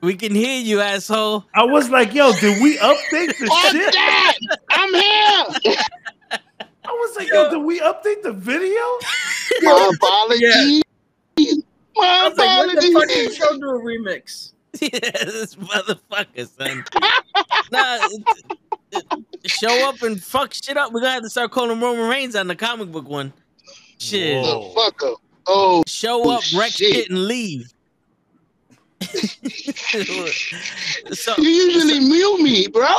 We can hear you, asshole. I was like, yo, did we update the shit? that! I'm here. I was like, yo, did we update the video? My apologies. My I was like, when the fuck did apologies. Show do a remix? yeah, this motherfucker, son. nah, it- it- show up and fuck shit up. We're gonna have to start calling Roman Reigns on the comic book one. Shit. Whoa. Motherfucker. Oh, Show up, wreck shit. shit, and leave. so you usually mute me, bro.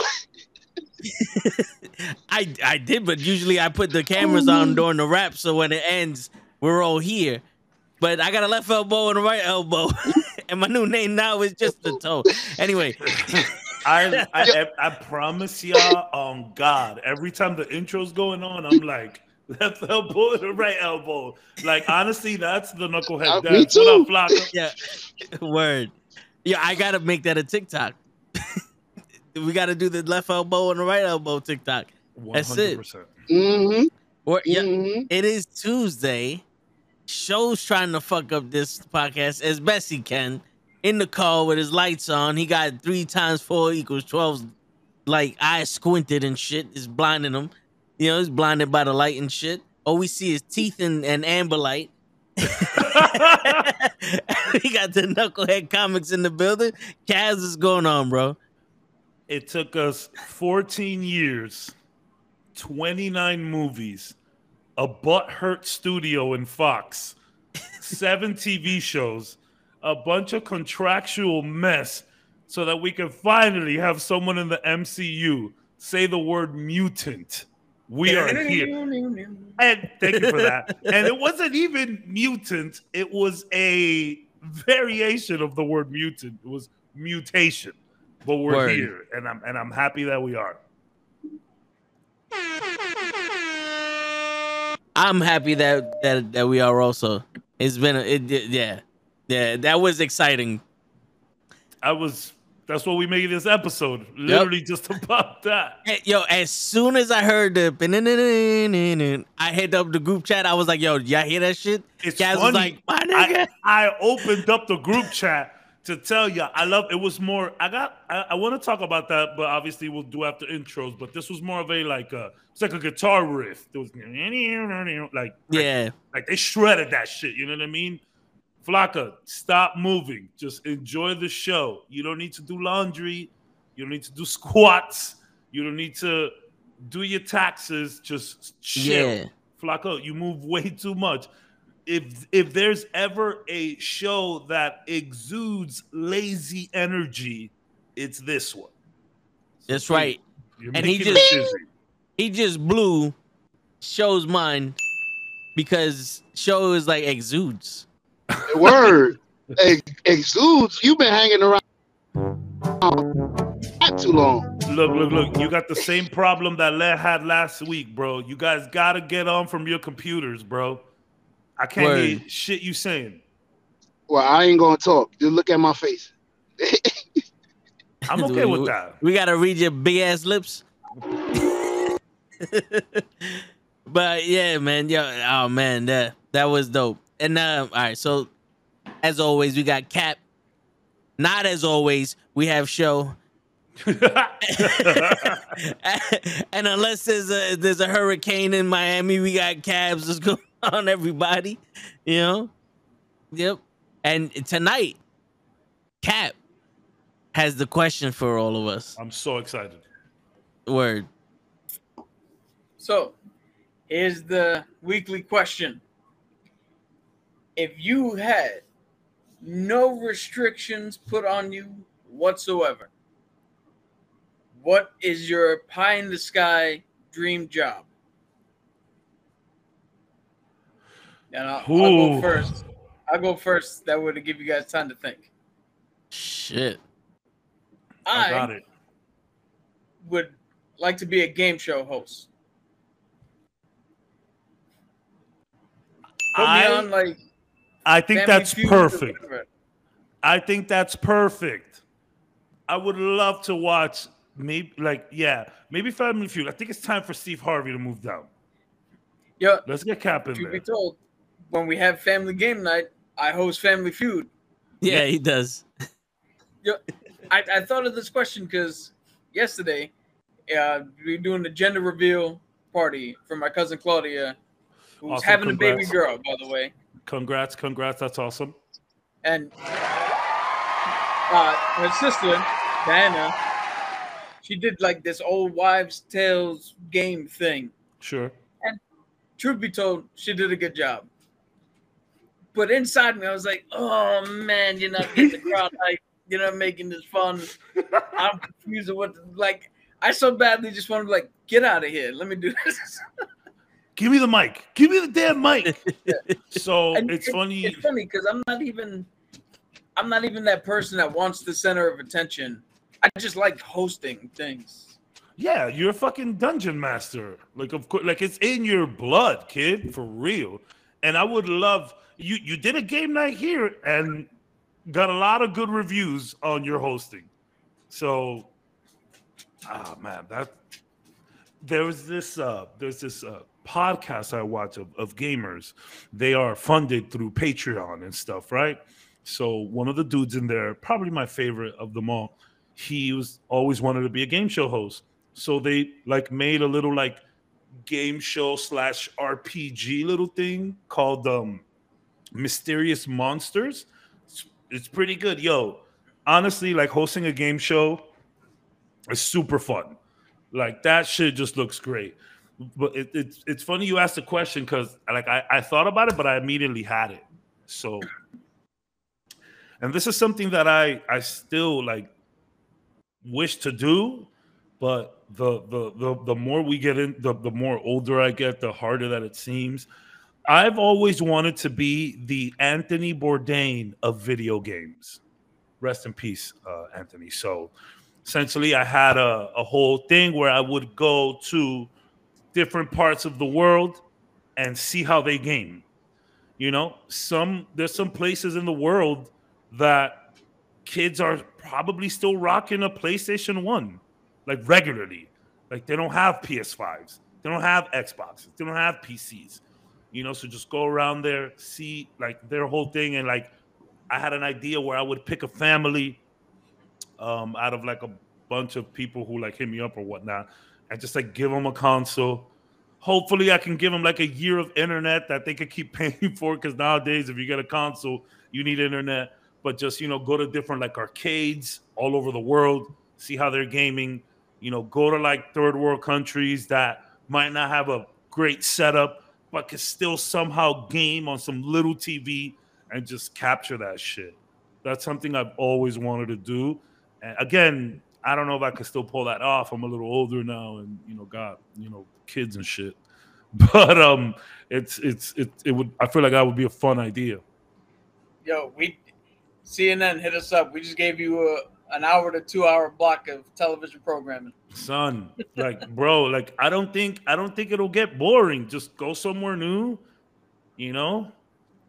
I I did, but usually I put the cameras on during the rap, so when it ends, we're all here. But I got a left elbow and a right elbow, and my new name now is just the toe. Anyway, I, I I promise y'all on God, every time the intro's going on, I'm like left elbow and the right elbow. Like honestly, that's the knucklehead Uh, me dance. What up, too. Flocka? yeah, word. Yeah, I gotta make that a TikTok. we gotta do the left elbow and the right elbow TikTok. That's it. 100%. Mm-hmm. Or yeah, mm-hmm. it is Tuesday. Show's trying to fuck up this podcast as best he can. In the car with his lights on, he got three times four equals twelve. Like eyes squinted and shit is blinding him. You know, he's blinded by the light and shit. All we see is teeth and, and amber light. we got the knucklehead comics in the building. Kaz is going on, bro. It took us 14 years, 29 movies, a butthurt studio in Fox, seven TV shows, a bunch of contractual mess so that we can finally have someone in the MCU say the word mutant. We are here. And thank you for that. And it wasn't even mutant, it was a variation of the word mutant. It was mutation. But we're Word. here and I'm and I'm happy that we are. I'm happy that that that we are also. It's been a, it, it- yeah. Yeah, that was exciting. I was that's what we made this episode. Literally just about that. Hey, Yo, as soon as I heard the I hit up the group chat. I was like, "Yo, y'all hear that shit?" It's Kaz was funny. like, "My nigga." I, I opened up the group chat to tell you I love it was more I got I, I want to talk about that, but obviously we'll do after intros. But this was more of a like a it's like a guitar riff. It was like like, yeah, like they shredded that shit. You know what I mean? Flocka, stop moving. Just enjoy the show. You don't need to do laundry. You don't need to do squats. You don't need to do your taxes. Just chill. yeah. Flocka, you move way too much. If if there's ever a show that exudes lazy energy, it's this one. That's right. And he just-. He just blew show's mind because show is like exudes. Word. Ex- exudes. You've been hanging around not too long. Look, look, look. You got the same problem that Le had last week, bro. You guys gotta get on from your computers, bro. I can't hear shit you saying. Well, I ain't gonna talk. Just look at my face. I'm okay with that. We gotta read your big ass lips. but yeah, man, yeah, oh man, that that was dope. And uh, all right, so as always, we got Cap. Not as always, we have show. and unless there's a there's a hurricane in Miami, we got cabs that's going on everybody. You know? Yep. And tonight, Cap has the question for all of us. I'm so excited. Word. So, here's the weekly question. If you had no restrictions put on you whatsoever, what is your pie in the sky dream job? And I'll, I'll go first. I'll go first. That would give you guys time to think. Shit. I got it. would like to be a game show host. Put me on like I think Family that's perfect. I think that's perfect. I would love to watch maybe like yeah, maybe Family Feud. I think it's time for Steve Harvey to move down. Yeah, Let's get Cap in truth be told, when we have family game night, I host Family Feud. Yeah, he does. yeah, I, I thought of this question because yesterday, uh, we were doing the gender reveal party for my cousin Claudia, who's Awesome, having a baby girl, by the way. Congrats, congrats. That's awesome. and uh, her sister Diana, she did like this old wives' tales game thing. Sure. And Truth be told, she did a good job. But inside me, I was like, "Oh man, you're not getting the crowd hype. You're not making this fun. I'm confused with what like." I so badly just wanted to like get out of here. Let me do this. Give me the mic. Give me the damn mic. so And it's it- funny. It's funny because I'm not even I'm not even that person that wants the center of attention. I just like hosting things. Yeah, you're a fucking dungeon master. Like of course, like it's in your blood, kid, for real. And I would love you. You did a game night here and got a lot of good reviews on your hosting. So, ah man, that there was this uh there's this uh podcast I watch of, of gamers. They are funded through Patreon and stuff, right? So one of the dudes in there, probably my favorite of them all, he was always wanted to be a game show host. So they like made a little like game show slash RPG little thing called um Mysterious Monsters. It's, it's pretty good. Yo, honestly, like hosting a game show is super fun. Like that shit just looks great. But it, it's it's funny you asked the question because like I, I thought about it, but I immediately had it. So and this is something that I I still like wish to do, but the the the, the more we get in, the, the more older I get, the harder that it seems. I've always wanted to be the Anthony Bourdain of video games. Rest in peace, uh, Anthony. So essentially, I had a, a whole thing where I would go to different parts of the world and see how they game. You know, some there's some places in the world that kids are probably still rocking a PlayStation 1 like regularly. Like they don't have PS5s, they don't have Xboxes, they don't have PCs. You know, so just go around there, see like their whole thing and like I had an idea where I would pick a family um out of like a bunch of people who like hit me up or whatnot and just like give them a console. Hopefully, I can give them like a year of internet that they could keep paying for. Because nowadays, if you get a console, you need internet. But just you know, go to different like arcades all over the world, see how they're gaming. You know, go to like third world countries that might not have a great setup, but can still somehow game on some little TV and just capture that shit. That's something I've always wanted to do. And again, I don't know if I could still pull that off. I'm a little older now, and you know, got you know, kids and shit. But um, it's it's it it would. I feel like that would be a fun idea. Yo, we CNN hit us up. We just gave you a, an hour to two hour block of television programming. son like bro like i don't think i don't think it'll get boring just go somewhere new you know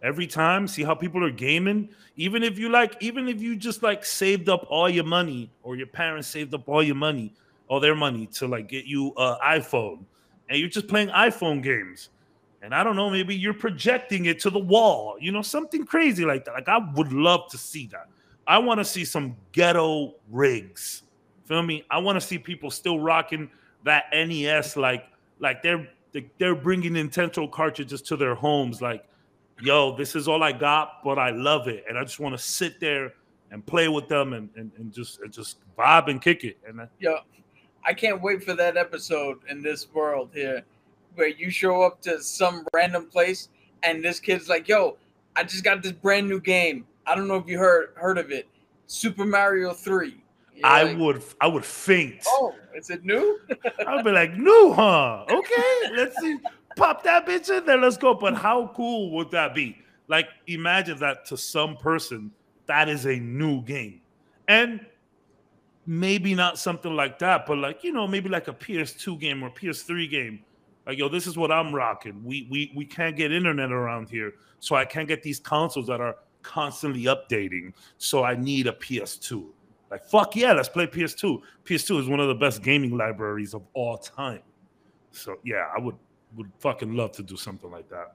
every time see how people are gaming even if you like even if you just like saved up all your money or your parents saved up all your money all their money to like get you a iphone and you're just playing iphone games and i don't know maybe you're projecting it to the wall you know something crazy like that like i would love to see that i want to see some ghetto rigs Feel me? I want to see people still rocking that NES like like they're they're bringing Nintendo cartridges to their homes. Like, yo, this is all I got, but I love it, and I just want to sit there and play with them and and, and just and just vibe and kick it. And that- Yo, I can't wait for that episode in this world here where you show up to some random place and this kid's like, yo, I just got this brand new game. I don't know if you heard heard of it. Super Mario 3. You're I like, would I would faint. Oh, is it new? I'd be like, new, huh? Okay, let's see. Pop that bitch in there. Let's go. But how cool would that be? Like, imagine that to some person, that is a new game. And maybe not something like that, but like, you know, maybe like a PS2 game or PS3 game. Like, yo, this is what I'm rocking. We we we can't get internet around here. So I can't get these consoles that are constantly updating. So I need a PS2. Like fuck yeah, let's play PS2. PS2 is one of the best gaming libraries of all time. So yeah, I would would fucking love to do something like that.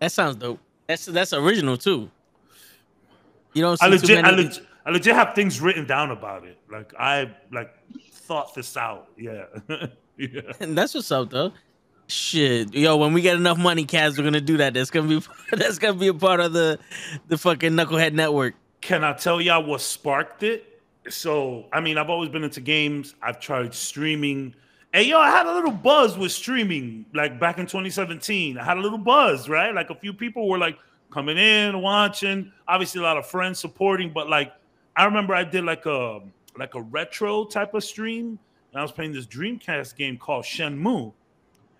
That sounds dope. That's that's original too. You don't see I too legit, I, many. leg- I legit have things written down about it. Like I like thought this out. Yeah. yeah. And that's what's up though. Shit, yo, when we get enough money, Kaz, we're gonna do that. That's gonna be that's gonna be a part of the the fucking Knucklehead Network. Can I tell y'all what sparked it? So, I mean, I've always been into games. I've tried streaming. And yo, I had a little buzz with streaming like back in 2017. I had a little buzz, right? Like a few people were like coming in, watching. Obviously, a lot of friends supporting, but like I remember I did like a like a retro type of stream. And I was playing this Dreamcast game called Shenmue.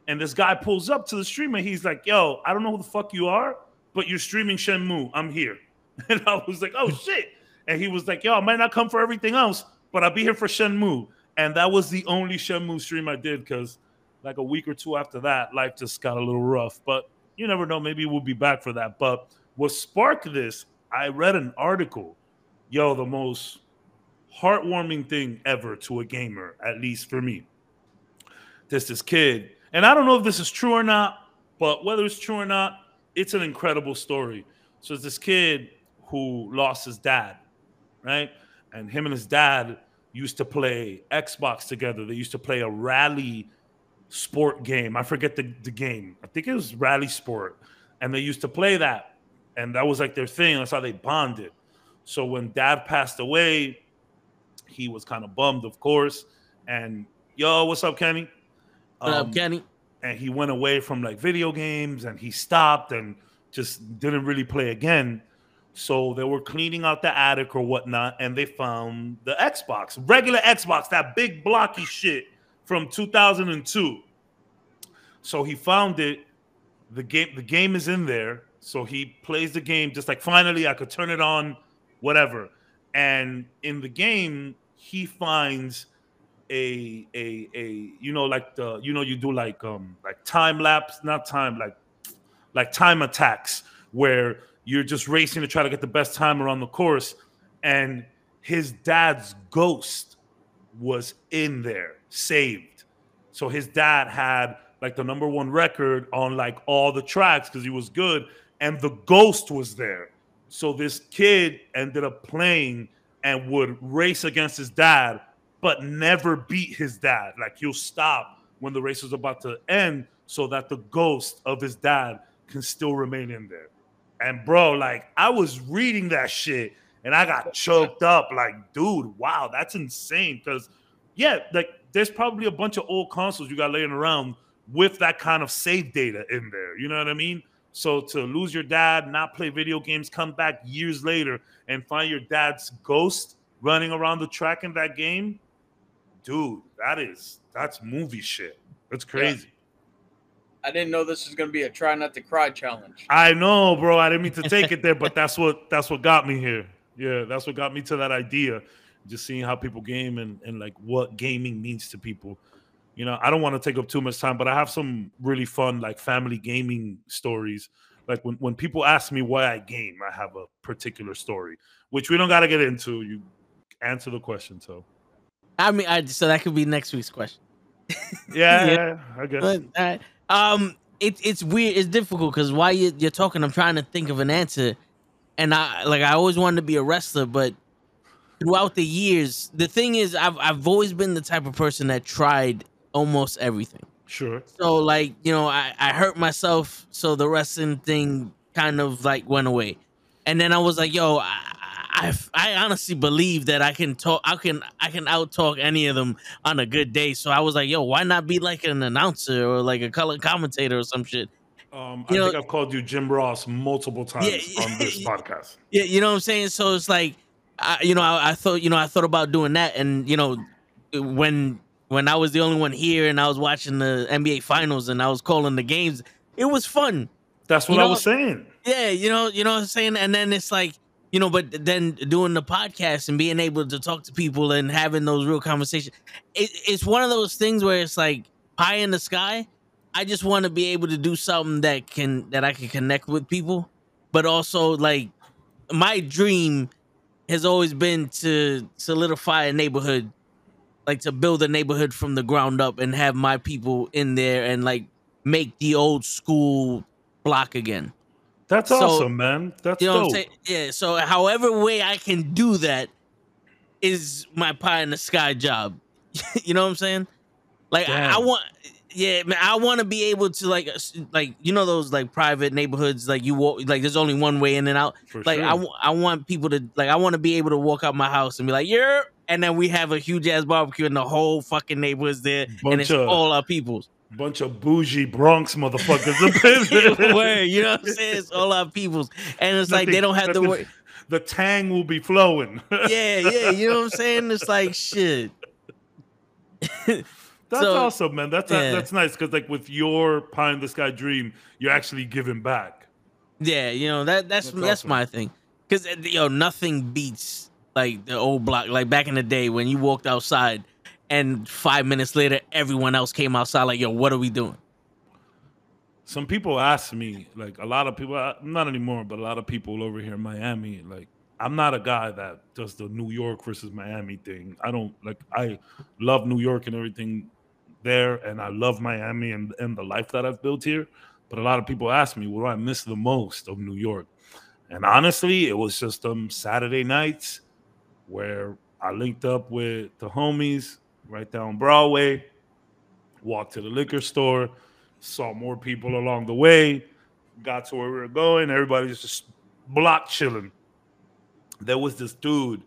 And this guy pulls up to the stream and he's like, Yo, I don't know who the fuck you are, but you're streaming Shenmue. I'm here. And I was like, Oh shit. And he was like, Yo, I might not come for everything else, but I'll be here for Shenmue. And that was the only Shenmue stream I did because like a week or two after that, life just got a little rough. But you never know. Maybe we'll be back for that. But what sparked this, I read an article. Yo, the most heartwarming thing ever to a gamer, at least for me. There's this kid, and I don't know if this is true or not, but whether it's true or not, it's an incredible story. So it's this kid who lost his dad, right? And him and his dad used to play Xbox together. They used to play a rally sport game. I forget the, the game. I think it was RalliSport. And they used to play that. And that was like their thing. That's how they bonded. So when dad passed away, he was kind of bummed, of course. And yo, what's up, Kenny? What Um, up, Kenny? and he went away from like video games and he stopped and just didn't really play again. So they were cleaning out the attic or whatnot, and they found the Xbox, regular Xbox, that big blocky shit from 2002. So he found it. The game, the game is in there. So he plays the game, just like finally I could turn it on, whatever. And in the game, he finds a a a you know like the you know you do like um like time lapse not time like like time attacks where you're just racing to try to get the best time around the course and his dad's ghost was in there saved so his dad had like the number one record on like all the tracks because he was good and the ghost was there so this kid ended up playing and would race against his dad but never beat his dad. Like he'll stop when the race is about to end so that the ghost of his dad can still remain in there. And bro, like I was reading that shit and I got choked up. Like, dude, wow, that's insane. Because yeah, like there's probably a bunch of old consoles you got laying around with that kind of save data in there. You know what I mean? So to lose your dad, not play video games, come back years later and find your dad's ghost running around the track in that game, dude, that is that's movie shit. That's crazy. I didn't know this was going to be a try not to cry challenge. I know, bro. I didn't mean to take it there, but that's what that's what got me here. Yeah, that's what got me to that idea. Just seeing how people game and, and like what gaming means to people. You know, I don't want to take up too much time, but I have some really fun like family gaming stories. Like when, when people ask me why I game, I have a particular story, which we don't gotta get into. You answer the question, so I mean, I, so that could be next week's question. yeah, Yeah. yeah, I guess. But uh, um, it, it's weird. It's difficult because while you, you're talking, I'm trying to think of an answer, and I like I always wanted to be a wrestler, but throughout the years, the thing is, I've I've always been the type of person that tried almost everything. Sure. So like you know, I I hurt myself, so the wrestling thing kind of like went away, and then I was like, yo, I I, I honestly believe that I can talk, I can I can out talk any of them on a good day. So I was like, yo, why not be like an announcer or like a color commentator or some shit? Um, I know- think I've called you Jim Ross multiple times Yeah, on this yeah. podcast. Yeah, you know what I'm saying. So it's like, I, you know, I, I thought, you know, I thought about doing that, and you know, when when I was the only one here and I was watching the NBA finals and I was calling the games, it was fun. That's what You I was saying. Yeah, you know, you know what I'm saying. And then it's like, you know, but then doing the podcast and being able to talk to people and having those real conversations, it, it's one of those things where it's like pie in the sky. I just want to be able to do something that can that I can connect with people, but also like my dream has always been to solidify a neighborhood, like to build a neighborhood from the ground up and have my people in there and like make the old school block again. That's So, awesome, man. That's You know dope. what I'm saying? Yeah. So however way I can do that is my pie in the sky job. you know what I'm saying? Like I, I want, yeah, man, I want to be able to like, like you know those like private neighborhoods, like you walk, like there's only one way in and out. For Like sure. I, I want people to like, I want to be able to walk out my house and be like, yeah, and then we have a huge ass barbecue and the whole fucking neighborhood's there, and it's of- all our peoples. Bunch of bougie Bronx motherfuckers. Word, you know what I'm saying? It's all our peoples, and it's like they don't have to nothing- worry. The tang will be flowing. Yeah, yeah, you know what I'm saying? It's like shit. That's So, awesome, man. That's yeah. that's nice because like with your pie in the sky dream, you're actually giving back. Yeah, you know that that's That's that's, awesome. my thing. Cause uh, yo, nothing beats like the old block, like back in the day when you walked outside, and five minutes later, everyone else came outside. Like, yo, what are we doing? Some people ask me, like a lot of people, uh, not anymore, but a lot of people over here in Miami, like I'm not a guy that does the New York versus Miami thing. I don't like. I love New York and everything there, and I love Miami and and the life that I've built here. But a lot of people ask me, what do I miss the most of New York? And honestly, it was just um Saturday nights where I linked up with the homies right down Broadway, walked to the liquor store, saw more people along the way, got to where we were going. Everybody's just block chilling. There was this dude.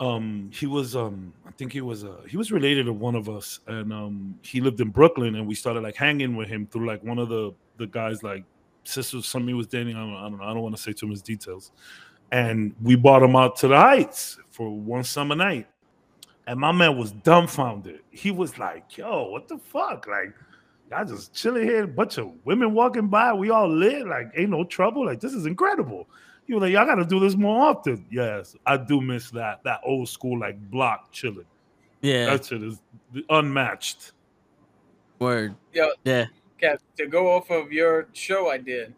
Um, he was um, I think he was uh he was related to one of us, and um he lived in Brooklyn, and we started like hanging with him through like one of the the guys like sisters somebody was dating. I don't, I don't know. I don't want to say too much details. And we brought him out to the heights for one summer night. And my man was dumbfounded. He was like, yo, what the fuck? Like, y'all just chilling here, a bunch of women walking by. We all lit. Like, ain't no trouble. Like, this is incredible. You was like, y'all gotta do this more often. Yes, I do miss that. That old school, like block chilling. Yeah, That shit is unmatched. word. Yo, Yeah, Cap, to go off of your show I did,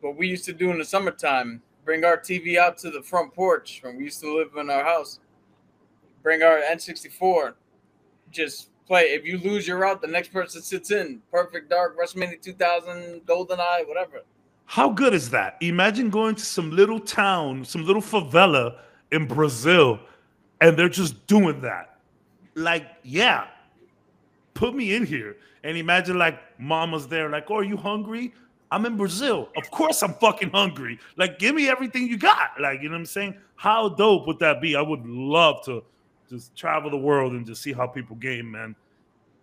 what we used to do in the summertime, bring our TV out to the front porch when we used to live in our house. Bring our N64, just play. If you lose your route, the next person sits in. Perfect Dark, WrestleMania 2000, GoldenEye, whatever. How good is that? Imagine going to some little town, some little favela in Brazil, and they're just doing that. Like, yeah, put me in here. And imagine like mama's there, like, oh, are you hungry? I'm in Brazil. Of course I'm fucking hungry. Like, give me everything you got. Like, you know what I'm saying? How dope would that be? I would love to just travel the world and just see how people game, man.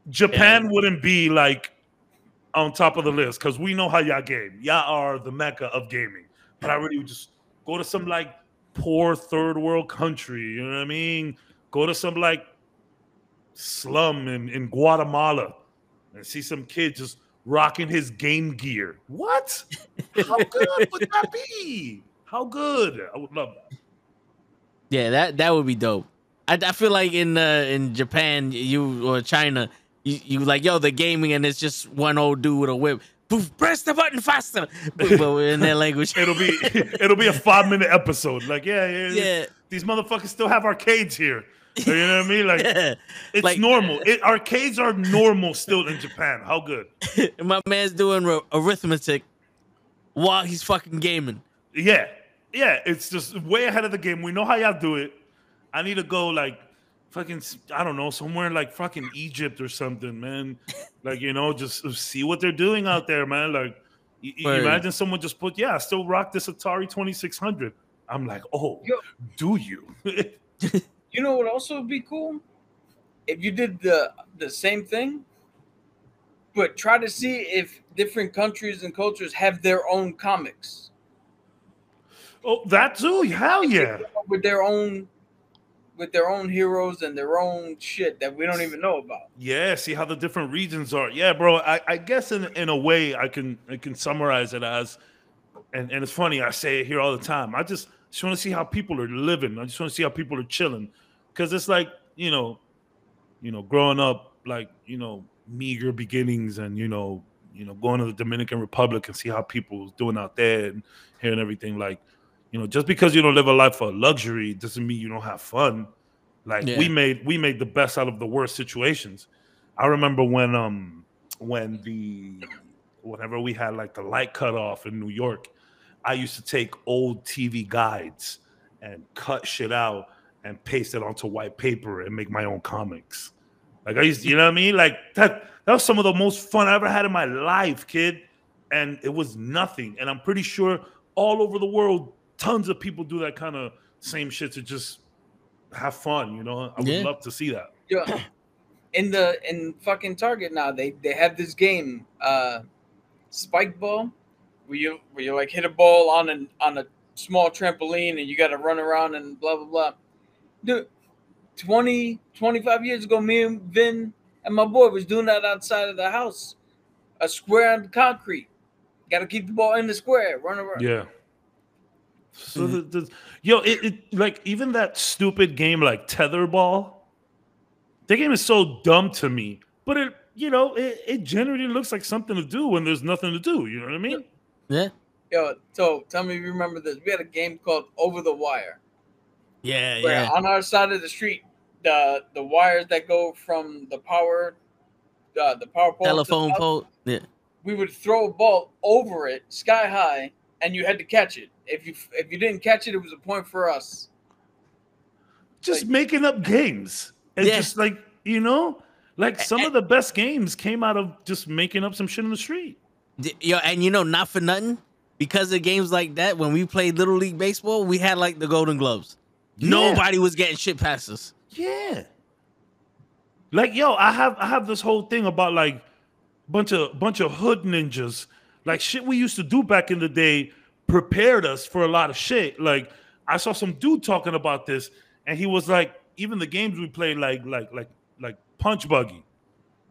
Japan wouldn't be like on top of the list because we know how y'all game. Y'all are the mecca of gaming. But I really would just go to some like poor third world country. You know what I mean? Go to some like slum in, in Guatemala and see some kid just rocking his game gear. What? How good would that be? How good? I would love that. yeah, that that would be dope. I, I feel like in uh, in Japan, you or China, you, you like yo the gaming and it's just one old dude with a whip. Poof, press the button faster. But in their language, It'll be it'll be a five minute episode. Like, yeah, yeah, yeah, These motherfuckers still have arcades here. You know what I mean? Like yeah. It's Like- normal. It, arcades are normal still in Japan. How good? My man's doing ri- arithmetic while he's fucking gaming. Yeah, yeah. It's just way ahead of the game. We know how y'all do it. I need to go like fucking I don't know somewhere like fucking Egypt or something, man. Like you know, just see what they're doing out there, man. Like y- y- imagine someone just put yeah, I still rock this Atari Twenty Six Hundred. I'm like, oh, Yo. do you? You know what also would be cool? If you did the the same thing, but try to see if different countries and cultures have their own comics oh, that too. Hell yeah. with their own with their own heroes and their own shit that we don't even know about. Yeah, see how the different regions are. Yeah, bro. I, I guess in in a way I can I can summarize it as and, and it's funny, I say it here all the time. I just just want to see how people are living. I just want to see how people are chilling. Cause it's like, you know, you know, growing up, like, you know, meager beginnings and you know, you know, going to the Dominican Republic and see how people's doing out there and hearing everything like, you know, just because you don't live a life of luxury doesn't mean you don't have fun. Like Yeah. we made we made the best out of the worst situations. I remember when um when the whenever we had like the light cut off in New York, I used to take old TV guides and cut shit out and paste it onto white paper and make my own comics. Like I used, you know what I mean? Like that that was some of the most fun I ever had in my life, kid. And it was nothing. And I'm pretty sure all over the world, tons of people do that kind of same shit to just have fun, you know. I would Yeah. love to see that. Yeah. In the in fucking Target now, they they have this game, uh spike ball, where you where you like hit a ball on an on a small trampoline and you gotta run around and blah blah blah. Dude, 20, 25 years ago, me and Vin and my boy was doing that outside of the house. A square on the concrete. Gotta keep the ball in the square, run around. Yeah. So Mhm. the, the yo, it, it like even that stupid game like tetherball. That game is so dumb to me, but it you know it, it generally looks like something to do when there's nothing to do. You know what I mean? Yeah. Yo, so tell me if you remember this. We had a game called Over the Wire. Yeah, where yeah. on our side of the street, the the wires that go from the power, uh, the power pole, to the Telephone house, pole. Yeah. we would throw a ball over it, sky high, and you had to catch it. If you if you didn't catch it, it was a point for us. Just Like- making up games and Yeah. just like you know, like some of the best games came out of just making up some shit in the street. Yo, and you know, not for nothing, because of games like that, when we played Little League Baseball, we had like the Golden Gloves. Yeah. Nobody was getting shit past us. Yeah. Like yo, I have I have this whole thing about like bunch of bunch of hood ninjas. Like shit we used to do back in the day prepared us for a lot of shit. Like I saw some dude talking about this and he was like even the games we played like like like like punch buggy.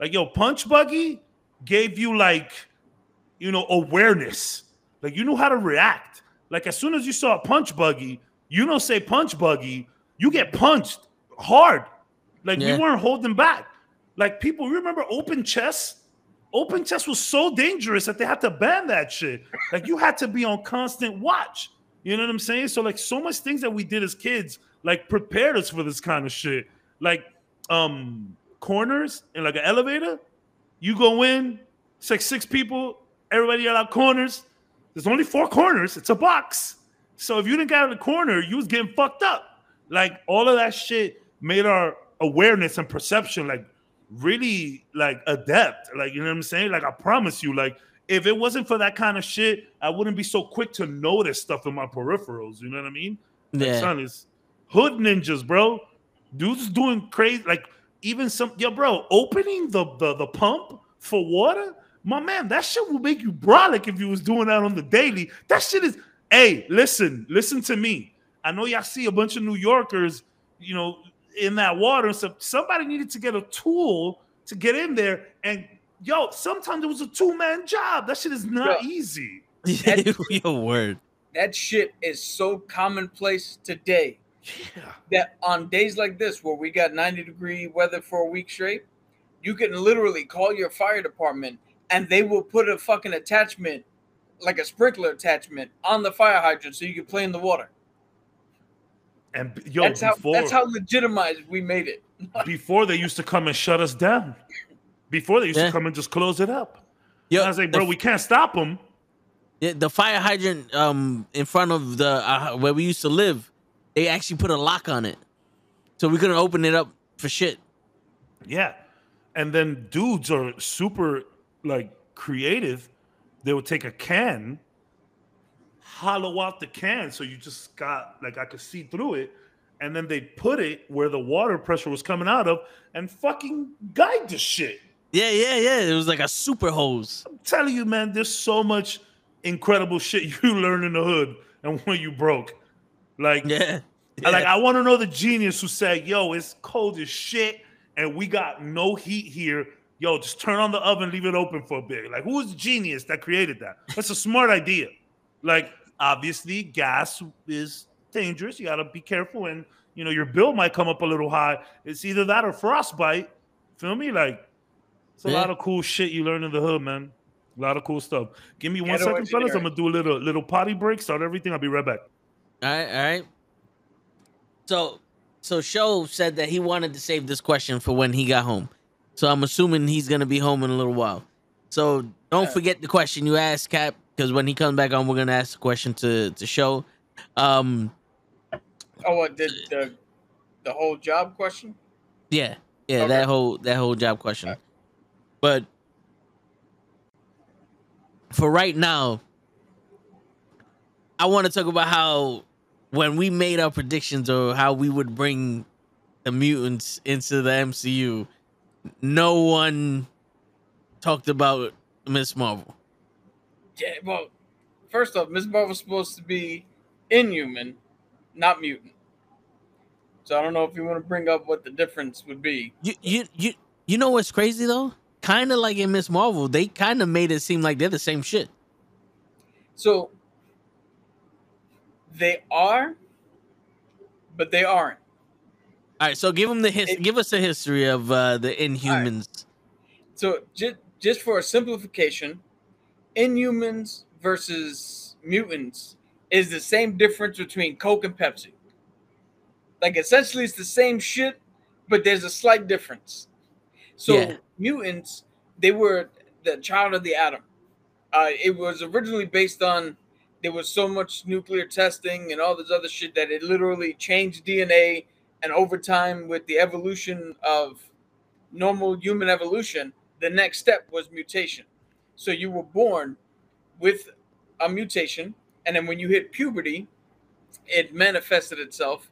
Like yo, punch buggy gave you like you know awareness. Like you knew how to react. Like as soon as you saw a punch buggy, you don't say punch buggy, you get punched hard. Like Yeah. we weren't holding back. Like people, you remember open chess? Open chess was so dangerous that they had to ban that shit. Like you had to be on constant watch. You know what I'm saying? So like so much things that we did as kids like prepared us for this kind of shit. Like um corners and like an elevator. You go in, it's like six people, everybody out corners. There's only four corners. It's a box. So if you didn't get out of the corner, you was getting fucked up. Like all of that shit made our awareness and perception like really like adept. Like you know what I'm saying? Like I promise you, like if it wasn't for that kind of shit, I wouldn't be so quick to notice stuff in my peripherals. You know what I mean? Like, Yeah. son, it's hood ninjas, bro. Dudes doing crazy, like even some yo, bro, opening the the, the pump for water. My man, that shit will make you brolic if you was doing that on the daily. That shit is hey, listen, listen to me. I know y'all see a bunch of New Yorkers, you know, in that water and stuff. Somebody needed to get a tool to get in there. And yo, sometimes it was a two-man job. That shit is not Yeah. easy. Your word. That shit is so commonplace today Yeah. that on days like this where we got 90 degree weather for a week straight, you can literally call your fire department and they will put a fucking attachment, like a sprinkler attachment, on the fire hydrant so you can play in the water. And yo, that's how before, that's how legitimized we made it. before they used to come and shut us down. Before they used Yeah. to come and just close it up. Yo, I was like, the bro, we can't stop them. Yeah, the fire hydrant um in front of the uh, where we used to live, they actually put a lock on it, so we couldn't open it up for shit. Yeah. And then dudes are super like creative. They would take a can, hollow out the can so you just got like I could see through it, and then they put it where the water pressure was coming out of and fucking guide the shit. Yeah, yeah, yeah. It was like a super hose. I'm telling you, man, there's so much incredible shit you learn in the hood and when you broke. Like, Yeah, I- Like I want to know the genius who said, "Yo, it's cold as shit, and we got no heat here. Yo, just turn on the oven, leave it open for a bit." Like, who was the genius that created that? That's a smart idea. Like, obviously, gas is dangerous. You got to be careful, and you know your bill might come up a little high. It's either that or frostbite. Feel me? Like, it's a Yeah. lot of cool shit you learn in the hood, man. A lot of cool stuff. Give me one Ghetto second, fellas. I'm gonna do a little little potty break. Start everything. I'll be right back. All right, all right. So, so Show said that he wanted to save this question for when he got home. So I'm assuming he's gonna be home in a little while. So don't Yeah. forget the question you asked, Cap, because when he comes back on, we're gonna ask the question to to Show. Um, Oh, what the the the whole job question. Yeah, yeah, Okay. that whole that whole job question. But for right now, I want to talk about how when we made our predictions or how we would bring the mutants into the MCU, no one talked about Miss Marvel. Yeah, well, first off, Miss Marvel's supposed to be inhuman, not mutant. So I don't know if you want to bring up what the difference would be. You you you you know what's crazy though? Kind of like in Miss Marvel, they kind of made it seem like they're the same shit. So they are, but they aren't. All right, so give them the his, It- give us a history of uh, the Inhumans. So just just for a simplification, Inhumans versus mutants is the same difference between Coke and Pepsi. Like essentially, it's the same shit, but there's a slight difference. So Yeah. mutants, they were the child of the atom. Uh, it was originally based on there was so much nuclear testing and all this other shit that it literally changed DNA. And over time, with the evolution of normal human evolution, the next step was mutation. So you were born with a mutation, and then when you hit puberty, it manifested itself,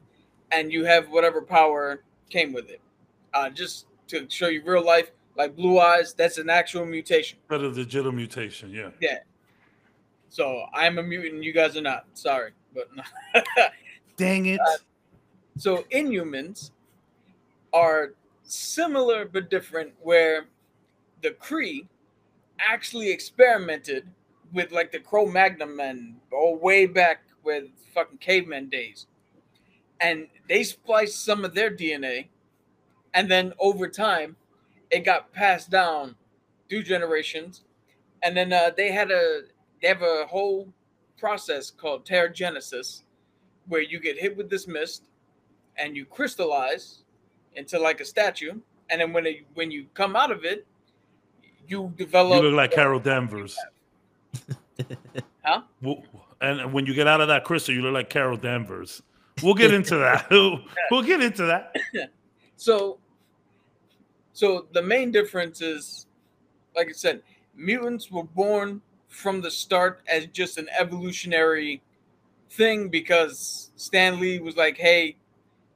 and you have whatever power came with it. Uh, just to show you real life, like blue eyes, that's an actual mutation. That is digital mutation. Yeah. Yeah. So I'm a mutant, you guys are not. Sorry, but Dang it. so inhumans are similar but different where the Kree actually experimented with like the Cro-Magnon men all way back with fucking caveman days. And they spliced some of their DNA and then over time it got passed down through generations. And then uh, they had a they have a whole process called Terrigenesis where you get hit with this mist and you crystallize into like a statue and then when it, when you come out of it you You look like Carol Danvers. Huh? Well, And when you get out of that crystal, you look like Carol Danvers. We'll get into that. we'll get into that. so so the main difference is like i said mutants were born from the start as just an evolutionary thing because stan lee was like hey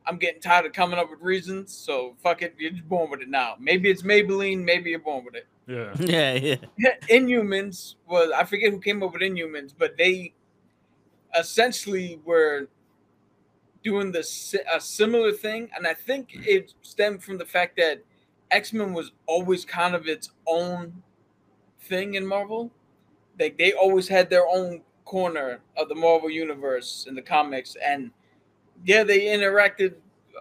i'm getting tired of coming up with reasons so fuck it you're just born with it now maybe it's maybelline maybe you're born with it Yeah. Yeah, yeah. Inhumans was I forget who came up with Inhumans, but they essentially were doing the a similar thing, and I think it stemmed from the fact that X Men was always kind of its own thing in Marvel. Like they always had their own corner of the Marvel universe in the comics, and yeah, they interacted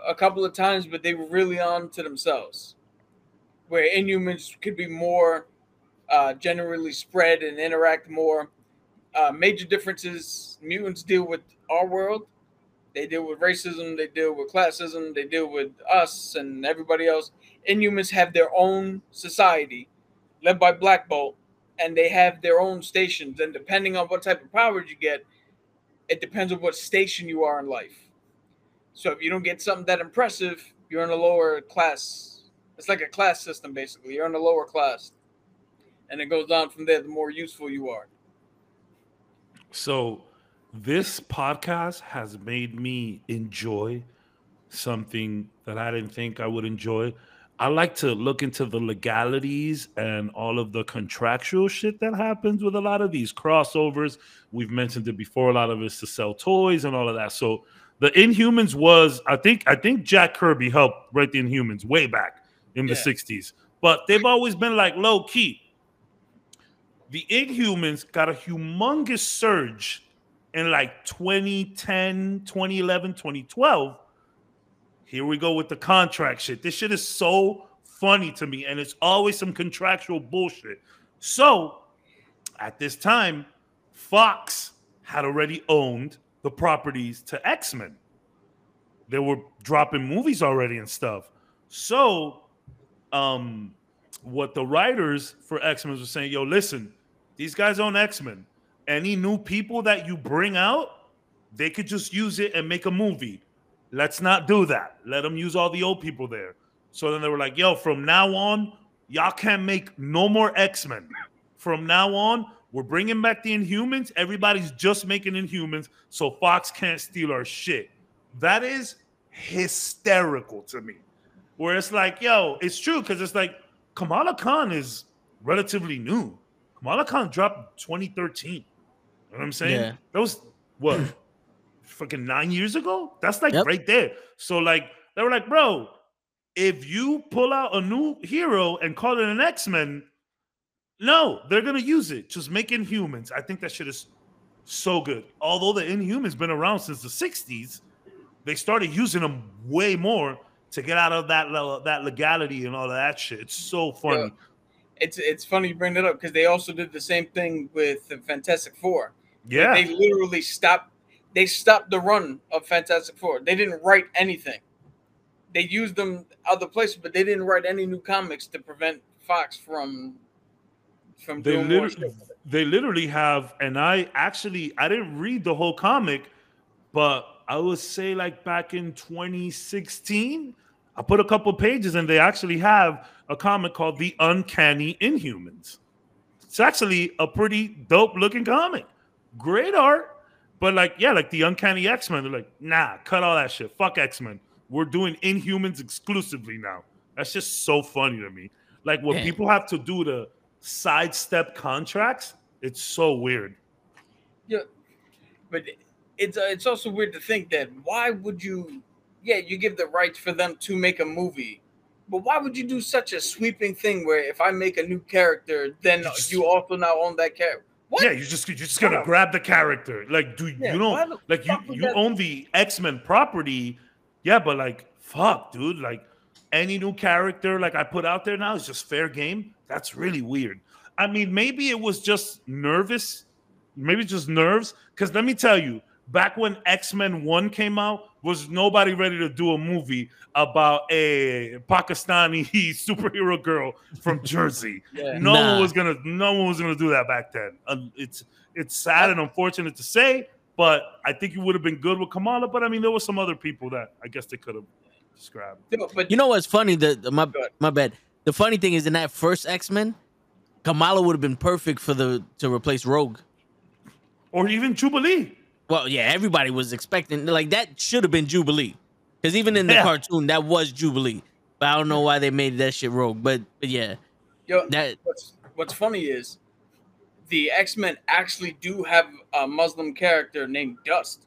a couple of times, but they were really on to themselves. Where Inhumans could be more uh, generally spread and interact more. Uh, major differences mutants deal with our world. They deal with racism, they deal with classism, they deal with us and everybody else. Inhumans have their own society led by Black Bolt, and they have their own stations. And depending on what type of powers you get, it depends on what station you are in life. So if you don't get something that impressive, you're in a lower class. It's like a class system, basically. You're in a lower class and it goes down from there the more useful you are So this podcast has made me enjoy something that I didn't think I would enjoy. I like to look into the legalities and all of the contractual shit that happens with a lot of these crossovers. We've mentioned it before. A lot of it's to sell toys and all of that. So the Inhumans was, I think, I think Jack Kirby helped write the Inhumans way back in the Yeah. '60s, but they've always been like low key. The Inhumans got a humongous surge in like 2010, 2011, 2012. Here we go with the contract shit. This shit is so funny to me, and it's always some contractual bullshit. So, at this time, Fox had already owned the properties to X Men. They were dropping movies already and stuff. So, um, what the writers for X Men were saying, yo, listen, these guys own X Men. Any new people that you bring out, they could just use it and make a movie. let's not do that. Let them use all the old people there. So then they were like, yo, from now on, y'all can't make no more X Men. From now on, we're bringing back the Inhumans. Everybody's just making Inhumans, so Fox can't steal our shit. That is hysterical to me. Where it's like, yo, it's true because it's like Kamala Khan is relatively new. Kamala Khan dropped 2013. You know what I'm saying? Yeah. That was what fucking nine years ago? That's like Yep. right there. So like they were like, bro, if you pull out a new hero and call it an X-Men, no, they're gonna use it. Just make Inhumans. I think that shit is so good. Although the Inhumans been around since the 60s, they started using them way more to get out of that that legality and all of that shit. It's so funny. Yeah. It's it's funny you bring that up because they also did the same thing with the Fantastic Four. Yeah. They literally stopped. They stopped the run of Fantastic Four. They didn't write anything. They used them other places, but they didn't write any new comics to prevent Fox from from they doing more literally, they literally have and i actually i didn't read the whole comic but i would say like back in 2016 i put a couple pages and they actually have a comic called the uncanny inhumans. It's actually a pretty dope looking comic. Great art but like yeah like the uncanny x-men they're like nah cut all that shit. Fuck x-men. We're doing inhumans exclusively now. That's just so funny to me. Like what Yeah. people have to do to sidestep contracts it's so weird. Yeah, but it's uh, it's also weird to think that why would you? Yeah, you give the rights for them to make a movie, but why would you do such a sweeping thing where if I make a new character, then You just- you also now own that character? What? Yeah, you just you're just gonna Wow. grab the character. Like, do Yeah, you know? like you you that- own the X Men property? Yeah, but like, fuck, dude. Like, any new character like I put out there now is just fair game. That's really weird. I mean, maybe it was just nervous, maybe just nerves. Because let me tell you, back when X Men One came out, was nobody ready to do a movie about a Pakistani superhero girl from Jersey. Yeah. No Nah. one was gonna. No one was gonna do that back then. Uh, it's it's sad and unfortunate to say, but I think you would have been good with Kamala. But I mean, there were some other people that I guess they could have described. But You know what's funny? The, the- my my bad. The funny thing is in that first X Men, Kamala would have been perfect for the to replace Rogue. Or even Jubilee. Well, yeah, everybody was expecting like that should have been Jubilee, because even in the Yeah. cartoon that was Jubilee. But I don't know why they made that shit Rogue. But, but yeah, yo, that what's what's funny is the X Men actually do have a Muslim character named Dust,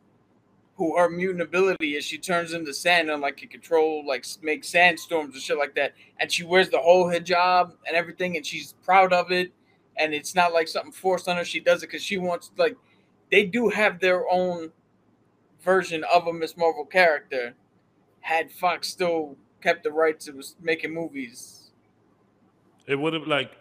who her mutant ability is she turns into sand and like can control like make sandstorms and shit like that, and she wears the whole hijab and everything, and she's proud of it, and it's not like something forced on her. She does it because she wants like they do have their own version of a Miss Marvel character. Had Fox still kept the rights, it was making movies. It would have like.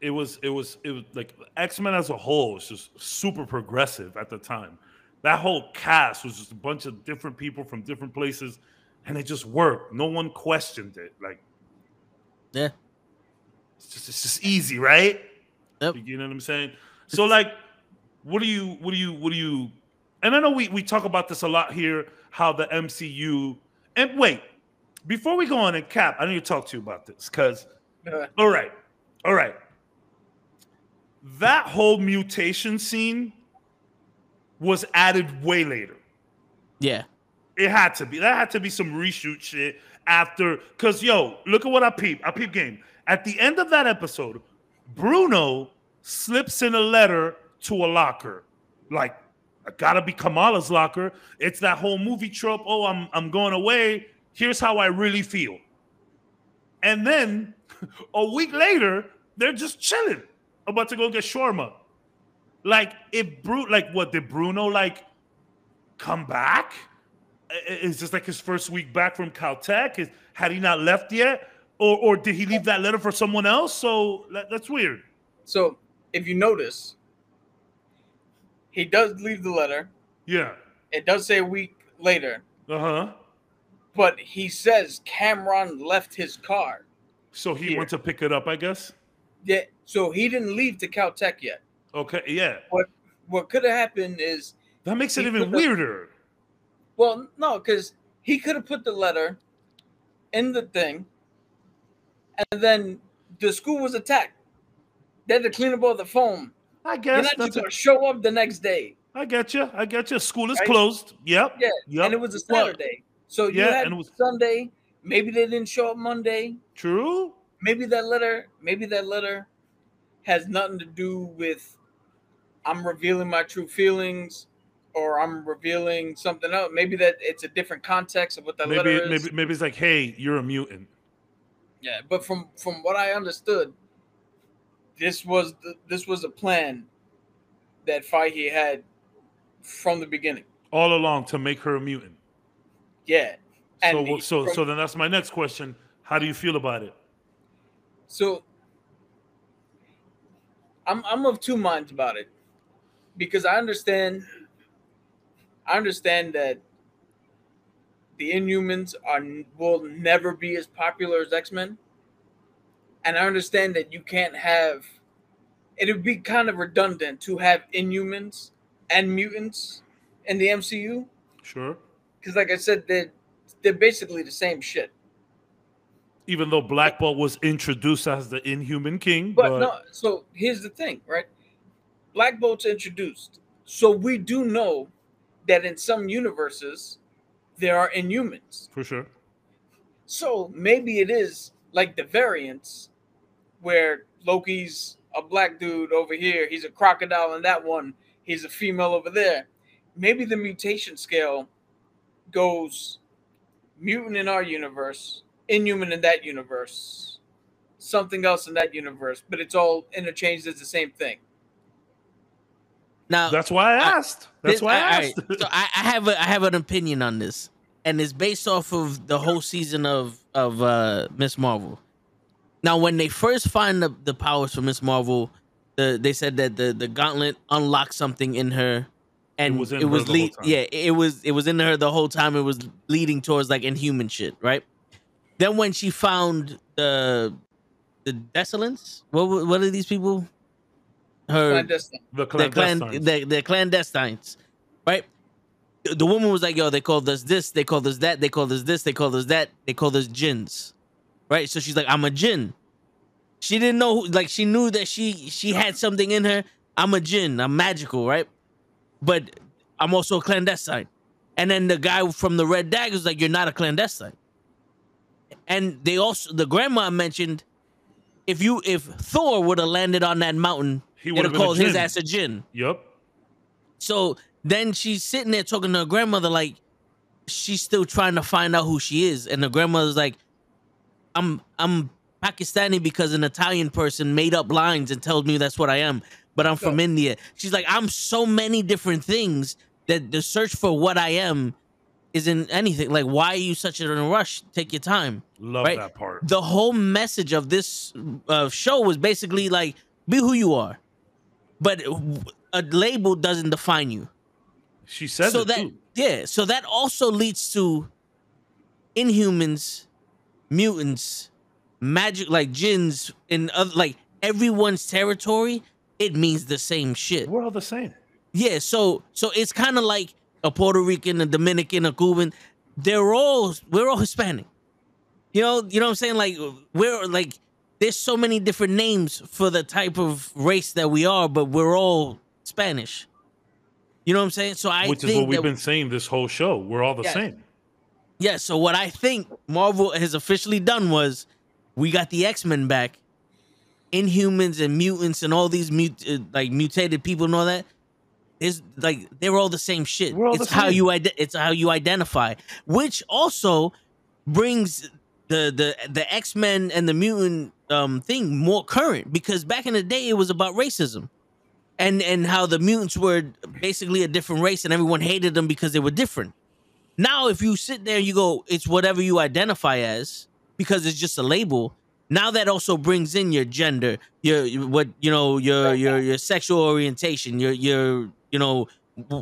It was. It was. It was like X Men as a whole was just super progressive at the time. That whole cast was just a bunch of different people from different places, and it just worked. No one questioned it. Like yeah. it's just it's just easy, right? Yep. You know what I'm saying? So like, what do you what do you what do you? And I know we we talk about this a lot here. How the MCU and wait before we go on and cap, I need to talk to you about this because all right, all right. That whole mutation scene was added way later. Yeah. It had to be. That had to be some reshoot shit after. Cause yo, look at what I peep. I peep game. At the end of that episode, Bruno slips in a letter to a locker. Like, I gotta be Kamala's locker. It's that whole movie trope. Oh, I'm I'm going away. Here's how I really feel. And then a week later, they're just chilling, about to go get shawarma. Like, if Bru like what did Bruno like come back? Is this like his first week back from Caltech? Is, had he not left yet? Or, or did he leave that letter for someone else? So that, that's weird. So if you notice, he does leave the letter. Yeah. It does say a week later, Uh huh. but he says Kamran left his car. So he Here. went to pick it up, I guess. Yeah, so he didn't leave to Caltech yet. Okay. Yeah. What What could have happened is, That makes it even weirder. well, no, because he could have put the letter in the thing, and then the school was attacked. They had to clean up all the foam. I guess You're not just gonna show up the next day. I get you. I get you. School is Right? closed. Yep. Yeah, Yep. and it was a Saturday. So you yeah, had and it was- Sunday. Maybe they didn't show up Monday. True. Maybe that letter, maybe that letter has nothing to do with I'm revealing my true feelings or I'm revealing something else. Maybe that it's a different context of what that Maybe letter is. maybe maybe it's like, hey, you're a mutant. Yeah, but from from what I understood, this was the, this was a plan that Feige had from the beginning. all along to make her a mutant. Yeah. So he- so from- so then that's my next question. How do you feel about it? So I'm I'm of two minds about it because I understand I understand that the Inhumans are will never be as popular as X Men, and I understand that you can't have it would be kind of redundant to have Inhumans and mutants in the MCU Sure. because, like I said, they're they're basically the same shit. Even though Black Bolt was introduced as the Inhuman King, But, but, no, so here's the thing, right? Black Bolt's introduced. So we do know that in some universes there are inhumans. for sure. So maybe it is like the variants where Loki's a black dude over here, he's a crocodile in that one, he's a female over there. Maybe the mutation scale goes mutant in our universe, inhuman in that universe, something else in that universe, but it's all interchanged as the same thing. Now That's why I I- asked. That's this- why I all right, asked. so I, I have a I have an opinion on this, and it's based off of the whole season of of uh Miss Marvel. Now, when they first find the, the powers for Miss Marvel, the, they said that the the gauntlet unlocked something in her, and was in it her was the whole lead, time. yeah, it was it was in her the whole time. It was leading towards like inhuman shit, right? Then when she found the the Desolants, what what are these people? Her Clandestine. the the clandestines. the, the clandestines, right? The- The woman was like, "Yo, they called us this, they called us that, they called us this, they called us that, they called us jinns." Right? So she's like, "I'm a jinn." She didn't know, who, like, she knew that she she had something in her. I'm a jinn. I'm magical, right? But I'm also a clandestine. And then the guy from the Red Dagger was like, "You're not a clandestine." And they also, the grandma mentioned, if you if Thor would have landed on that mountain, He would have called his ass a jinn. Yep. So then she's sitting there talking to her grandmother, like she's still trying to find out who she is, and the grandmother's like, "I'm I'm Pakistani because an Italian person made up lines and told me that's what I am, but I'm from India." She's like, "I'm so many different things that the search for what I am isn't anything. Like, why are you such in a rush? Take your time." Love Right. that part. the whole message of this uh, show was basically like be who you are but a label doesn't define you She said so it that too. yeah so that also leads to inhumans mutants magic like jinns in other like everyone's territory it means the same shit We're all the same. yeah, so so it's kind of like a Puerto Rican, a Dominican, a Cuban. They're all we're all Hispanic. You know, you know what I'm saying? Like we're like there's so many different names for the type of race that we are, but we're all Spanish. You know what I'm saying? So I Which is what we've been saying this whole show. We're all the Yes. same. Yeah. So what I think Marvel has officially done was we got the X Men back, Inhumans and mutants and all these mut- uh, like mutated people and all that. Is like they're all the same shit. It's the how same. you ide- It's how you identify, which also brings the the the X Men and the mutant um thing more current because back in the day it was about racism, and and how the mutants were basically a different race and everyone hated them because they were different. Now, if you sit there and you go, it's whatever you identify as because it's just a label. Now that also brings in your gender, your what you know, your your your sexual orientation, your your you know,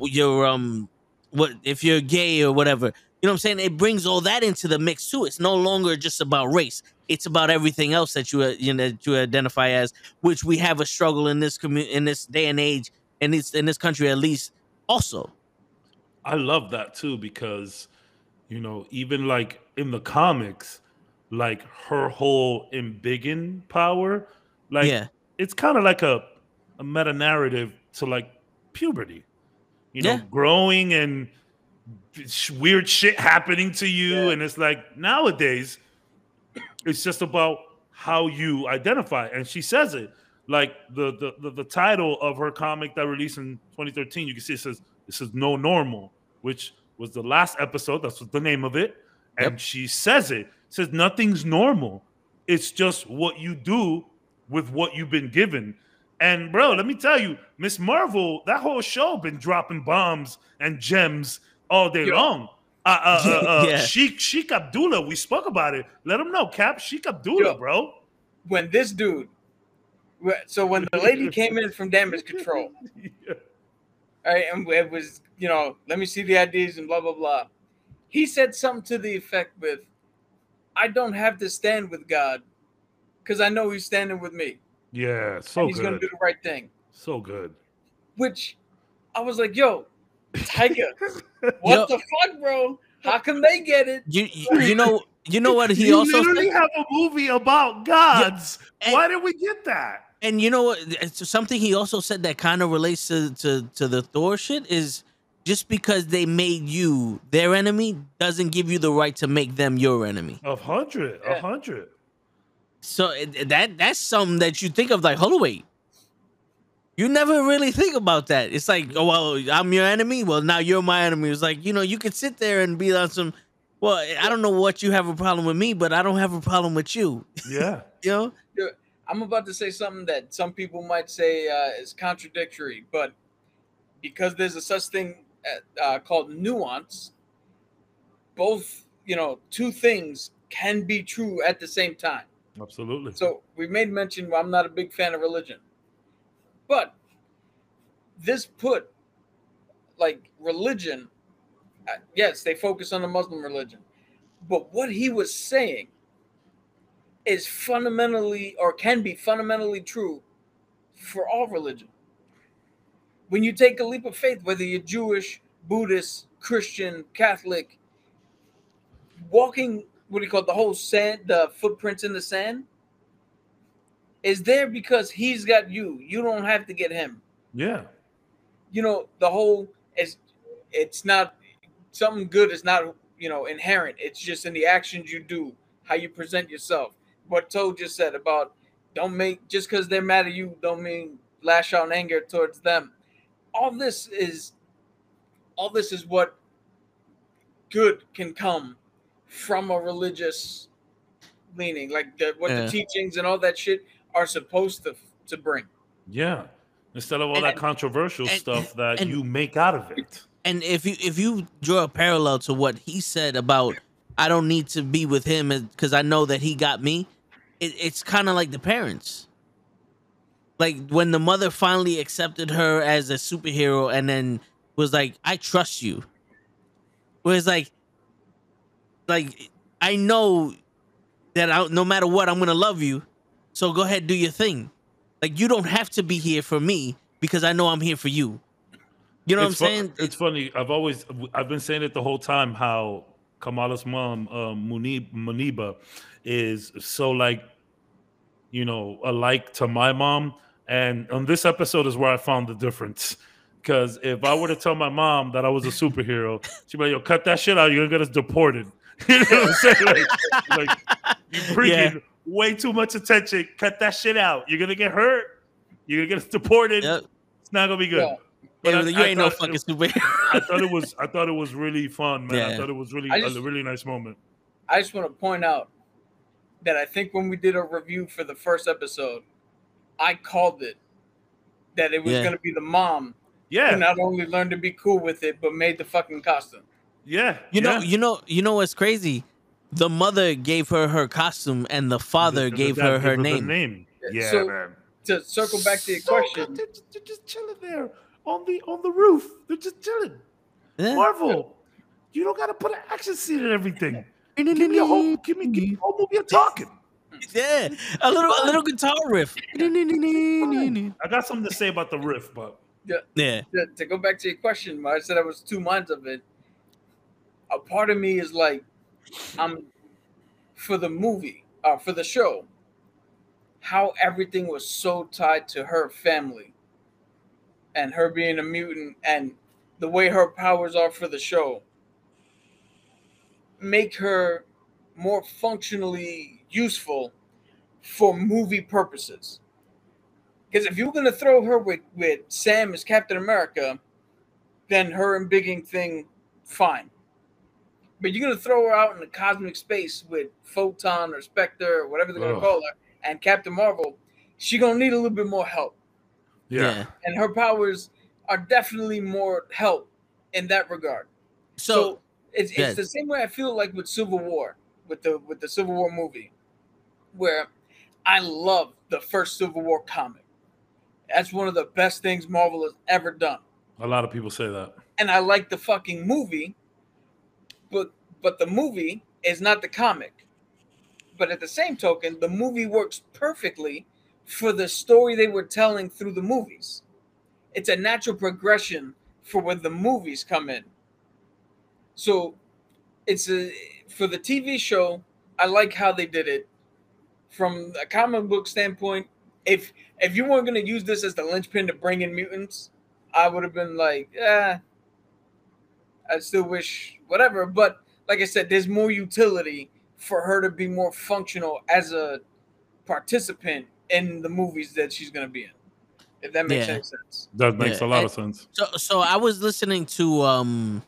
your um, what if you're gay or whatever. You know what I'm saying? It brings all that into the mix too. It's no longer just about race. It's about everything else that you uh, you know that you identify as, which we have a struggle in this community in this day and age, and this in this country at least. Also, I love that too because You know, even like in the comics, like her whole embiggen power, like yeah, it's kind of like a, a meta narrative to like puberty. You know, Yeah. growing and weird shit happening to you, Yeah. and it's like nowadays, it's just about how you identify. And she says it like the the the, the title of her comic that released in 2013. You can see it says this is no normal, which was the last episode. That's what the name of it. And she says it says nothing's normal. It's just what you do with what you've been given. And bro, let me tell you, Miss Marvel, that whole show been dropping bombs and gems all day long. Uh, uh, uh, uh, Yeah. Sheik Sheik Abdullah, we spoke about it. Let him know, Cap. Sheik Abdullah, Yo. bro. When this dude, so when the lady came in from damage control, Yeah. right, and it was, you know, let me see the IDs and blah blah blah. He said something to the effect with, "I don't have to stand with God, because I know He's standing with me, Yeah, so and He's going to do the right thing." So good. Which I was like, "Yo, Tiger, what Yo. the fuck, bro? How come they get it?" you you you know you know what he you also literally said? have a movie about gods. and- Why did we get that? and you know what? It's something he also said that kind of relates to, to to the Thor shit is just because they made you their enemy doesn't give you the right to make them your enemy. A hundred, a Yeah. hundred. So eh, eh, that that's something that you think of like, hold on, wait. You never really think about that. It's like, oh well, I'm your enemy. Well, now you're my enemy. It's like you know, you could sit there and be on some. Well, eh, I don't know what you have a problem with me, but I don't have a problem with you. Yeah. You know? I'm about to say something that some people might say uh, is contradictory, but because there's a such thing uh, uh, called nuance, both you know two things can be true at the same time. Absolutely. So we made mention. Well, I'm not a big fan of religion, but this put like religion. Uh, yes, they focus on the Muslim religion, but what he was saying is fundamentally or can be fundamentally true for all religion. When you take a leap of faith, whether you're Jewish, Buddhist, Christian, Catholic, walking what do you call it, the whole sand, the footprints in the sand, is there because he's got you. You don't have to get him. yeah. You know, the whole is it's not something good is not you know inherent. It's just in the actions you do, how you present yourself. What Toe just said about don't make just because they're mad at you, don't mean lash out in anger towards them. All this is all this is what good can come from a religious leaning, like the, what Yeah. the teachings and all that shit are supposed to to bring. Yeah. Instead of all And- that controversial and- stuff that and- you make out of it. and if you if you draw a parallel to what he said about I don't need to be with him because I know that he got me, it, it's kind of like the parents. Like when the mother finally accepted her as a superhero and then was like, "I trust you," whereas like, like I know that I, no matter what, I'm gonna love you. So go ahead, do your thing. Like you don't have to be here for me because I know I'm here for you. You know what I'm fu- saying? it's funny. I've always I've been saying it the whole time how Kamala's mom, uh, Munib, Muneeba, is so like, you know, alike to my mom. And on this episode is where I found the difference. Because if I were to tell my mom that I was a superhero, she'd be like, "Yo, cut that shit out. You're gonna get us deported." you know what I'm saying? Like, like you bringing way too much attention. Cut that shit out. You're gonna get hurt. You're gonna get us deported. Yep. It's not gonna be good. Yeah. But Yeah, I- you I ain't no thought fucking it- superhero. I thought it was I thought it was really fun, man. I thought it was really just- a really nice moment. I just want to point out that I think when we did a review for the first episode, I called it that it was Yeah. going to be the mom who Yeah, not only learned to be cool with it, but made the fucking costume. yeah. You know, yeah. you know, you know what's crazy? The mother gave her her costume, and the father The- the gave dad her gave her the name. name. Yeah, So- man. To circle back to your So question, good. They're, just, they're just chilling there on the on the roof. They're just chilling. Yeah. Marvel, you don't got to put an action scene in everything. Give me a whole give me, give me a whole movie of talking. Yeah, a little a little guitar riff. I got something to say about the riff, but Yeah, to, to go back to your question, I said I was two minds of it. a part of me is like, I'm for the movie, uh, for the show, how everything was so tied to her family and her being a mutant and the way her powers are for the show make her more functionally useful for movie purposes. Because if you're gonna throw her with, with Sam as Captain America, then her embiggen thing, fine. But you're gonna throw her out in the cosmic space with Photon or Spectre or whatever they're gonna call her and Captain Marvel, she gonna need a little bit more help. Yeah. And her powers are definitely more help in that regard. So, So, it's, it's yeah. the same way I feel like with Civil War, with the with the Civil War movie, where I love the first Civil War comic. That's one of the best things Marvel has ever done. A lot of people say that. And I like the fucking movie, but but the movie is not the comic. But at the same token, the movie works perfectly for the story they were telling through the movies. It's a natural progression for when the movies come in. So it's a for the TV show, I like how they did it. From a comic book standpoint, if if you weren't gonna use this as the linchpin to bring in mutants, I would have been like, yeah, I still wish whatever. But like I said, there's more utility for her to be more functional as a participant in the movies that she's gonna be in. If that makes Yeah. any sense. That makes Yeah, a lot and- of sense. so, so I was listening to um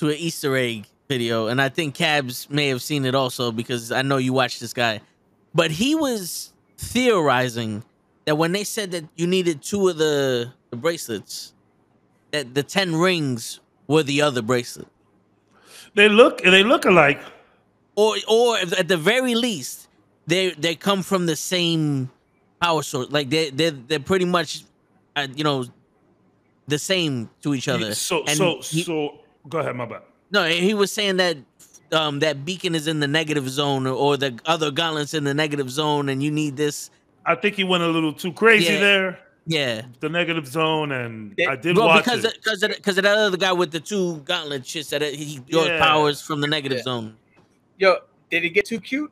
to an Easter egg video, and I think Cabs may have seen it also because I know you watch this guy. But he was theorizing that when they said that you needed two of the, the bracelets, that the ten rings were the other bracelet. They look they look alike. or or at the very least they they come from the same power source like they they they're pretty much uh, you know the same to each other So And so he- so go ahead, my bad. no he was saying that um that beacon is in the negative zone or, or the other gauntlets in the negative zone and you need this I think he went a little too crazy Yeah. there. yeah The negative zone, and Yeah, I did well watch because it. because because of that other guy with the two gauntlet shits that he draws Yeah. powers from the negative Yeah. zone Yo, did he get too cute?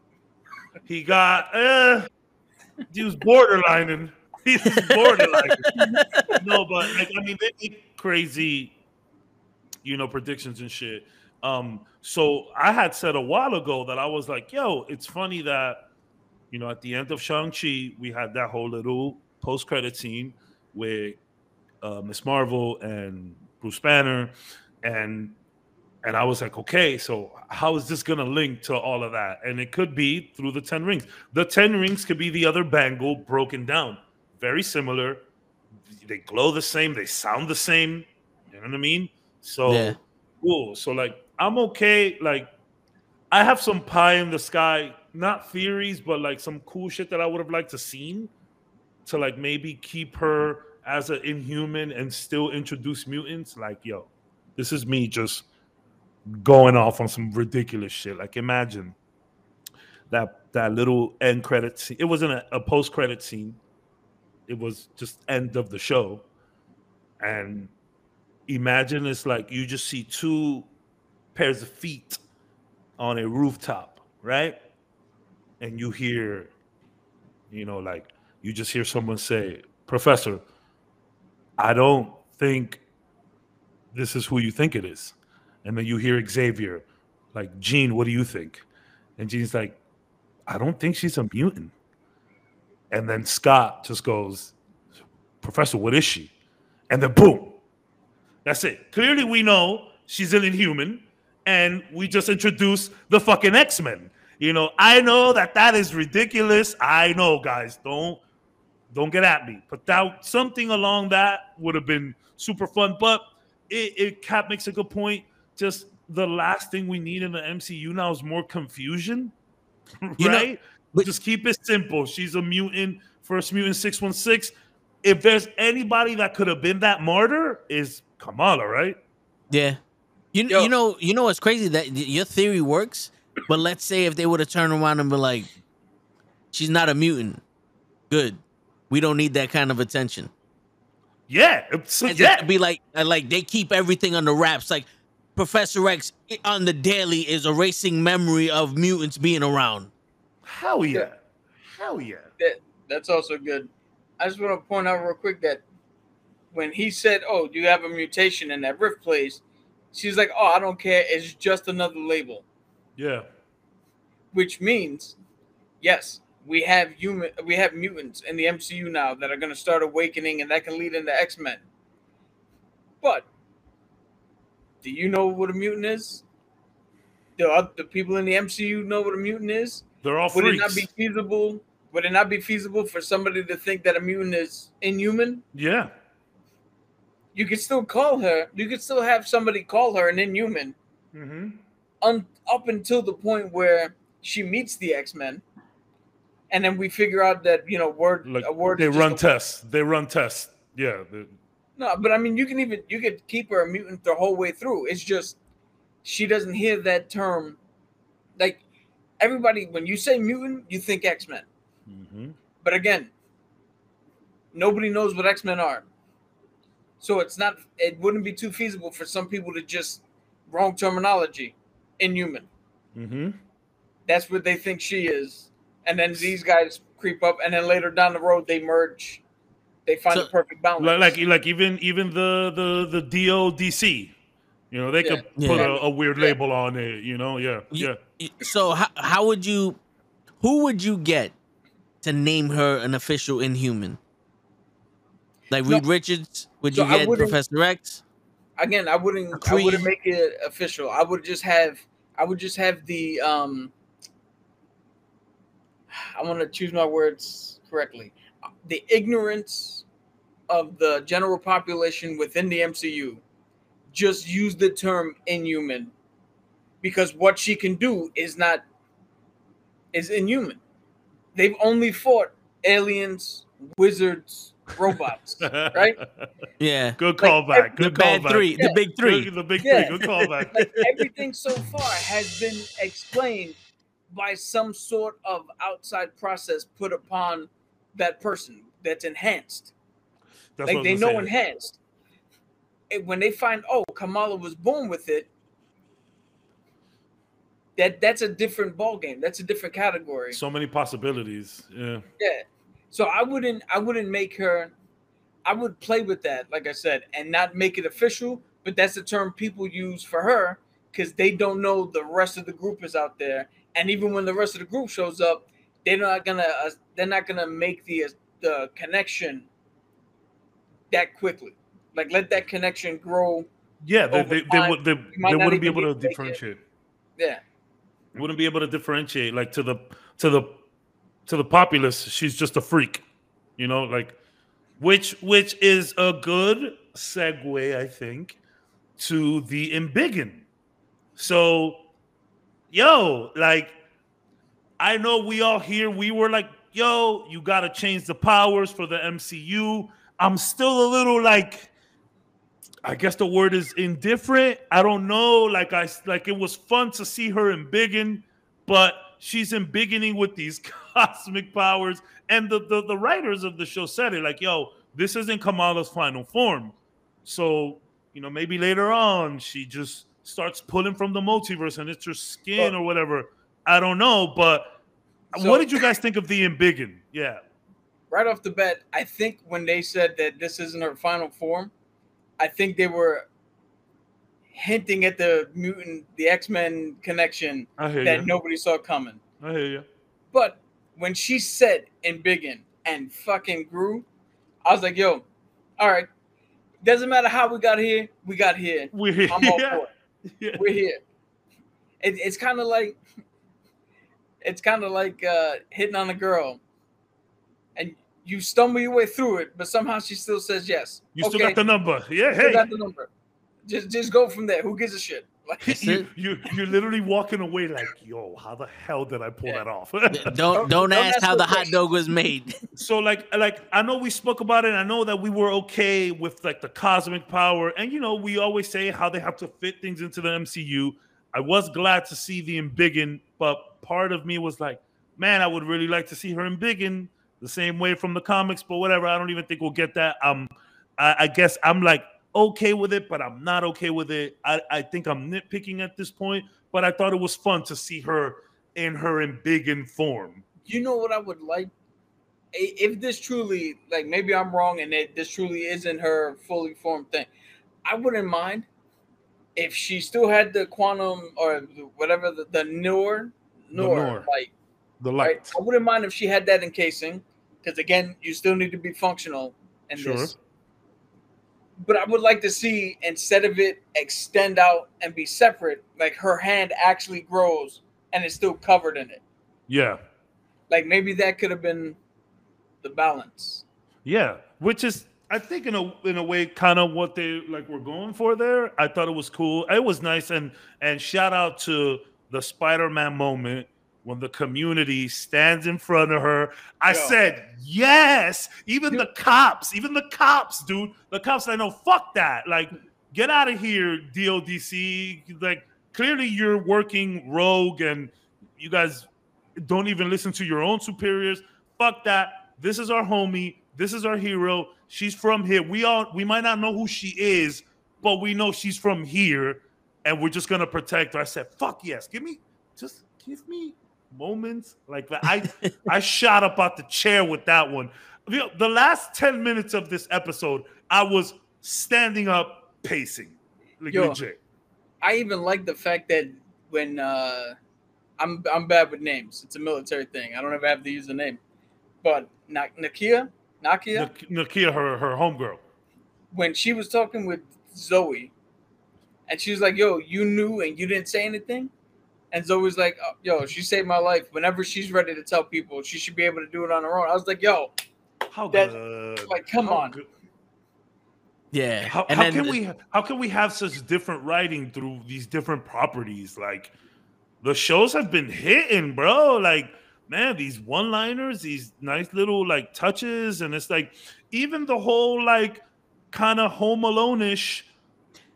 He got uh he was borderlining. He was borderlining. no, but like I mean they crazy, you know, predictions and shit. Um, so I had said a while ago that I was like, yo, it's funny that you know, at the end of Shang-Chi, we had that whole little post-credit scene with uh Miss Marvel and Bruce Banner and and I was like, okay, so how is this gonna link to all of that? And it could be through the 10 rings. The 10 rings could be the other bangle broken down. Very similar. They glow the same, they sound the same. You know what I mean? So Yeah. cool. So like I'm okay. Like I have some pie in the sky, not theories, but like some cool shit that I would have liked to seen to like maybe keep her as an inhuman and still introduce mutants. Like, yo, this is me just going off on some ridiculous shit. Like, imagine that that little end credit scene. It wasn't a, a post credit scene. It was just end of the show. And imagine it's like you just see two pairs of feet on a rooftop, right? And you hear, you know, like you just hear someone say, Professor, I don't think this is who you think it is. And then you hear Xavier, like, Jean, what do you think? And Jean's like, I don't think she's a mutant. And then Scott just goes, Professor, what is she? And then boom. That's it. Clearly, we know she's an inhuman, and we just introduced the fucking X Men. You know, I know that that is ridiculous. I know, guys. Don't don't get at me. But that something along that would have been super fun. But it, it Cap makes a good point. Just the last thing we need in the MCU now is more confusion, You know, right? but- just keep it simple. She's a mutant, first mutant six one six. If there's anybody that could have been that martyr, is Kamala, right? Yeah. You Yo. you know you know what's crazy that your theory works, but let's say if they would have turned around and been like, she's not a mutant, good, we don't need that kind of attention. Yeah, it's- And just yeah. be like uh, like they keep everything under wraps. Like Professor X on the daily is erasing memory of mutants being around. Hell yeah. Hell yeah. That that's also good. I just want to point out real quick that when he said, "Oh, do you have a mutation in that rift place," she's like, "Oh, I don't care. It's just another label." Yeah. Which means, yes, we have human, we have mutants in the MCU now that are going to start awakening, and that can lead into X Men. But do you know what a mutant is? Do the people in the MCU know what a mutant is? They're all Would it not be feasible? Would it not be feasible for somebody to think that a mutant is inhuman? yeah. You could still call her. You could still have somebody call her an inhuman Mm-hmm. un, up until the point where she meets the X Men, and then we figure out that you know word Like a word. they run a- tests. They run tests. Yeah. they- No, but I mean, you can even you could keep her a mutant the whole way through. It's just she doesn't hear that term. Like everybody, when you say mutant, you think X Men. Mhm. But again, nobody knows what X Men are. So it's not. It wouldn't be too feasible for some people to just wrong terminology, inhuman. Mhm. That's what they think she is, and then these guys creep up, and then later down the road they merge. They find So- the perfect balance. Like, like like even even the the the DODC, you know, they could Yeah. put Yeah. a, a weird Yeah. label on it. You know, yeah, You- yeah. So how how would you, who would you get to name her an official Inhuman? Like No. Reed Richards? Would So you get Professor X? again, I wouldn't. I wouldn't make it official. I would just have. I would just have the. um I want to choose my words correctly. The ignorance of the general population within the MCU just use the term inhuman because what she can do is not is inhuman. They've only fought aliens, wizards, robots, right? Yeah. Good Like, callback. The Good bad callback. three, the big three. Good- the big Yeah. three. Good callback. like everything so far has been explained by some sort of outside process put upon that person that's enhanced. That's what I like they know say. enhanced. And when they find, oh, Kamala was born with it, that that's a different ball game. That's a different category. So many possibilities. Yeah. Yeah. So I wouldn't I wouldn't make her I would play with that, like I said, and not make it official, but that's the term people use for her because they don't know the rest of the group is out there. And even when the rest of the group shows up, they're not gonna uh, they're not gonna make the the connection that quickly. Like let that connection grow. Yeah. They, they, they, would, they, they wouldn't be able to make it. differentiate. Yeah. Wouldn't be able to differentiate like to the to the to the populace. She's just a freak. You know, like which which is a good segue, I think, to the embiggen. So, yo, like, I know we all here, we were like, yo, you got to change the powers for the MCU. I'm still a little like, I guess the word is indifferent. I don't know. Like, I like it was fun to see her embiggen, but she's embiggening with these cosmic powers. And the, the the writers of the show said it like, yo, this isn't Kamala's final form. So, you know, maybe later on she just starts pulling from the multiverse and it's her skin or uh, whatever. I don't know, but So- what did you guys think of the embiggen? Yeah. right off the bat, I think when they said that this isn't her final form, I think they were hinting at the mutant, the X Men connection that you. nobody saw coming. I hear you. But when she said embiggen and fucking grew, I was like, yo, all right. Doesn't matter how we got here, we got here. We're here. I'm all for it. Yeah. We're here. It, it's kind of like it's kind of like uh, hitting on a girl, and you stumble your way through it, but somehow she still says yes. You still got the number. Yeah, hey. got the number. Just just go from there. Who gives a shit? Like, you, you you're literally walking away like, yo, how the hell did I pull Yeah. that off? Don't Don't- don't don't ask ask how those the hot dog was made. so like like I know we spoke about it. I know that we were okay with like the cosmic power, and you know we always say how they have to fit things into the MCU. I was glad to see the embiggen, but part of me was like, man, I would really like to see her embiggen the same way from the comics, but whatever. I don't even think we'll get that. Um, I, I guess I'm like okay with it, but I'm not okay with it. I, I think I'm nitpicking at this point, but I thought it was fun to see her in her embiggen form. You know what I would like? If this truly, like, maybe I'm wrong and it, this truly isn't her fully formed thing, I wouldn't mind if she still had the quantum or whatever the, the Noor, Noor, Noor. like, The right? light. I wouldn't mind if she had that encasing because, again, you still need to be functional in Sure. this. But I would like to see instead of it extend out and be separate, like her hand actually grows and it's still covered in it. Yeah. Like maybe that could have been the balance. Yeah, which is I think in a in a way kind of what they like were going for there. I thought it was cool. It was nice and and shout out to the Spider-Man moment when the community stands in front of her. I Yeah. said, "Yes." Even the cops, even the cops, dude. The cops I know fuck that. Like get out of here, DODC. Like clearly you're working rogue and you guys don't even listen to your own superiors. Fuck that. This is our homie. This is our hero. She's from here. We all we might not know who she is, but we know she's from here, and we're just gonna protect her. I said, "Fuck yes, give me just give me moments like that." I I shot up out the chair with that one. The last ten minutes of this episode, I was standing up, pacing, like Yo. legit. I even like the fact that when uh I'm I'm bad with names. It's a military thing. I don't ever have to use the name. But Na- Nakia, Nakia, Nak- Nakia, her her homegirl. when she was talking with Zoe, and she was like, "Yo, you knew and you didn't say anything," and Zoe was like, oh, "Yo, she saved my life. Whenever she's ready to tell people, she should be able to do it on her own." I was like, "Yo, How That- good? like, come How on." good- Yeah. How, and how then can we how can we have such different writing through these different properties? Like the shows have been hitting, bro. Like man, these one liners, these nice little like touches, and it's like even the whole like kind of Home Alone ish,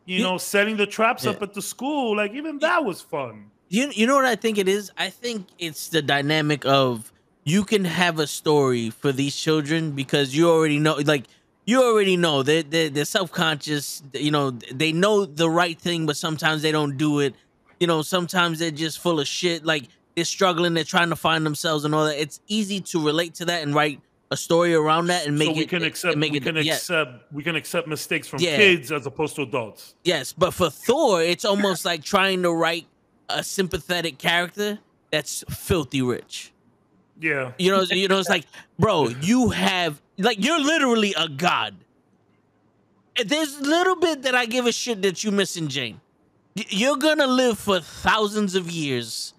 you You- know, setting the traps up at the school. Like even that was fun. You you know what I think it is? I think it's the dynamic of you can have a story for these children because you already know like you already know they they they're self-conscious, you know, they know the right thing but sometimes they don't do it. You know, sometimes they're just full of shit like they're struggling, they're trying to find themselves and all that. It's easy to relate to that and write a story around that and make so we it can accept make we it can yeah. accept we can accept mistakes from Yeah. kids as opposed to adults. Yes, but for Thor, it's almost like trying to write a sympathetic character that's filthy rich. Yeah. You know, you know, it's like, bro, you have like you're literally a god. There's a little bit that I give a shit that you missing, Jane. You're gonna live for thousands of years,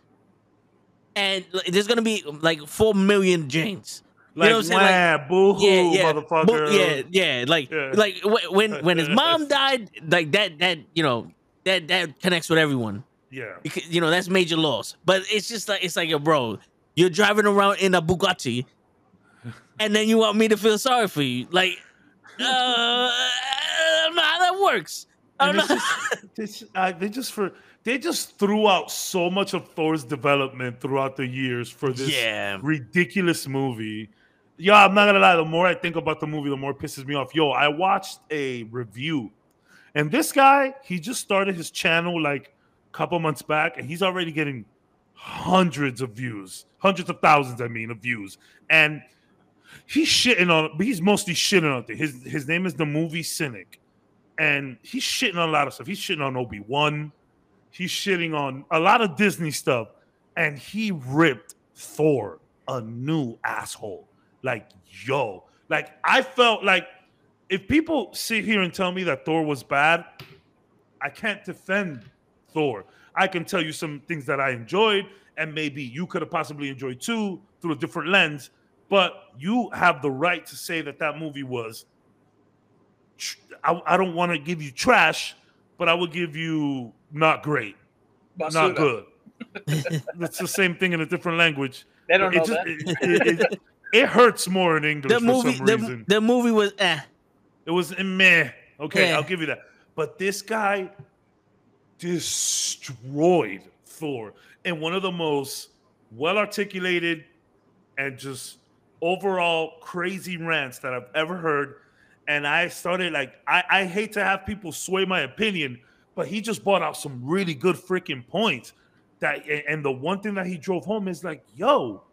and there's gonna be like four million Janes. Like, know what I'm saying? Like, boo-hoo, yeah, yeah, motherfucker. Bo- yeah, yeah. Like, Yeah. like when when his mom died, like that, that you know, that that connects with everyone. Yeah. You know that's major loss. But it's just like it's like, yo, bro, you're driving around in a Bugatti, and then you want me to feel sorry for you, like, uh, I don't know how that works. I don't know. just, uh, they just for they just threw out so much of Thor's development throughout the years for this Yeah. ridiculous movie. Yo, I'm not gonna lie. The more I think about the movie, the more it pisses me off. Yo, I watched a review, and this guy he just started his channel like couple months back, and he's already getting hundreds of views, hundreds of thousands, I mean, of views, and he's shitting on. But he's mostly shitting on things. His his name is the Movie Cynic and he's shitting on a lot of stuff. He's shitting on Obi Wan. He's shitting on a lot of Disney stuff, and he ripped Thor a new asshole. Like yo, like I felt like if people sit here and tell me that Thor was bad, I can't defend Thor. I can tell you some things that I enjoyed, and maybe you could have possibly enjoyed too through a different lens. But you have the right to say that that movie was I, I don't want to give you trash, but I will give you not great, Basuda. not good. it's the same thing in a different language. They don't it, know just, that. it, it- it- it hurts more in English the for movie, some reason. the movie was eh. It was eh, meh. Okay, Yeah. I'll give you that. But this guy destroyed Thor in one of the most well articulated and just overall crazy rants that I've ever heard. and I started like I, I hate to have people sway my opinion, but he just brought out some really good freaking points. That and the one thing that he drove home is like, yo,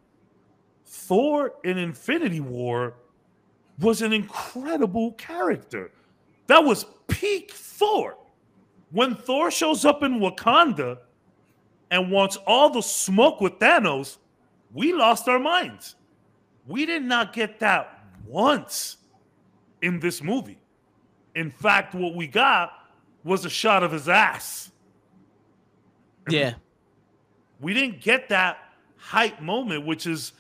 Thor in Infinity War was an incredible character. That was peak Thor. When Thor shows up in Wakanda and wants all the smoke with Thanos, we lost our minds. We did not get that once in this movie. In fact, what we got was a shot of his ass. Yeah. We didn't get that hype moment, which is,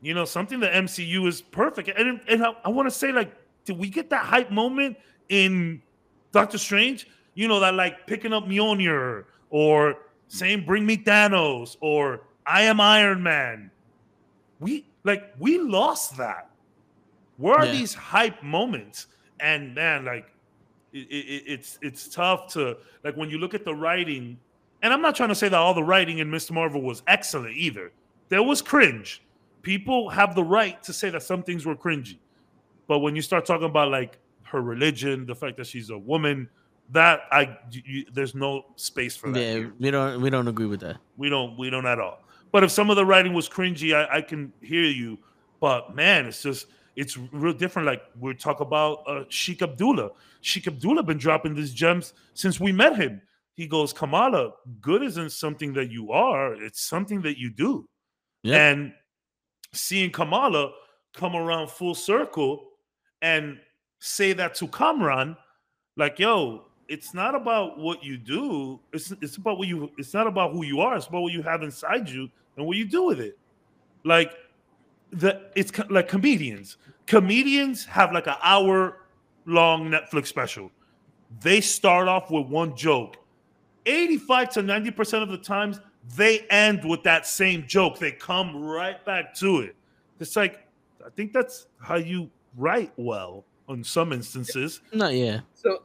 you know, something that MCU is perfect. And, and I, I want to say, like, did we get that hype moment in Doctor Strange? You know, that like picking up Mjolnir or saying, bring me Thanos or I am Iron Man. We like we lost that. Where are Yeah. these hype moments? And man, like it, it, it's it's tough to like when you look at the writing. And I'm not trying to say that all the writing in Mr. Marvel was excellent either. There was cringe. People have the right to say that some things were cringy. But when you start talking about like her religion, the fact that she's a woman, that I you, there's no space for that. Yeah, here. we don't we don't agree with that. We don't we don't at all. But if some of the writing was cringy, I, I can hear you. But man, it's just it's real different. Like we talk about uh, Sheik Abdullah. Sheik Abdullah been dropping these gems since we met him. He goes, Kamala, good isn't something that you are; it's something that you do. Yep. And seeing Kamala come around full circle and say that to Kamran, like, yo, it's not about what you do. It's it's about what you. It's not about who you are. It's about what you have inside you and what you do with it. Like the it's co- like comedians. Comedians have like an hour long Netflix special. They start off with one joke. 85 to 90% of the times they end with that same joke. They come right back to it. It's like I think that's how you write well in some instances. Not yeah. So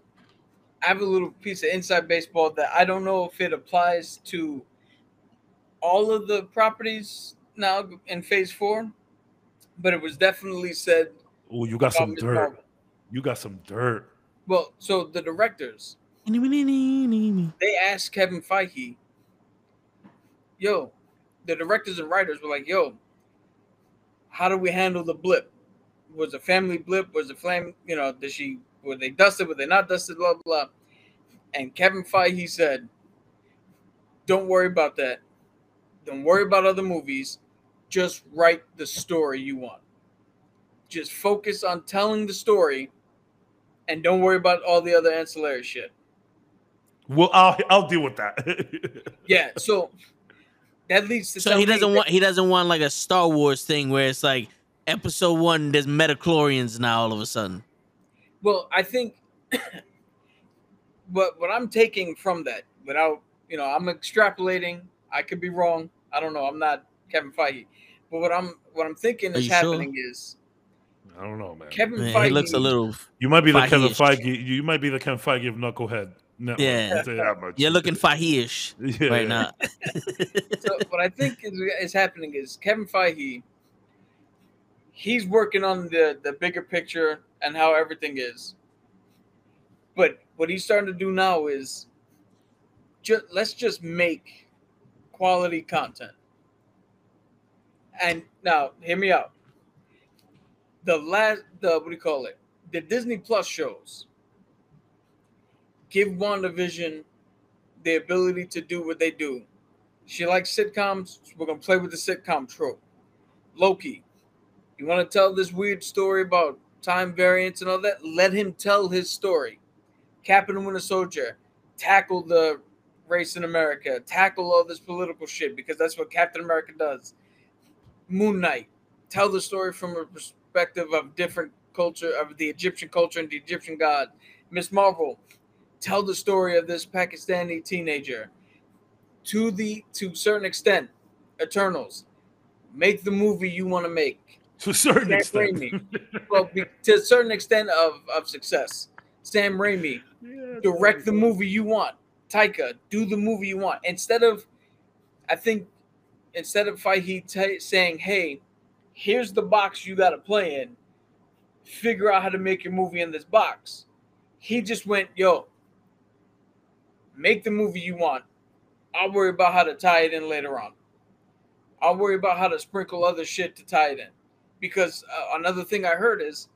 I have a little piece of inside baseball that I don't know if it applies to all of the properties now in phase four, but it was definitely said Oh, you got some Ms. dirt. Marvel. You got some dirt. Well, so the directors, they asked Kevin Feige, yo, the directors and writers were like, yo, how do we handle the blip? Was a family blip? Was a flame, you know, did she, were they dusted? Were they not dusted? Blah, blah. And Kevin Feige said, don't worry about that. Don't worry about other movies. Just write the story you want. Just focus on telling the story and don't worry about all the other ancillary shit. Well, I'll I'll deal with that. Yeah, so that leads to So he doesn't that- want he doesn't want like a Star Wars thing where it's like episode one, there's midi-chlorians now all of a sudden. Well, I think what what I'm taking from that, without you know, I'm extrapolating. I could be wrong. I don't know. I'm not Kevin Feige, but what I'm what I'm thinking Are is you sure? happening is I don't know, man. Kevin Man, Feige. he looks a little You might be the Kevin Feige-ish. You might be the Kevin Feige of Knucklehead. Network. Yeah. You that much. you're looking fahish yeah. right now. so what I think is, is happening is Kevin Feige. He's working on the the bigger picture and how everything is. But what he's starting to do now is just let's just make quality content. And now, hear me out. The last, the what do you call it? The Disney Plus shows give WandaVision the ability to do what they do. She likes sitcoms. We're gonna play with the sitcom trope. Loki, you want to tell this weird story about time variance and all that? Let him tell his story. Captain Winter Soldier, tackle the race in America, tackle all this political shit because that's what Captain America does. Moon Knight, tell the story from a perspective of different culture of the Egyptian culture and the Egyptian god. Miss Marvel, tell the story of this Pakistani teenager. To the to certain extent, Eternals, make the movie you want to make. To a certain extent. Well, be, to a certain extent of of success. Sam Raimi, Yeah, direct the movie you want. Taika, do the movie you want. Instead of, I think, instead of Feige ta saying, "Hey, here's the box you got to play in," figure out how to make your movie in this box. He just went, yo, make the movie you want. I'll worry about how to tie it in later on. I'll worry about how to sprinkle other shit to tie it in. Because uh, another thing I heard is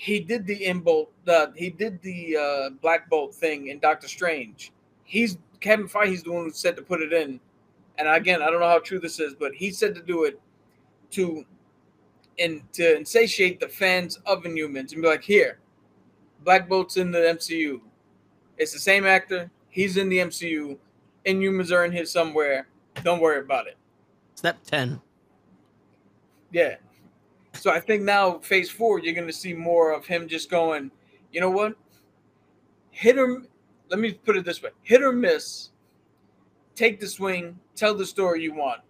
he did the inbolt, the he did the uh, Black Bolt thing in Doctor Strange. He's Kevin Feige's the one who said to put it in. And again, I don't know how true this is, but he said to do it to and to insatiate the fans of Inhumans and be like, here, Black Bolt's in the MCU. It's the same actor. He's in the MCU. Inhumans are in here somewhere. Don't worry about it. Step 10. Yeah. So I think now phase four, you're gonna see more of him just going, you know what? Hit or let me put it this way: hit or miss. Take the swing. Tell the story you want.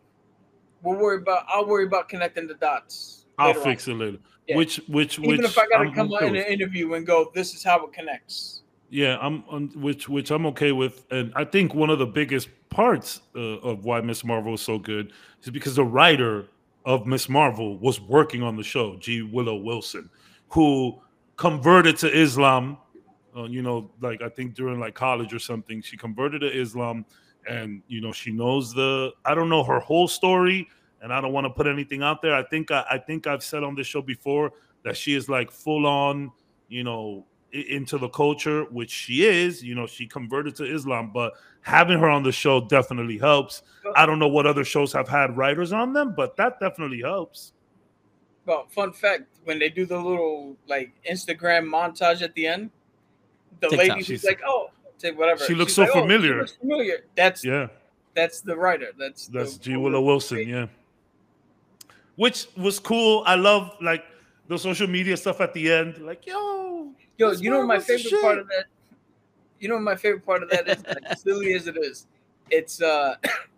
We'll worry about. I'll worry about connecting the dots. I'll fix on. it later. Yeah. Which, which, Even which? if I gotta come out in an interview and go, this is how it connects. Yeah, I'm on which which I'm okay with, and I think one of the biggest parts uh, of why Miss Marvel is so good is because the writer of Miss Marvel was working on the show, G. Willow Wilson, who converted to Islam. Uh, you know, like I think during like college or something, she converted to Islam, and you know she knows the. I don't know her whole story, and I don't want to put anything out there. I think I, I think I've said on this show before that she is like full on, you know, into the culture, which she is. You know, she converted to Islam, but having her on the show definitely helps. I don't know what other shows have had writers on them, but that definitely helps. Well, fun fact: when they do the little like Instagram montage at the end, the TikTok. lady who's She's- like, "Oh, say whatever." She looks She's so like, "Oh, she familiar." looks familiar. That's Yeah, that's the writer. That's that's the, G. Willow Wilson. Yeah, which was cool. I love like the social media stuff at the end. Like, yo, Yo, Miss you know my favorite part of that? You know my favorite part of that is? like, silly as it is, it's uh,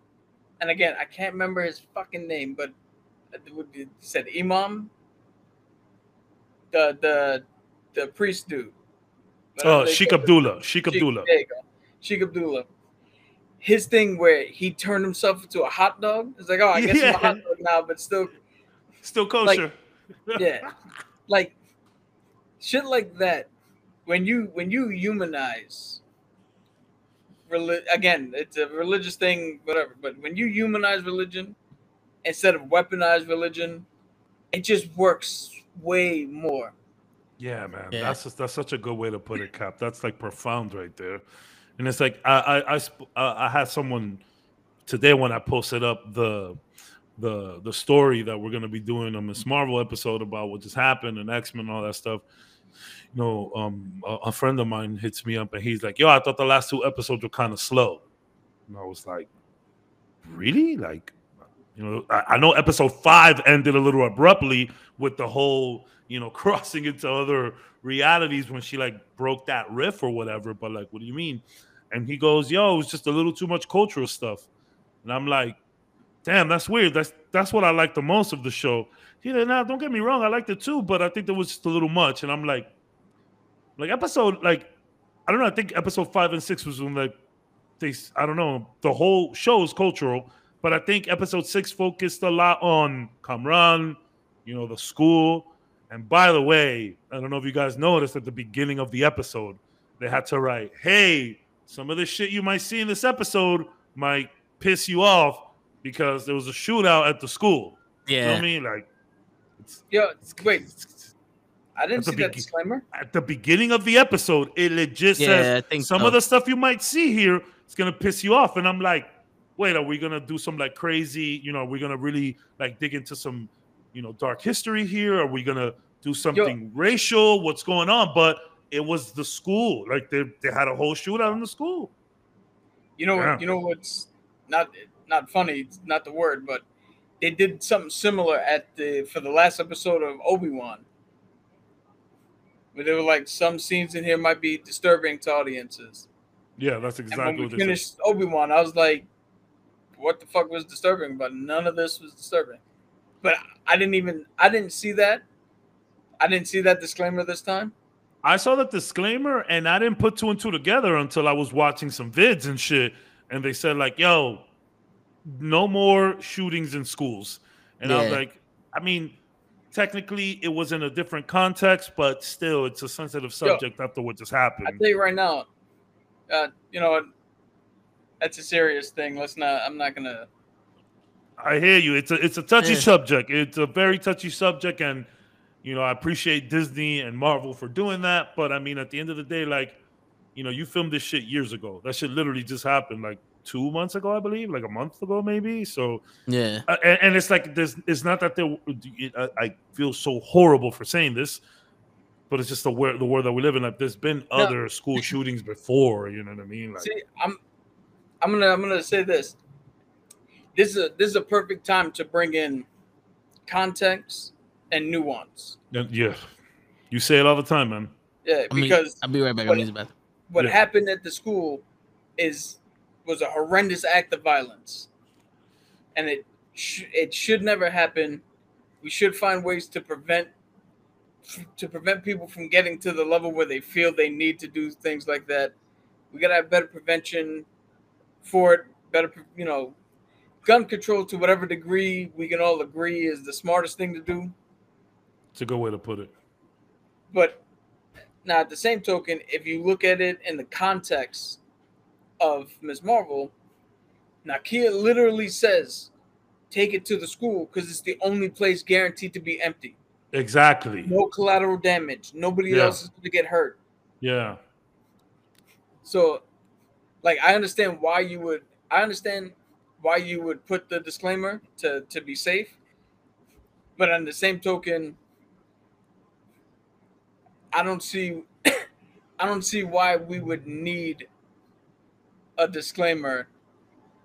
and again, I can't remember his fucking name, but it would be- said Imam, the the the priest dude. Oh, Sheik. Abdullah, Sheik Sheik- Abdullah. There you go. Sheik Abdullah. His thing where he turned himself into a hot dog. It's like, oh, I guess I'm a hot dog now, but still, Still kosher. yeah. like shit like that. When you when you humanize, reli- again, it's a religious thing, whatever. But when you humanize religion instead of weaponize religion, it just works way more. Yeah, man, Yeah. that's just, that's such a good way to put it, Cap. That's like profound right there, and it's like I I I, uh, I had someone today when I posted up the the the story that we're gonna be doing a Miss Marvel episode about what just happened and X Men and all that stuff. Know, um, a, a friend of mine hits me up and he's like, "Yo, I thought the last two episodes were kind of slow," and I was like, "Really? Like, you know, I, I know episode five ended a little abruptly with the whole, you know, crossing into other realities when she like broke that riff or whatever. But like, what do you mean? And he goes, "Yo, it's just a little too much cultural stuff," and I'm like, "Damn, that's weird. That's that's what I like the most of the show." He said, "Nah, don't get me wrong, I liked it too, but I think there was just a little much." And I'm like, like episode like I don't know. I think episode five and six was when like they I don't know. The whole show is cultural, but I think episode six focused a lot on Kamran, you know, the school. And by the way, I don't know if you guys noticed at the beginning of the episode, they had to write, "Hey, some of the shit you might see in this episode might piss you off because there was a shootout at the school." You know what Yeah. I mean? Like, it's, Yo, it's wait, it's- I didn't That's a see that disclaimer. at the beginning of the episode, it legit Yeah, says think some so. of the stuff you might see here is gonna piss you off. And I'm like, wait, are we gonna do some like crazy, you know, are we gonna really like dig into some, you know, dark history here? Are we gonna do something racial? What's going on? But it was the school. Like they, they had a whole shootout in the school. You know, Yeah. you know what's not not funny, it's not the word, but they did something similar at the for the last episode of Obi Wan. Where they were like, some scenes in here might be disturbing to audiences. Yeah, that's And exactly when we what they said. finished Obi Wan, I was like, what the fuck was disturbing? But none of this was disturbing. But I didn't even I didn't see that. I didn't see that disclaimer this time. I saw that disclaimer and I didn't put two and two together until I was watching some vids and shit. And they said, like, yo, no more shootings in schools. And I was like, I mean, technically it was in a different context, but still, it's a sensitive subject after what just happened. I tell you right now, uh, you know, what? that's a serious thing. Let's not. I'm not gonna. I hear you. It's a it's a touchy subject. It's a very touchy subject, and you know I appreciate Disney and Marvel for doing that. But I mean, at the end of the day, like you know, you filmed this shit years ago. That shit literally just happened like two months ago, I believe, like a month ago, maybe. So, Yeah. uh, and, and it's like there's it's not that there. I, I feel so horrible for saying this, but it's just the world the world that we live in. Like, there's been No. other school shootings before. You know what I mean? Like, See, I'm, I'm gonna, I'm gonna say this. This is a, this is a perfect time to bring in context and nuance. yeah, you say it all the time, man. Yeah, I mean, because I'll be right back. what- I'm using the bathroom. what Yeah. happened at the school is was a horrendous act of violence, and it sh- it should never happen. We should find ways to prevent to prevent people from getting to the level where they feel they need to do things like that. We gotta have better prevention for it. Better, you know, gun control to whatever degree we can all agree is the smartest thing to do. It's a good way to put it. But now, at the same token, if you look at it in the context of Ms. Marvel, Nakia literally says, take it to the school because it's the only place guaranteed to be empty. Exactly. No collateral damage. Nobody Yeah. else is going to get hurt. Yeah. So, like, I understand why you would, I understand why you would put the disclaimer to, to be safe. But on the same token, I don't see I don't see why we would need a disclaimer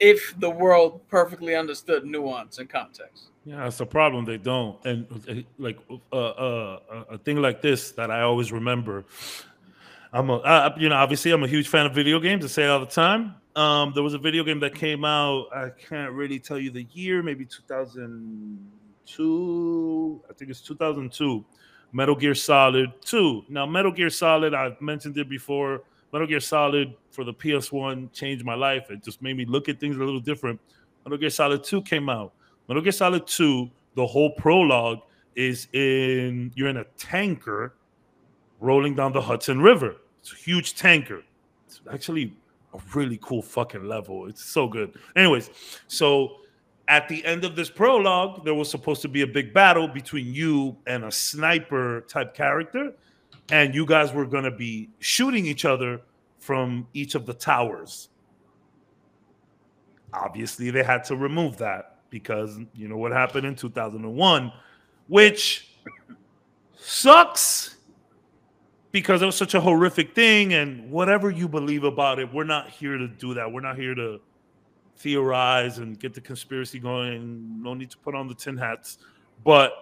if the world perfectly understood nuance and context. Yeah, it's a problem. They don't, and uh, like uh, uh, a thing like this that I always remember. I'm a, uh, you know, obviously I'm a huge fan of video games. I say all the time. Um, there was a video game that came out. I can't really tell you the year, maybe 2002. I think it's 2002. Metal Gear Solid 2. Now, Metal Gear Solid, I've mentioned it before. Metal Gear Solid for the PS1 changed my life. It just made me look at things a little different. Metal Gear Solid 2 came out. Metal Gear Solid 2, the whole prologue is in you're in a tanker rolling down the Hudson River. It's a huge tanker. It's actually a really cool fucking level. It's so good. Anyways, so at the end of this prologue, there was supposed to be a big battle between you and a sniper type character, and you guys were going to be shooting each other from each of the towers. Obviously, they had to remove that because you know what happened in 2001, which sucks because it was such a horrific thing. And whatever you believe about it, we're not here to do that. We're not here to theorize and get the conspiracy going. No need to put on the tin hats. But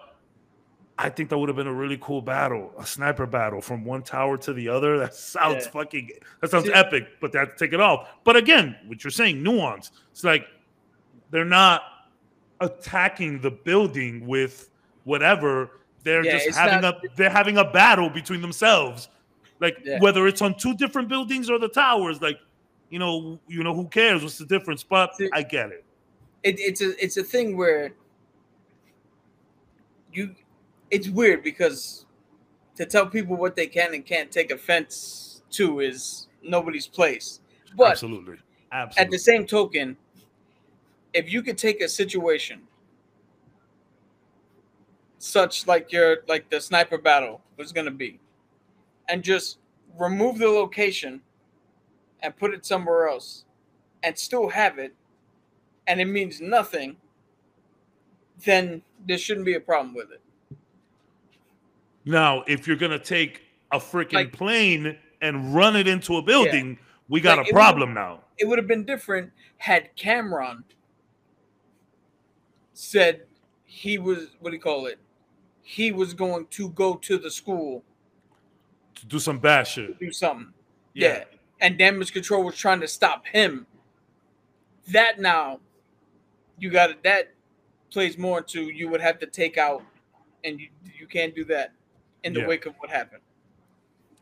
I think that would have been a really cool battle, a sniper battle from one tower to the other. That sounds Yeah. fucking that sounds epic, but they have to take it off. But again, what you're saying, nuance. It's like they're not attacking the building with whatever. They're Yeah, just having not- a they're having a battle between themselves. Like whether it's on two different buildings or the towers, like you know, you know, who cares? What's the difference? But I get it. it, it's a it's a thing where you it's weird because to tell people what they can and can't take offense to is nobody's place. But Absolutely. at the same token, if you could take a situation such like your like the sniper battle was gonna be, and just remove the location and put it somewhere else and still have it, and it means nothing, then there shouldn't be a problem with it. Now, if you're gonna take a freaking Like- plane and run it into a building, we got Like, a problem now. It would have been different had Kamran said he was what do you call it? He was going to go to the school To do some bad shit. do something. Yeah. And damage control was trying to stop him. That now, you got it. That plays more into you would have to take out, and you you can't do that in the Yeah. wake of what happened.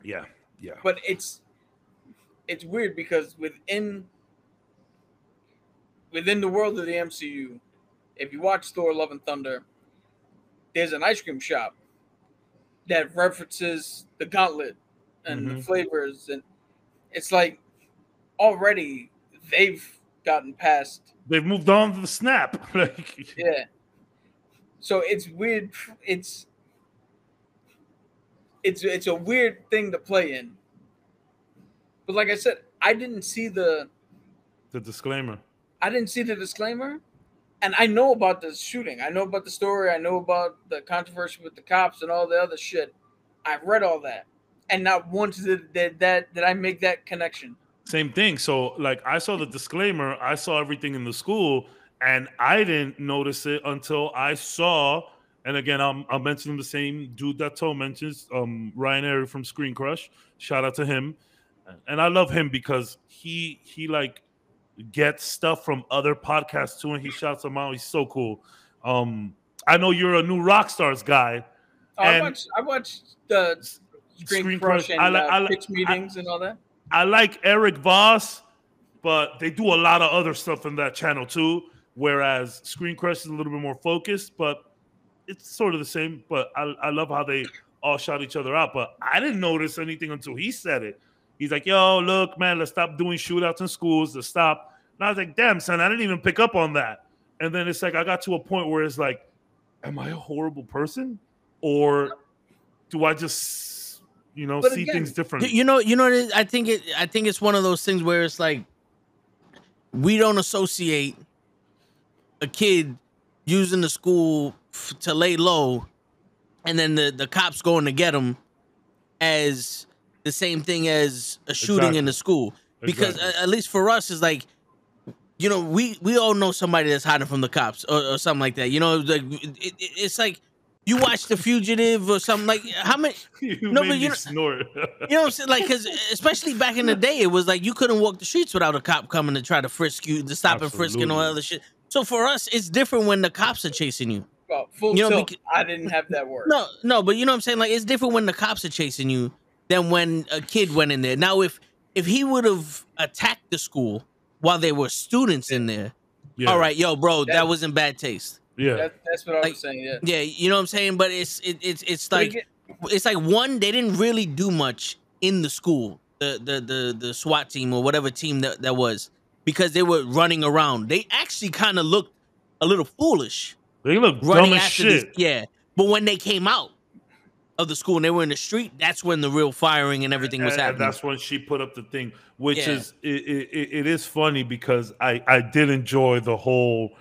Yeah. Yeah. But it's it's weird because within within the world of the MCU, if you watch Thor: Love and Thunder, there's an ice cream shop that references the gauntlet and the Mhm. flavors, and it's like already they've gotten past They've moved on to the snap. like, yeah. So it's weird. It's it's it's a weird thing to play in. But like I said, I didn't see the the disclaimer. I didn't see the disclaimer, and I know about the shooting. I know about the story. I know about the controversy with the cops and all the other shit. I've read all that, and not once did did that did I make that connection. Same thing. So, like, I saw the disclaimer, I saw everything in the school, and I didn't notice it until I saw. And again, I'm, I'm mentioning the same dude that Toe mentions, um, Ryan Arey from Screen Crush. Shout out to him, and I love him because he he like gets stuff from other podcasts too, and he shouts them out. He's so cool. Um, I know you're a new Rockstars guy. Oh, I watched I watched the Screen, Screen Crush Crush, and I li- uh, I li- pitch meetings and all that. I like Erik Voss, but they do a lot of other stuff in that channel too. Whereas Screen Crush is a little bit more focused, but it's sort of the same. But I, I love how they all shout each other out. But I didn't notice anything until he said it. He's like, "Yo, look, man, let's stop doing shootouts in schools. Let's stop." And I was like, "Damn, son, I didn't even pick up on that." And then it's like I got to a point where it's like, "Am I a horrible person, or do I just, you know, But see again, things differently?" You know, you know. what it is? I think it. I think it's one of those things where it's like we don't associate a kid using the school f- to lay low, and then the the cops going to get him as the same thing as a shooting Exactly. in the school. Because Exactly. at least for us, it's like. You know, we we all know somebody that's hiding from the cops or, or something like that. You know, like it, it, it's like you watch The Fugitive or something like how many you No, made but you know- snort. you know what I'm saying? Like, because especially back in the day, it was like you couldn't walk the streets without a cop coming to try to frisk you, to stop and frisk and all Absolutely. other shit. So for us, it's different when the cops are chasing you. Well, full You know, tilt. beca- I didn't have that word. No, no, but you know what I'm saying? Like, it's different when the cops are chasing you than when a kid went in there. Now, if if he would have attacked the school while there were students in there, yeah. all right, yo, bro, that, That- was in bad taste. Yeah. That, that's what I Like- was saying. Yeah. Yeah, you know what I'm saying? But it's it, it's it's like again- it's like one they didn't really do much in the school the the the, the swat team or whatever team that, that was because they were running around they actually kind of looked a little foolish They look running dumb as shit. this yeah but when they came out of the school and they were in the street that's when the real firing and everything was And- and happening that's when she put up the thing, which Yeah. is it, it, it is funny because I I did enjoy the whole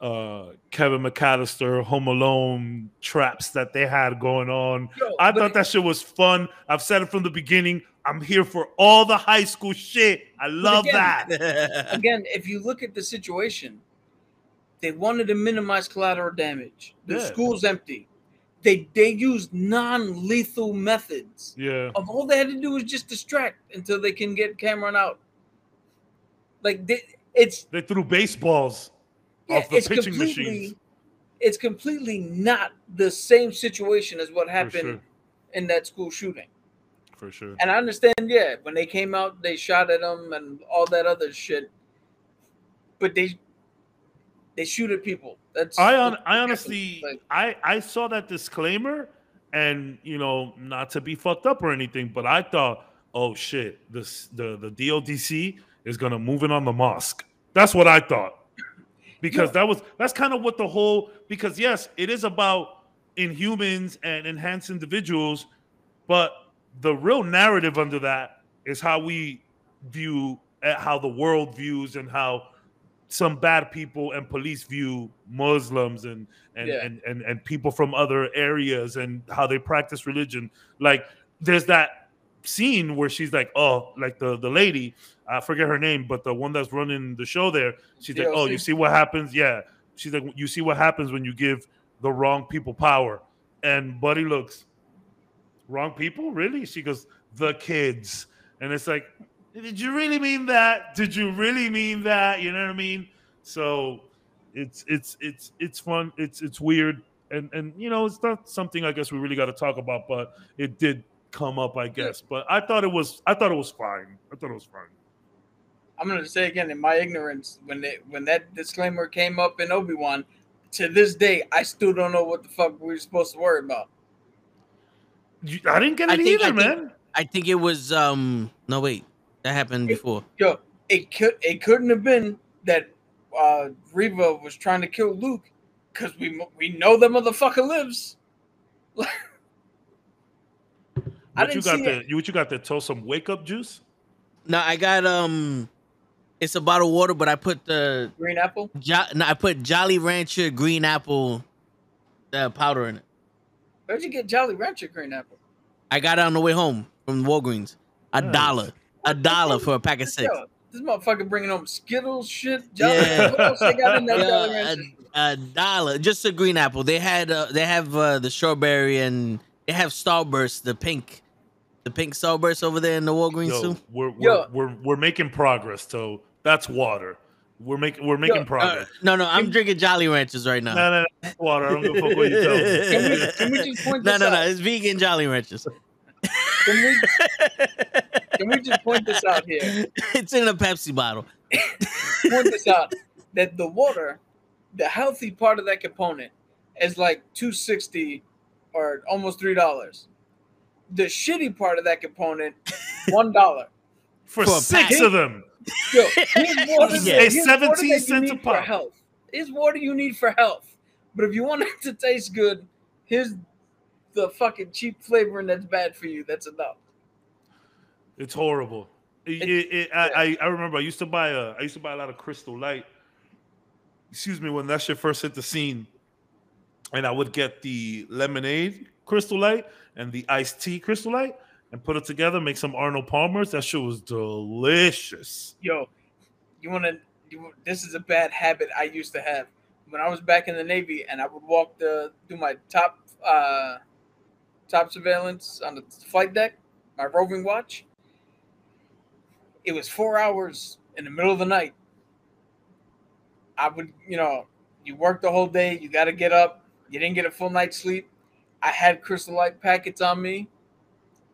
uh Kevin McAllister Home Alone traps that they had going on. Yo, I but- thought that shit was fun. I've said it from the beginning. I'm here for all the high school shit. I love again- that. again, if you look at the situation, they wanted to minimize collateral damage. The Yeah. school's empty. They they used non-lethal methods. Yeah. Of all they had to do was just distract until they can get Kamran out. Like they, it's They threw baseballs yeah, off the pitching machines. it's completely not the same situation as what happened sure. in that school shooting. For sure. And I understand, yeah, when they came out, they shot at them and all that other shit. But they they shoot at people. That's I on, I honestly like, I I saw that disclaimer and you know not to be fucked up or anything, but I thought, oh shit, this the the DODC is gonna move in on the mosque. That's what I thought because that was that's kind of what the whole because yes, it is about inhumans and enhanced individuals, but the real narrative under that is how we view uh, how the world views and how some bad people and police view Muslims and and, Yeah. and and and people from other areas and how they practice religion. Like there's that scene where she's like, oh, like the the lady, I forget her name, but the one that's running the show there, she's like, oh, you see what happens? Yeah, she's like, you see what happens when you give the wrong people power. And Buddy looks, wrong people, really? She goes, the kids, and it's like, did you really mean that? Did you really mean that? You know what I mean? So it's it's it's it's fun. It's it's weird, and and you know it's not something I guess we really got to talk about, but it did come up, I guess. But I thought it was I thought it was fine. I thought it was fine. I'm gonna say again in my ignorance when they when that disclaimer came up in Obi Wan, to this day, I still don't know what the fuck we were supposed to worry about. You- I didn't get I it think- I either, think- man. I think it was um no wait. That happened before. Yo, it could it couldn't have been that uh Reva was trying to kill Luke because we we know the motherfucker lives. I What you didn't got see there? You what you got there? Toast some wake up juice. No, I got um it's a bottle of water, but I put the Green apple. jo- no, I put Jolly Rancher green apple uh, powder in it. Where'd you get Jolly Rancher green apple? I got it on the way home from Walgreens. A Nice. dollar. A dollar for a pack of six. Yo, this motherfucker bringing home Skittles shit. Yeah. What else they got in that Yeah, Jolly a, a dollar, just a green apple. They had uh, they have uh, the strawberry and they have Starburst, the pink, the pink Starburst over there in the Walgreens Yo, too. we're we're, Yo. we're we're making progress. So that's water. We're making we're making Yo, uh, Uh, progress. no, no, I'm drinking Jolly Ranchers right now. no, no, no, that's water. I don't give a fuck what you tell me. Can we- can we just point no, this no, no, out? it's vegan Jolly Ranchers. Can we can we just point this out here? it's in a Pepsi bottle. point this out that the water, the healthy part of that component, is like two sixty or almost three dollars. The shitty part of that component, one dollar. For, For six pack. of them. Yo, here's water, Yeah. here's It's 17 you cents a need for pop. health. Here's water you need for health. But if you want it to taste good, here's the fucking cheap flavoring that's bad for you. That's enough. It's horrible. It, it, it, I, I I remember I used to buy a I used to buy a lot of Crystal Light. Excuse me, when that shit first hit the scene, and I would get the lemonade Crystal Light and the iced tea Crystal Light and put it together, make some Arnold Palmer's. That shit was delicious. yo, you want to? This is a bad habit I used to have when I was back in the Navy, and I would walk the do my top uh, top surveillance on the flight deck, my roving watch. It was four hours in the middle of the night. I would, you know, you work the whole day, you got to get up. You didn't get a full night's sleep. I had Crystal Light packets on me.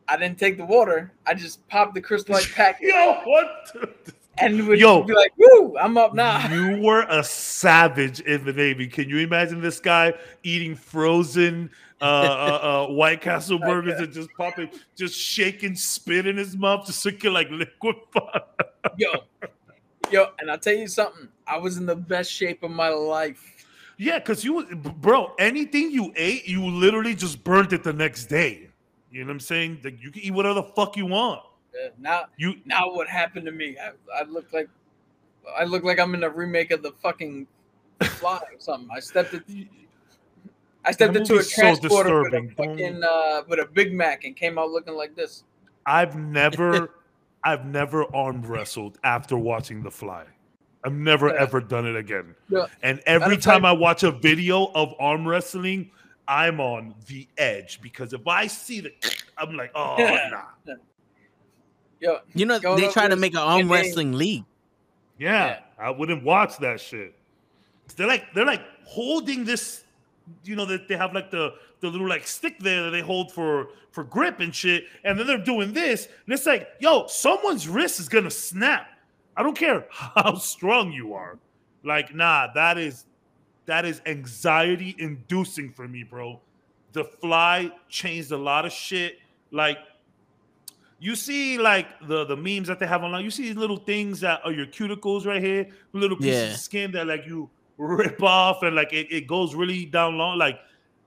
I didn't take the water. I just popped the Crystal Light packet Yo, what? And would Yo. be like, "Woo, I'm up now." You were a savage in the Navy. Can you imagine this guy eating frozen uh, uh, uh, White Castle burgers and just popping, just shaking spit in his mouth to circulate like liquid? yo, yo, and I'll tell you something. I was in the best shape of my life. Yeah, because you, bro, anything you ate, you literally just burnt it the next day. You know what I'm saying? Like you can eat whatever the fuck you want. Now, You now what happened to me? I, I look like, I look like I'm in a remake of the fucking Fly or something. I stepped it. I stepped into a movie's so transporter with a fucking uh, with a Big Mac and came out looking like this. I've never, I've never arm wrestled after watching The Fly. I've never Yeah. ever done it again. Yeah. And every time I watch a video of arm wrestling, I'm on the edge because if I see the, I'm like, oh nah. Yo, You know, they up try to make an arm wrestling league. Yeah, I wouldn't watch that shit. They're like they're like holding this, you know, that they have like the the little like stick there that they hold for for grip and shit, and then they're doing this, and it's like, yo, someone's wrist is gonna snap. I don't care how strong you are. Like, nah, that is that is anxiety inducing for me, bro. The fly changed a lot of shit. Like you see like the the memes that they have online. You see these little things that are your cuticles right here little pieces Yeah. of skin that like you rip off and like it, it goes really down long. Like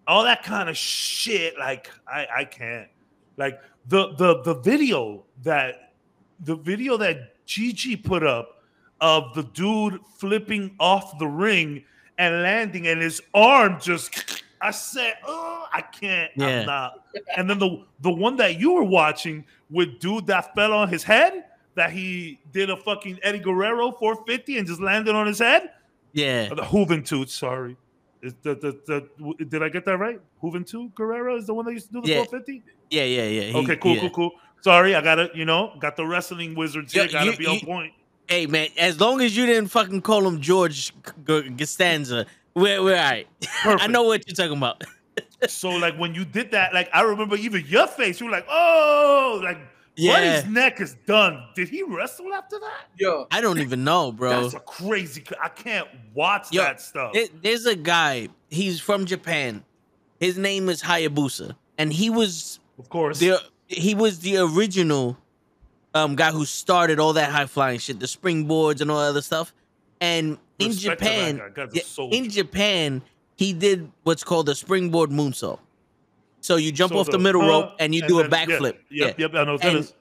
all that kind of shit like i i can't. Like the the the video that the video that gigi put up of the dude flipping off the ring and landing and his arm just i said oh i can't Yeah. i'm not and then the the one that you were watching with dude that fell on his head that he did a fucking Eddie Guerrero 450 and just landed on his head. Yeah. Uh, The Juventud, sorry. Is the, the, the, did I get that right? Hooven Juventud Guerrero is the one that used to do the Yeah. 450? Yeah, yeah, yeah. He- okay, cool, yeah. cool, cool. Sorry, I gotta, you know, got the wrestling wizards here, Yo, gotta you- be on you- point. Hey man, as long as you didn't fucking call him George G- Costanza, we're we're all right. I know what you're talking about. so like when you did that, like I remember even your face, you were like, oh, like Yeah. Buddy's neck is done. Did he wrestle after that? Yo, I don't even know, bro. That's a crazy. I can't watch Yo, that stuff. It- there's a guy. He's from Japan. His name is Hayabusa, and he was of course. the he was the original um guy who started all that high flying shit, the springboards and all that other stuff. And in Respect Japan, a yeah, in Japan, he did what's called the springboard moonsault. So you jump So off the, middle huh, rope and you do a then- yeah, backflip. Yep, yep. I know And is.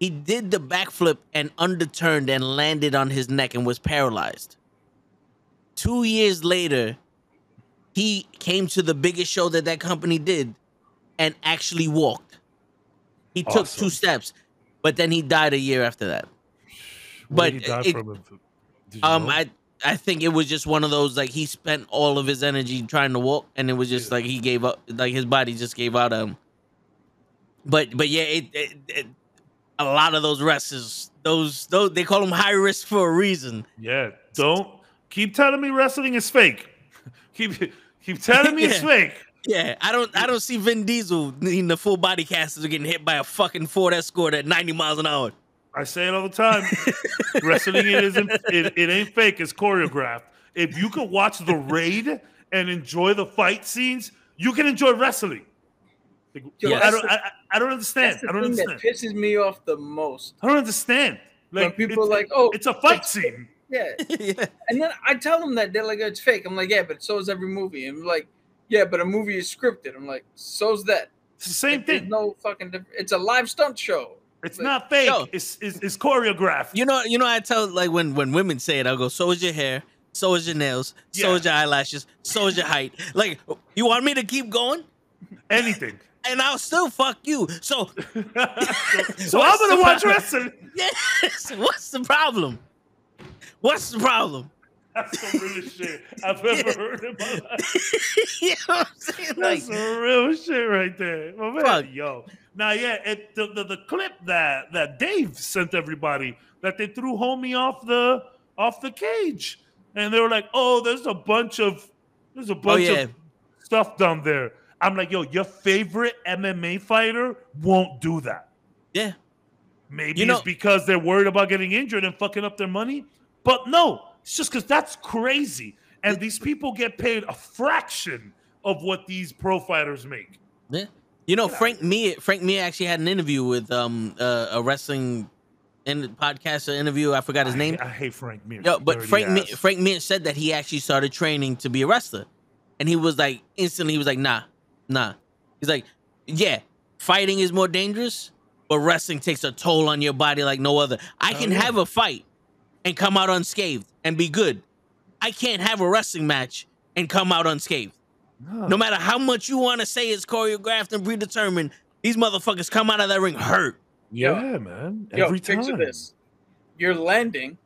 He did the backflip and underturned and landed on his neck and was paralyzed. Two years later, he came to the biggest show that that company did and actually walked. He took Awesome. two steps, but then he died a year after that. What but he die it- from? Did you Um, know? I I think it was just one of those like he spent all of his energy trying to walk, and it was just Yeah. like he gave up, like his body just gave out. Um, but but yeah, it, it, it a lot of those wrestlers, those those they call them high risk for a reason. yeah. Don't keep telling me wrestling is fake. keep keep telling me it's fake. Yeah, I don't I don't see Vin Diesel needing the full body casters getting hit by a fucking Ford Escort at ninety miles an hour. I say it all the time. Wrestling it isn't it, it ain't fake, it's choreographed. If you could watch the raid and enjoy the fight scenes, you can enjoy wrestling. Like, Yo, I don't I, I- I don't understand. that's the I don't thing understand. that pisses me off the most. I don't understand. When Like people are like, "Oh, it's a fight it's- scene. Yeah, yeah. and then I tell them that they're like, oh, "It's fake." I'm like, "Yeah, but so is every movie." And like, "Yeah, but a movie is scripted." I'm like, "So's that." It's the same There's thing. no fucking. Diff- it's a live stunt show. It's like- not fake. Yo. It's, it's it's choreographed. You know, you know, I tell like when when women say it, I go, "So is your hair, so is your nails, so Yeah. is your eyelashes, so is your height." Like, you want me to keep going, Anything. and I'll still fuck you. So, so I'm gonna watch wrestling. yes, what's the problem? What's the problem? That's some real shit I've ever heard in my life. you know what I'm saying? Like, That's some real shit right there. My man, Fuck. yo. Now, yeah, it, the, the the clip that that Dave sent everybody that they threw homie off the off the cage, and they were like, "Oh, there's a bunch of there's a oh, bunch yeah. of stuff down there." I'm like, "Yo, your favorite MMA fighter won't do that." yeah, Maybe You know- it's because they're worried about getting injured and fucking up their money. But no, it's just because that's crazy. And these people get paid a fraction of what these pro fighters make. yeah. You know, Frank Mir, Frank Mir actually had an interview with um uh, a wrestling in podcaster interview. I forgot his I name. I, hate Frank Mir. Yo, but Frank Mir. Frank Mir said that he actually started training to be a wrestler, and he was like instantly he was like, nah, nah. He's like, yeah, fighting is more dangerous, but wrestling takes a toll on your body like no other. I Hell can yeah. have a fight and come out unscathed and be good. I can't have a wrestling match and come out unscathed. No. No matter how much you want to say it's choreographed and predetermined, these motherfuckers come out of that ring hurt. Yeah, man. Every picture time. this: you're landing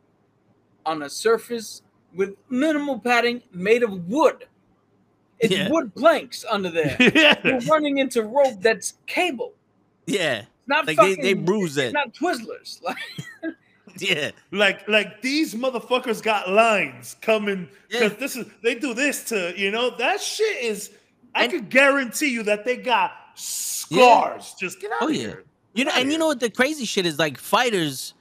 on a surface with minimal padding, made of wood. It's Yeah. wood planks under there. yeah. You're running into rope that's cable. Yeah, It's not like fucking. they bruise it's it. not Twizzlers. Like, Yeah, Like like these motherfuckers got lines coming because Yeah. this is they do this to you know that shit is I And- could guarantee you that they got scars. Just get out Oh, of yeah. here. You know, and you know what the crazy shit is like fighters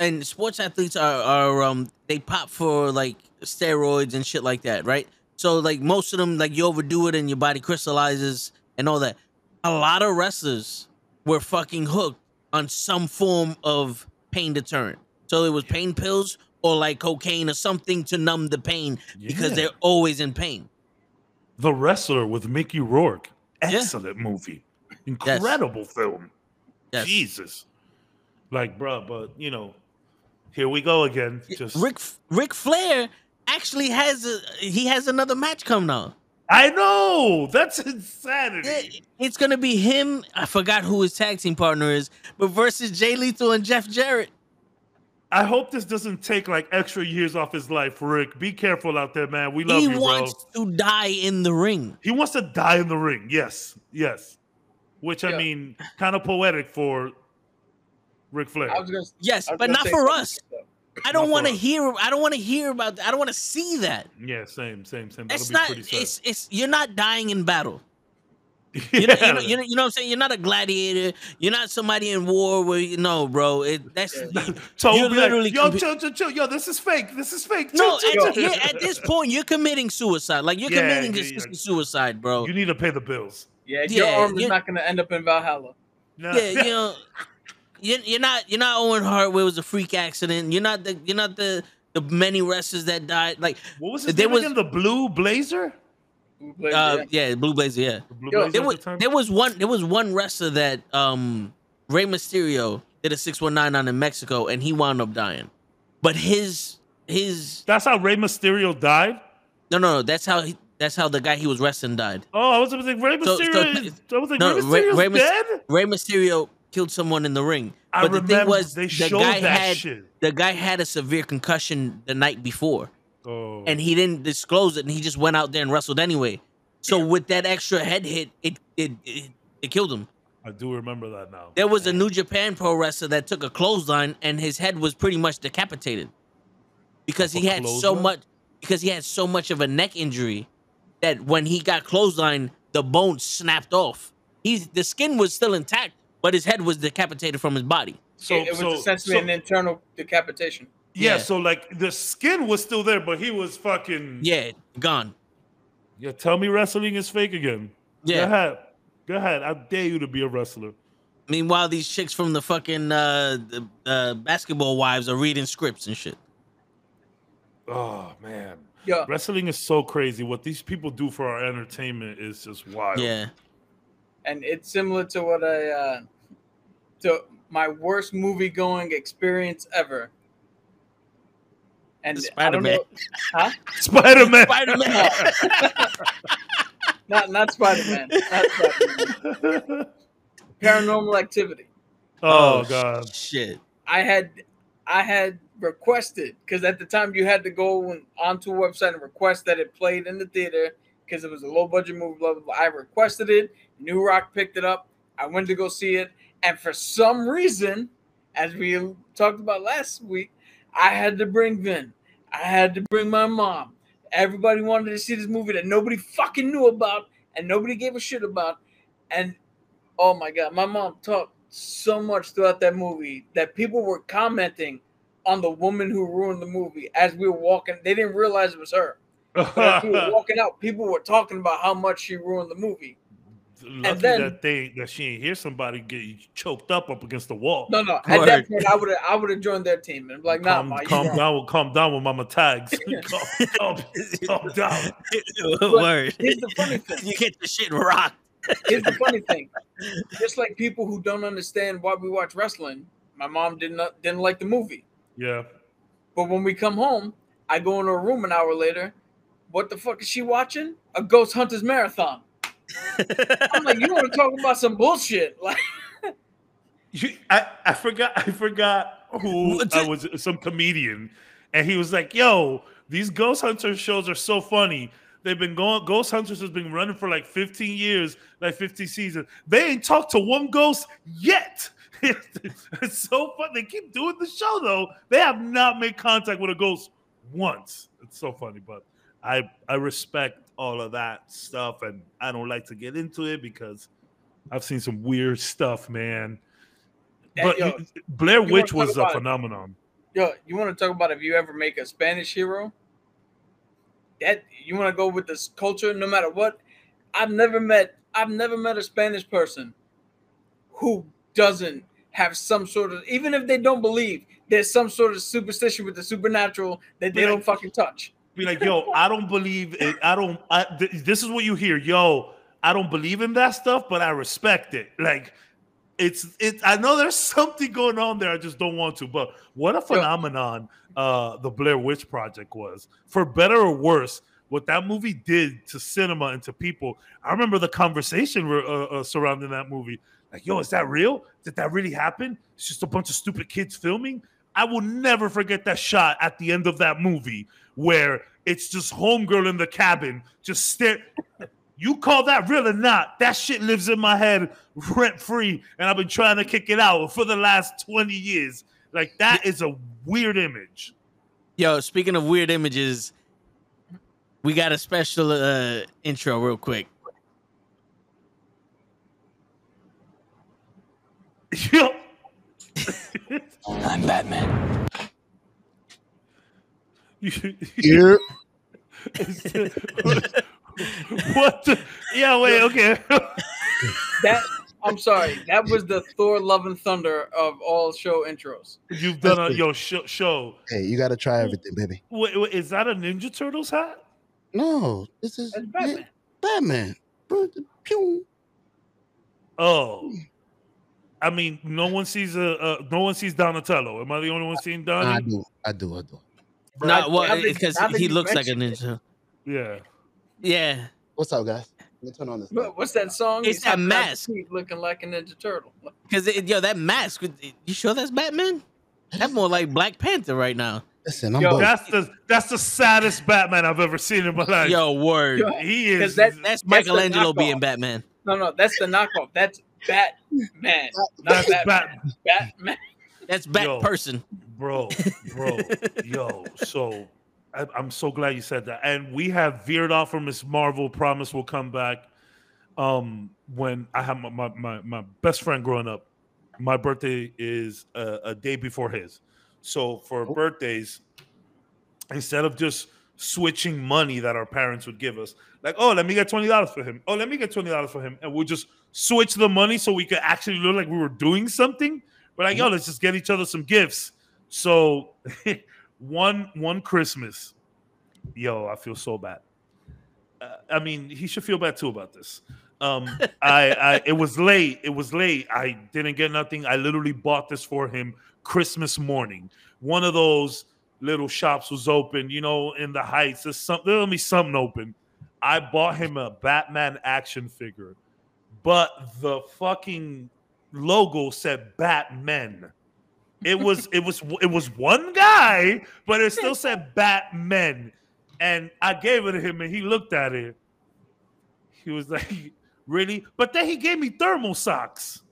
and sports athletes are are um they pop for like steroids and shit like that, right? So like most of them like you overdo it and your body crystallizes and all that. A lot of wrestlers were fucking hooked on some form of pain deterrent. So it was pain pills or like cocaine or something to numb the pain because they're always in pain. The Wrestler with Mickey Rourke. Excellent movie. Incredible film. Yes. Jesus. Like, bruh, but you know, here we go again. Just Rick Ric Flair actually has a he has another match coming on. I know that's Yeah, insanity. it's gonna be him. I forgot who his tag team partner is, but versus Jay Lethal and Jeff Jarrett. I hope this doesn't take like extra years off his life, Ric. Be careful out there, man. We love he you, He wants bro. to die in the ring. He wants to die in the ring. Yes, yes. Which I mean, kind of poetic for Ric Flair. I was gonna. Yes, I was but not for us. like. I don't want to hear. I don't want to hear about. that. I don't want to see that. yeah, same, same, same. That'll It's be not. pretty sad. It's it's. You're not dying in battle. You know, you know, you know, you know what I'm saying? You're not a gladiator. You're not somebody in war where you know, bro. It, that's So You're we'll like, literally yo, compi- chill, chill, chill. Yo, this is fake. This is fake. no. Chill, chill, At, chill. yeah, at this point, you're committing suicide. Like you're Yeah, committing yeah, consistent yeah. suicide, bro. You need to pay the bills. Yeah, your arm is not going to end up in Valhalla. No. yeah, you know, you're, you're not you're not Owen Hart where it was a freak accident. You're not the you're not the the many wrestlers that died. Like What was his There name was- again? The Blue Blazer? Who plays uh, it? yeah, Blue Blazer, yeah. The Blue Yo, Blazer There was the there was one there was one wrestler that um Rey Mysterio did a six one nine on in Mexico and he wound up dying. But his his That's how Rey Mysterio died? no no no that's how he, that's how the guy he was wrestling died. Oh, I was like, Rey So- so- Mysterio. is- I was like, no, Rey Rey- Mysterio's Rey Mys- dead? Rey Mysterio killed someone in the ring. I But the remember thing was they the showed guy that had shit. the guy had a severe concussion the night before. Oh. and he didn't disclose it, and he just went out there and wrestled anyway. So with that extra head hit, it it it, it killed him. I do remember that now. There was a New Japan Pro wrestler that took a clothesline, and his head was pretty much decapitated because he a had so much because he had so much of a neck injury that when he got clothesline, the bone snapped off. He's the skin was still intact, but his head was decapitated from his body. So, it, it was so, essentially so- an internal decapitation. Yeah, yeah. so like the skin was still there, but he was fucking. Yeah, gone. Yeah, tell me wrestling is fake again. Go Yeah. ahead. Go ahead. I dare you to be a wrestler. Meanwhile, these chicks from the fucking uh, the, uh, basketball wives are reading scripts and shit. Oh man. Yeah, Wrestling is so crazy. What these people do for our entertainment is just wild. Yeah. and it's similar to what I uh, to my worst movie going experience ever. And Spider-Man. know, huh? Spider Man. Spider Man. Not not Spider Man. Paranormal Activity. Oh, oh god. Shit. I had I had requested because at the time you had to go and- onto a website and request that it played in the theater because it was a low budget movie. Blah, blah, blah. I requested it. New Roc picked it up. I went to go see it, and for some reason, as we talked about last week, I had to bring Vin. I had to bring my mom. Everybody wanted to see this movie that nobody fucking knew about and nobody gave a shit about. And oh my god, my mom talked so much throughout that movie that people were commenting on the woman who ruined the movie as we were walking. They didn't realize it was her. But as we were walking out, people were talking about how much she ruined the movie. Lucky then- that they that she ain't hear somebody get choked up up against the wall. No, no. At that point, I would have, I would have joined their team and be like, nah, calm, ma, you calm down, with, calm down with Mama Tags. calm, calm, calm down. Word. Here's the funny thing. You get the shit rocked. Here's the funny thing. Just like people who don't understand why we watch wrestling, my mom did not uh, didn't like the movie. Yeah. But when we come home, I go into a room an hour later. What the fuck is she watching? A Ghost Hunters marathon. I'm like, you want to talk about some bullshit? Like, You, I, I forgot I forgot who What's I was some comedian and he was like, "Yo, these Ghost Hunter shows are so funny. They've been going Ghost Hunters has been running for like 15 years, like 50 seasons. They ain't talked to one ghost yet." it's so fun. They keep doing the show though. They have not made contact with a ghost once. It's so funny, but I I respect all of that stuff and I don't like to get into it because I've seen some weird stuff, man. That- But yo, Blair Witch was a phenomenon. yo, you want to talk about if you ever make a Spanish hero? That you want to go with this culture, no matter what. I've never met, I've never met a Spanish person who doesn't have some sort of, even if they don't believe, there's some sort of superstition with the supernatural that they don't fucking touch. Be like, yo, I don't believe it. I don't. I, th- this is what you hear, yo. I don't believe in that stuff, but I respect it. Like, it's it. I know there's something going on there. I just don't want to. But what a phenomenon uh, the Blair Witch Project was, for better or worse. What that movie did to cinema and to people. I remember the conversation uh, uh, surrounding that movie. Like, yo, is that real? Did that really happen? It's just a bunch of stupid kids filming. I will never forget that shot at the end of that movie where it's just homegirl in the cabin, just stare. You call that real or not? That shit lives in my head rent free, and I've been trying to kick it out for the last 20 years. Like, that is a weird image. Yo, speaking of weird images, we got a special uh, intro real quick. Yo. I'm Batman you, Here, what? The, yeah, wait, okay. That I'm sorry. That was the Thor: Love and Thunder of all show intros. You've done a yo show. show. Hey, you got to try everything, baby. Wait, wait, is that a Ninja Turtles hat? No, this is That's Batman. Batman. Pew. Oh, I mean, no one sees a uh, no one sees Donatello. Am I the only one seeing I do, I do, I do. Not Now what that- eh, because he looks like a mention it, ninja. Yeah. Yeah. What's up, guys? Let me turn on this. What- What's that song? It's He's that hopping out the mask. seat Looking like a Ninja Turtle. Because yo, that mask. You sure that's Batman? That's more like Black Panther right now. Listen, I'm Yo, both. That's the that's the saddest Batman I've ever seen in my life. Yo, word. Yo, he is. that- That's That's Michelangelo being Batman. No, no, that's the knockoff. That's Batman. Not that's Batman. Bat, Batman. That's Bat Yo. person. Bro, bro, yo. So I, I'm so glad you said that. And we have veered off from Miss Marvel. Promise we'll come back. Um, when I have my my, my, my best friend growing up, my birthday is a, a day before his. So for birthdays, instead of just switching money that our parents would give us, like, oh, let me get twenty dollars for him. Oh, let me get twenty dollars for him, and we'll just switch the money so we could actually look like we were doing something. We're like, yo, let's just get each other some gifts. So one one Christmas, yo, I feel so bad. Uh, I mean, he should feel bad too about this. Um, I, I it was late. It was late. I didn't get nothing. I literally bought this for him Christmas morning. One of those little shops was open, you know, in the heights. There's something. there'll be something open. I bought him a Batman action figure, but the fucking logo said Batman. It was it was it was one guy, but it still said Batman. And I gave it to him, and he looked at it. He was like, "Really?" But then he gave me thermal socks.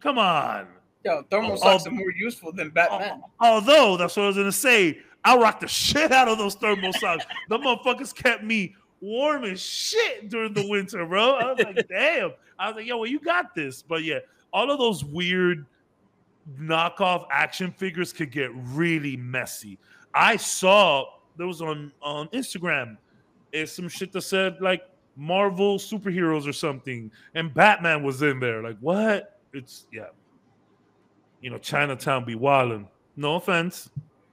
Come on. Yo, thermal socks are more useful than Batman. Although that's what I was gonna say, I rocked the shit out of those thermal socks. the motherfuckers kept me warm as shit during the winter, bro. I was like, damn. I was like, yo, well, you got this. But yeah, all of those weird knockoff action figures could get really messy. I saw there was on on Instagram, it's some shit that said like Marvel superheroes or something, and Batman was in there. Like, what? It's yeah. You know, Chinatown be wildin'. No offense.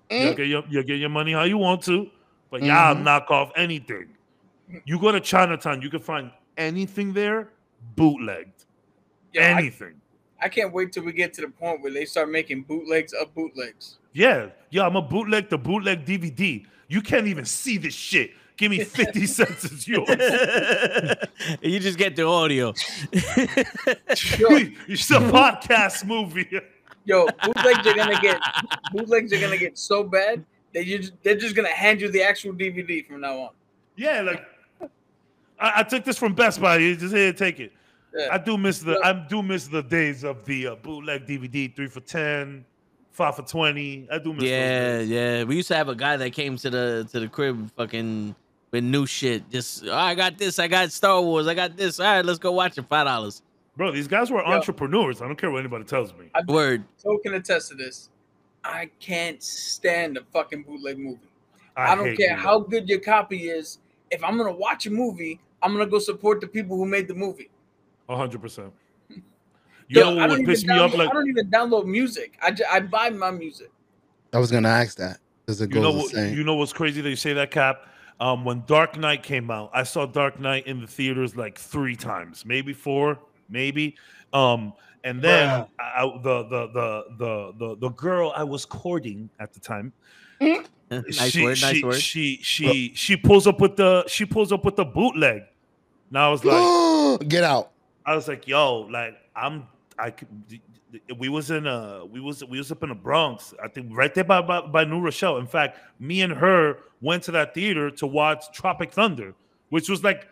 You'll get your you get your money how you want to, but y'all Mhm. knock off anything. You go to Chinatown, you can find anything there bootlegged. Yo, I, anything. I can't wait till we get to the point where they start making bootlegs of bootlegs. Yeah, yo, I'm a bootleg the bootleg DVD. You can't even see this shit. Give me 50 cents, it's yours. you just get the audio. it's a podcast movie. Yo, bootlegs are gonna get bootlegs are gonna get so bad that you they're just gonna hand you the actual DVD from now on. Yeah, like I, I took this from Best Buy. You just here, take it. Yeah. I do miss the I do miss the days of the uh, bootleg DVD, three for ten, five for twenty. I do miss yeah, yeah. We used to have a guy that came to the to the crib fucking with new shit. Just oh, I got this, I got Star Wars, I got this. All right, let's go watch it. Five dollars. Bro, these guys were Yo. entrepreneurs. I don't care what anybody tells me. I Word. so can attest to this. I can't stand a fucking bootleg movie. I, don't care you, how good your copy is. If I'm gonna watch a movie, I'm gonna go support the people who made the movie. A hundred percent. You Yo, know I what don't would even piss me off? download- Like I don't even download music. I, ju- I buy my music. I was gonna ask that because it you know goes what? the same. You know what's crazy that you say that, Cap? Um, when Dark Knight came out, I saw Dark Knight in the theaters like three times, maybe four, maybe. Um, and then I, the, the the the the the girl I was courting at the time, nice she, word, nice she, word. She she she pulls up with the she pulls up with the bootleg. Now I was like, Get out. I was like, yo, like I'm I we was in uh we was we was up in the Bronx, I think right there by, by by New Rochelle. In fact, me and her went to that theater to watch Tropic Thunder, which was like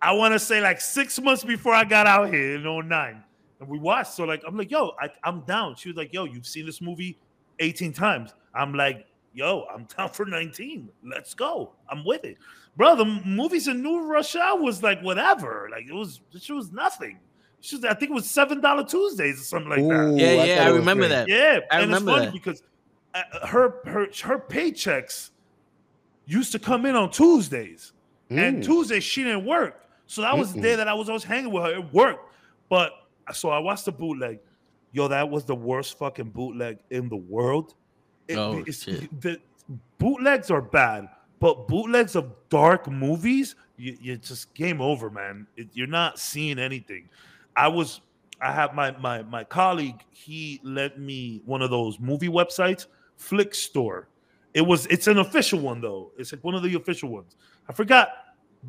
I want to say like six months before I got out here in 09. And we watched. So like I'm like, yo, I, I'm down. She was like, yo, you've seen this movie 18 times. I'm like, yo, I'm down for 19. Let's go. I'm with it. Bro, the movies in New Rochelle was like whatever. Like it was it was nothing. She was, I think it was seven dollar Tuesdays or something like that. Yeah, I yeah, I remember great. that. Yeah, I and remember it's funny that. because uh, her her her paychecks used to come in on Tuesdays, and Mm. Tuesdays she didn't work, so that was the day that I was always hanging with her. It worked, but so I watched the bootleg. Yo, that was the worst fucking bootleg in the world. It- Oh, it's- shit. The bootlegs are bad, but bootlegs of dark movies, you, you just game over, man. It, you're not seeing anything. I was I have my my my colleague. He lent me one of those movie websites, Flick Store. It was it's an official one though. It's like one of the official ones. I forgot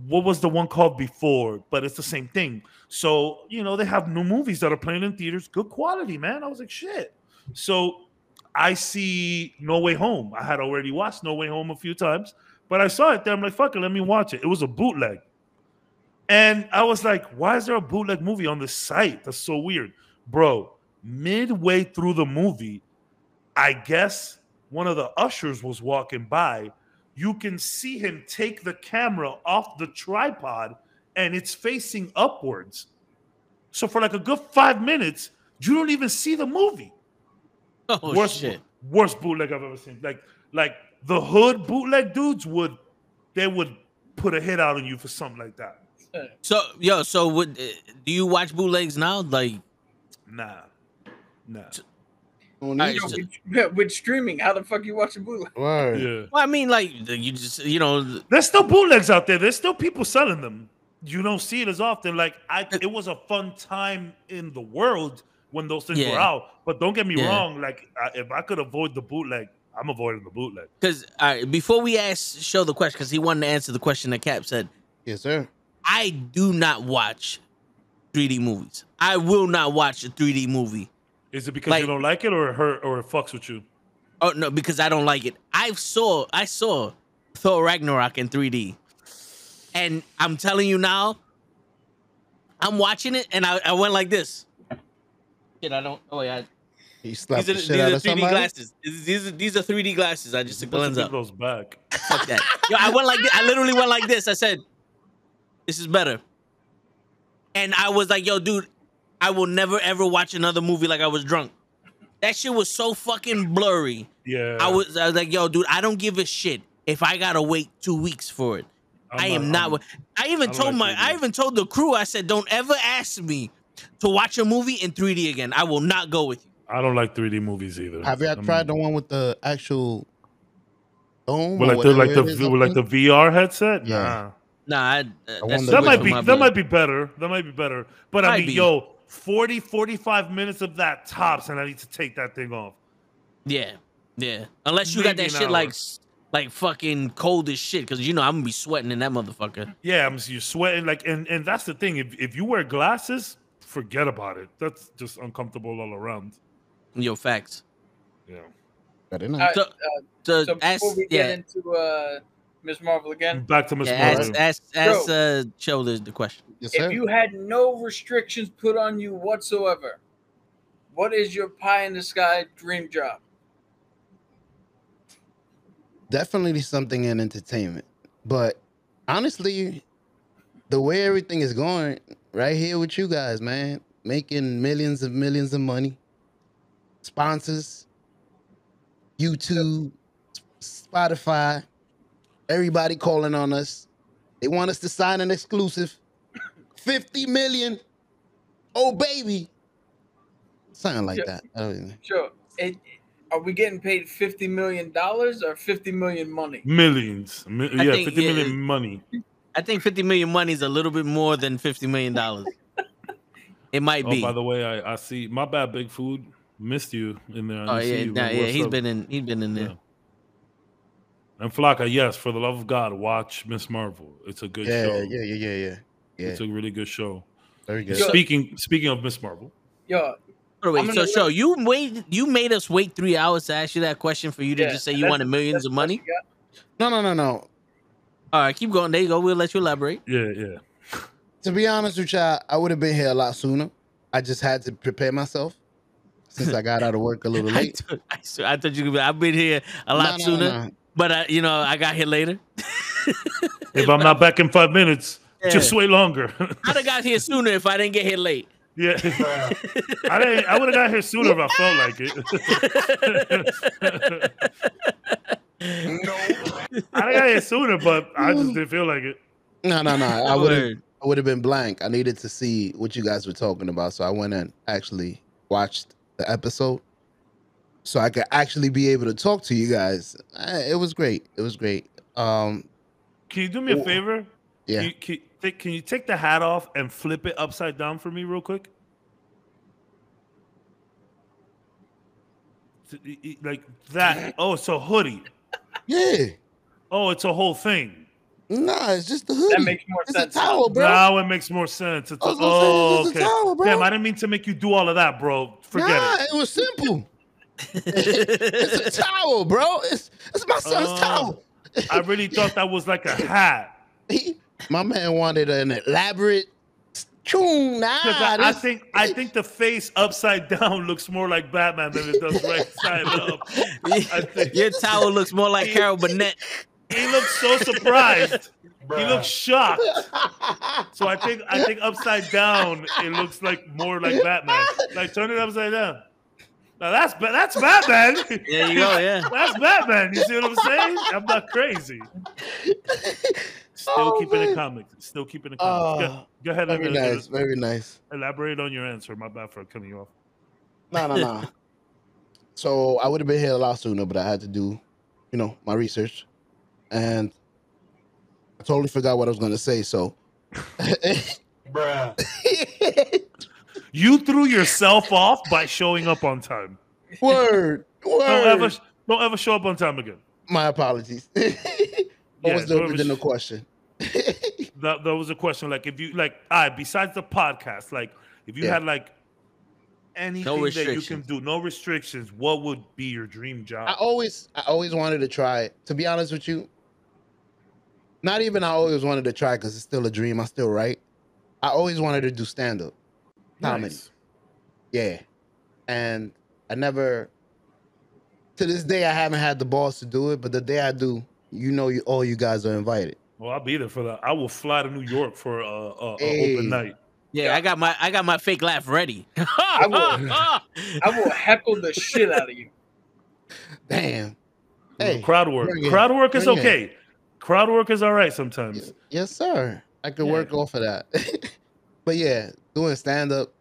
what was the one called before, but it's the same thing. So you know they have new movies that are playing in theaters, good quality, man. I was like shit. So I see No Way Home. I had already watched No Way Home a few times, but I saw it there. I'm like, fuck it, let me watch it. It was a bootleg. And I was like, why is there a bootleg movie on this site? That's so weird. Bro, midway through the movie, I guess one of the ushers was walking by. You can see him take the camera off the tripod and it's facing upwards. So for like a good five minutes, you don't even see the movie. Oh worst, shit. worst bootleg I've ever seen. Like, like the hood bootleg dudes would, they would put a hit out on you for something like that. So yo, so would uh, do you watch bootlegs now? Like, Nah, nah. Don't Alright, need so- with, with streaming, how the fuck you watching bootleg? Word. Yeah, well, I mean, like you just you know, there's still bootlegs out there. There's still people selling them. You don't see it as often. Like I, it was a fun time in the world when those things were out. But don't get me Yeah. wrong. Like I, if I could avoid the bootleg, I'm avoiding the bootleg. because all right, before we ask show the question, because he wanted to answer the question that Cap said. Yes, sir. I do not watch 3D movies. I will not watch a 3D movie. Is it because Like- you don't like it, or it hurt, or it fucks with you? Oh no, because I don't like it. I saw I saw Thor Ragnarok in 3D. And I'm telling you now, I'm watching it and I, I went like this. Shit, I don't. Oh yeah, He slapped these are the these out are 3D somebody. glasses. These these are, these are 3D glasses. I just took the lens up. those back. Fuck that. Yo, I went like this. I literally went like this. I said, "This is better." And I was like, "Yo, dude, I will never ever watch another movie like I was drunk." That shit was so fucking blurry. Yeah, I was, I was like, "Yo, dude, I don't give a shit if I gotta wait two weeks for it. I'm I am not. I'm- I even I don't told like my, I even told the crew. I said, "Don't ever ask me to watch a movie in 3D again. I will not go with you." I don't like 3D movies either. Have you I'm- tried the one with the actual dome? With like the like the with like the? VR headset? Yeah. Nah. Nah, I, uh, that's wonder That might be that blood. might be better. That might be better. But I mean, be. yo, 40 45 minutes of that tops and I need to take that thing off. Yeah, yeah. Unless you got that shit like hour. s- like fucking cold as shit, because you know I'm gonna be sweating in that motherfucker. Yeah, I'm you're sweating like and and that's the thing. If if you wear glasses, forget about it. That's just uncomfortable all around. Yo, facts. Yeah. Very nice. Uh, So, so, So ask, before we get yeah, into uh, Miss Marvel again, Back to Miss yeah, ask, Marvel. ask, ask, Bro. uh, show the, the question. yes, if you had no restrictions put on you whatsoever, what is your pie in the sky dream job? Definitely something in entertainment. But honestly, the way everything is going right here with you guys, man, making millions of millions of money, sponsors, YouTube, Spotify, everybody calling on us. They want us to sign an exclusive 50 million. Oh, baby. Something like Yeah. that. I don't know. Sure. It, are we getting paid fifty million dollars or fifty million money? Millions. Mi- yeah, think, fifty yeah, million it- money. I think 50 million money is a little bit more than 50 million dollars. it might Oh, be. by the way, I, I see my bad big food. Missed you in there. I oh see yeah, you. nah, Like, yeah. what's He's up? been in. He's been in there. Yeah. And Flocka, yes, for the love of God, watch Miss Marvel. It's a good Yeah, show. yeah, yeah, yeah, yeah. Yeah, It's a really good show. very good. Yo, Speaking speaking of Miss Marvel, Yo, By the so show you wait. You made us wait three hours to ask you that question for you to yeah, just say you wanted millions of money. No, no, no, no. All right, keep going. There you go. We'll let you elaborate. yeah, yeah. To be honest with y'all, I would have been here a lot sooner. I just had to prepare myself since I got out of work a little late. thought- I, swear- I thought you could be. I've been here a lot No, no, sooner, no. but I, you know, I got here later. If I'm not back in five minutes, just wait longer. I'd have got here sooner if I didn't get here late. Yeah, I didn't. I would have got here sooner if I felt like it. No. I got here sooner, but I just didn't feel like it. No, no, no. I would have I would have been blank. I needed to see what you guys were talking about, so I went and actually watched the episode, so I could actually be able to talk to you guys. It was great. It was great. Um, Can you do me a favor? yeah. Can you, can, take- can you take the hat off and flip it upside down for me, real quick? Like that. Oh, it's a hoodie. Yeah. Oh, it's a whole thing. Nah, it's just the hoodie. That makes more it's sense. a towel, bro. Now it makes more sense. It's I a, was gonna say, oh, it's just oh, a okay. towel, bro. Damn, I didn't mean to make you do all of that, bro. Forget nah, it. it. was simple. it's a towel, bro. It's it's my son's Oh. towel. I really thought that was like a hat. He, my man wanted an elaborate tune. Nah, 'Cause I, I think I think the face upside down looks more like Batman than it does right side up. I think Your towel looks more like Carol Burnett. He looks so surprised. He Bruh. looks shocked. So I think I think upside down it looks like more like Batman. Like turn it upside down. Now that's Ba- that's Batman. There you go. Yeah. That's Batman. You see what I'm saying? I'm not crazy. Still Oh, keeping man. it comics. Still keeping it comics. Oh, go, go ahead and very uh, nice, very nice. elaborate on your answer. My bad for cutting you off. No, no, no. so I would have been here a lot sooner, but I had to do, you know, my research, and I totally forgot what I was going to say. So, Bruh. You threw yourself off by showing up on time. word, word. Don't ever don't ever show up on time again. My apologies. what Yeah, was the original sh- question? That, that was a question. Like if you like, I besides the podcast, like if you Yeah. had like anything that you can do, no restrictions, what would be your dream job? I always, I always wanted to try. it. To be honest with you, not even I always wanted to try because it's still a dream. I still write. I always wanted to do stand up. comedy. Nice. Yeah. And I never to this day I haven't had the balls to do it, but the day I do, you know you all you guys are invited. Well, I'll be there for that. I will fly to New York for uh, uh, a Hey. open night. Yeah, I got my I got my fake laugh ready. I will, I will heckle the shit out of you. Damn. Hey, crowd work. Crowd work is okay. it. Crowd work is all right sometimes. Yes, sir. I could Yeah. work off of that. but yeah, doing stand up,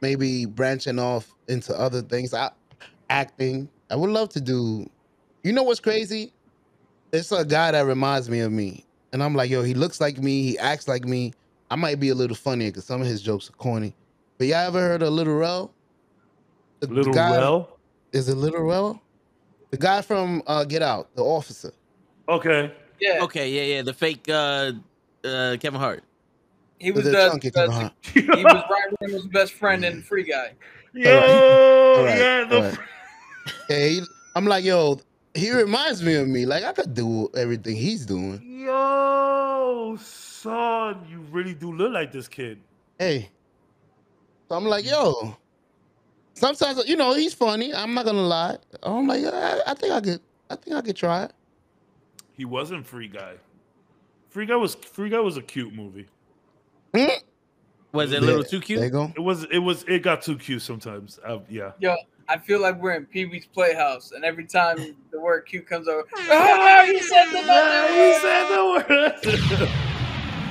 maybe branching off into other things. I acting. I would love to do. You know what's crazy? It's a guy that reminds me of me. And I'm like, yo, he looks like me, he acts like me. I might be a little funnier because some of his jokes are corny. But y'all ever heard of Little Rel? The Little guy, well. Is it Little Rel? The guy from uh, Get Out, the officer. Okay. Yeah, Okay, yeah, yeah. The fake uh uh Kevin Hart. he was The the, chunky the- Hart. he was Ryan Reynolds' best friend and Free Guy. Yo, All right, yeah, the all right. Yeah, he, I'm like, yo, he reminds me of me. Like I could do everything he's doing. Yo, son, you really do look like this kid. Hey, so I'm like, yo. Sometimes you know he's funny. I'm not gonna lie. I'm like, I, I think I could. I think I could try it. He wasn't Free Guy. Free Guy was Free Guy was a cute movie. Was it a little too There cute? you go. It was it was it got too cute sometimes. Uh, yeah. Yo, I feel like we're in Pee Wee's Playhouse, and every time the word "cute" comes over, ah, he said the Yeah, number. he said the word.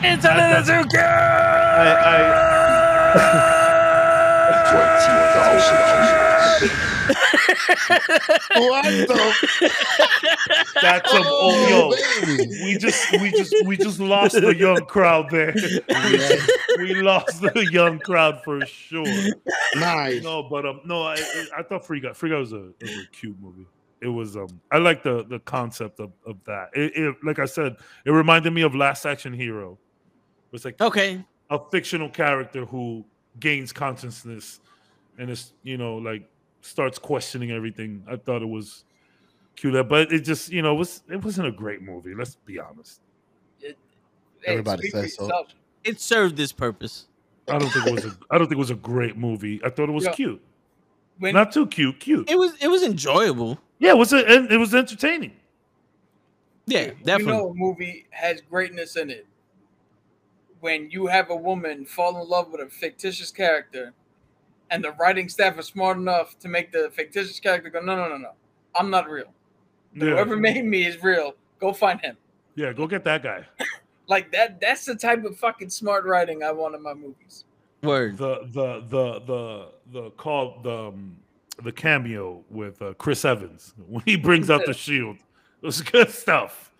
It's a little too cute. I, What the? That's some old yo. baby. We just we just we just lost the young crowd there. Yeah, we lost the young crowd for sure. nice. No, but um, no, I I- I thought Free Guy Free Guy was a, was a cute movie. It was um, I like the the concept of, of that. It, it like I said, it reminded me of Last Action Hero. It's like Okay. a fictional character who gains consciousness and it's you know like starts questioning everything. I thought it was cute, but it just you know it was it wasn't a great movie. Let's be honest. Hey, Everybody says so. yourself. It served this purpose. I don't think it was a I don't think it was a great movie. I thought it was Yeah. cute, When not too cute, cute. It was it was enjoyable. Yeah, it was a, it was entertaining. Yeah, you definitely. know a movie has greatness in it when you have a woman fall in love with a fictitious character, and the writing staff is smart enough to make the fictitious character go, no, no, no, no, I'm not real. Yeah. Whoever made me is real. Go find him. yeah, go get that guy. Like that. That's the type of fucking smart writing I want in my movies. Word. The the the the the call the um, the cameo with uh, Chris Evans when he brings out the shield. It was good stuff.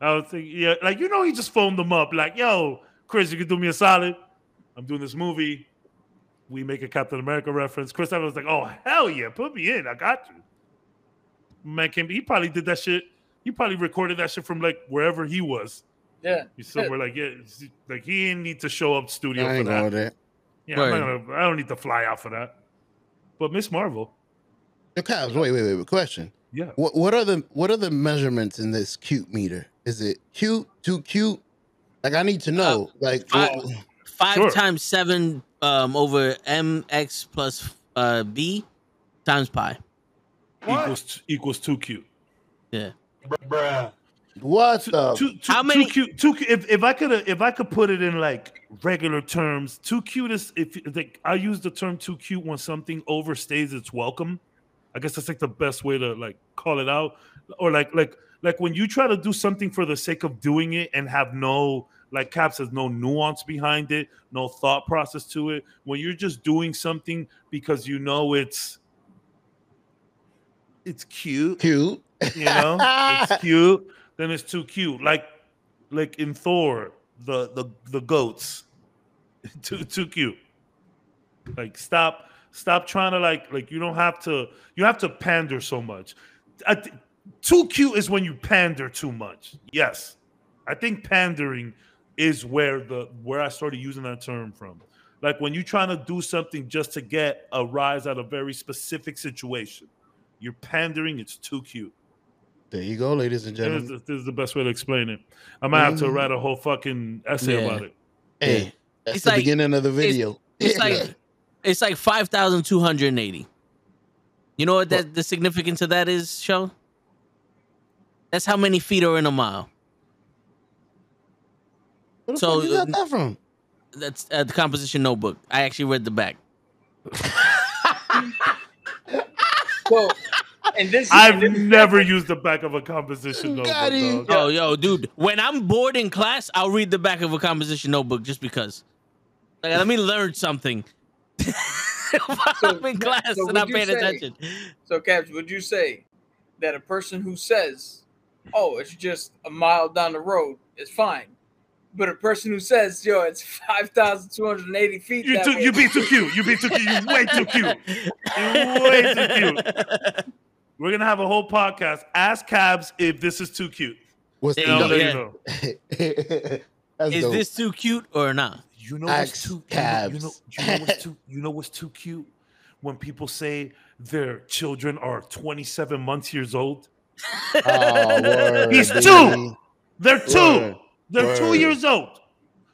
I was thinking, yeah, like you know, he just phoned them up, like, "Yo, Chris, you can do me a solid. I'm doing this movie. We make a Captain America reference." Chris Evans was like, "Oh hell yeah, put me in. I got you." Man came. He probably did that shit. He probably recorded that shit from like wherever he was. Yeah. He's somewhere like yeah, like he didn't need to show up studio I for ain't that. going there. Yeah, I'm not gonna, I don't need to fly out for that. But Miss Marvel, Yo, Cabs, wait, wait, wait, wait. Question. yeah. What what are the what are the measurements in this cute meter? Is it cute, too cute? Like I need to know. Uh, like five- what- Five Sure. times seven um, over mx plus uh, b times pi. Equals equals too cute. Yeah. what Too, the too, too, How too many- cute? Too cute. If, if I could if I could put it in like regular terms, two cute is if like I use the term too cute when something overstays its welcome. I guess that's like the best way to like call it out, or like like like when you try to do something for the sake of doing it and have no like Cap says, no nuance behind it, no thought process to it. When you're just doing something because you know it's it's cute, cute? you know, it's cute, then it's too cute. Like like in Thor, the the the goats, too too cute. Like stop stop trying to like like you don't have to you have to pander so much. Th- too cute is when you pander too much. Yes, I think pandering is where the where I started using that term from. Like when you're trying to do something just to get a rise out of a very specific situation, you're pandering. It's too cute. There you go, ladies and This gentlemen. is, this is the best way to explain it. I might have to Mhm. write a whole fucking essay Yeah. about it. Hey, that's It's the like- beginning of the video. It's like it's like five thousand two hundred and eighty. You know what that the significance of that is, show? That's how many feet are in a mile. Where the so, fuck you got that from? That's uh, the composition notebook. I actually read the back. So, and this I've and this- never used the back of a composition notebook. Got him. dog. Oh, yo, dude. When I'm bored in class, I'll read the back of a composition notebook just because. Like, let me learn something. if I'm in class so and I'm paying say- attention. So, Caps, would you say that a person who says, "Oh, it's just a mile down the road," is fine, but a person who says, "Yo, it's five thousand two hundred and eighty feet," You too, way," you be too cute. You be too cute. You way too cute. You way too cute. We're gonna have a whole podcast. Ask cabs if this is too cute. What's There And I'll you let go, you know. That's Is dope. this too cute or not? You know Ask what's too you know, you know, you know what's too you know what's too cute? When people say their children are 27 months years old. Oh, word, He's baby. two. They're two. Word. They're two years old.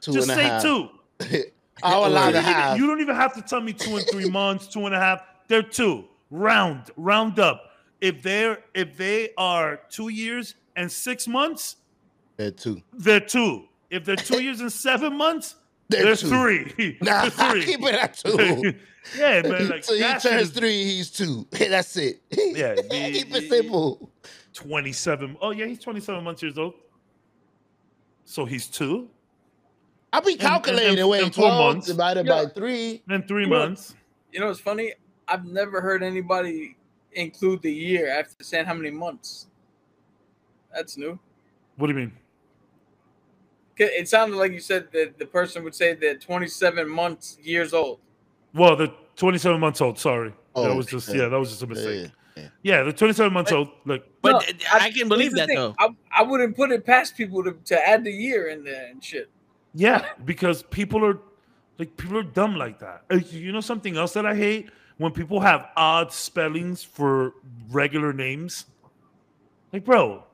Two Just and a say half. two. I'll You allow don't, even, have. you don't even have to tell me two and three months, two and a half. They're two. Round, round up. If they're if they are two years and six months, They're two. they're two. If they're two years and seven months, They're two. three. Nah, three. keep it at two. yeah, man. Like so he turns three, he's two. That's it. Yeah, keep it simple. 27. Oh, yeah, he's 27 months years old. So he's two. I'll be and- calculating. and Wait, four months. divided Yeah. by three. Then three You know- months. you know, it's funny. I've never heard anybody include the year after saying how many months. That's new. What do you mean? It sounded like you said that the person would say they're 27 months years old. Well, the 27 months old. Sorry. Oh, that was just, yeah, that was just a mistake. Yeah, yeah. Yeah, the 27 months But- old. Look, But No, uh, I, can believe that thing, though. I, I wouldn't put it past people to, to add the year in there and shit. yeah, because people are like, people are dumb like that. You know something else that I hate? When people have odd spellings for regular names. Like, bro,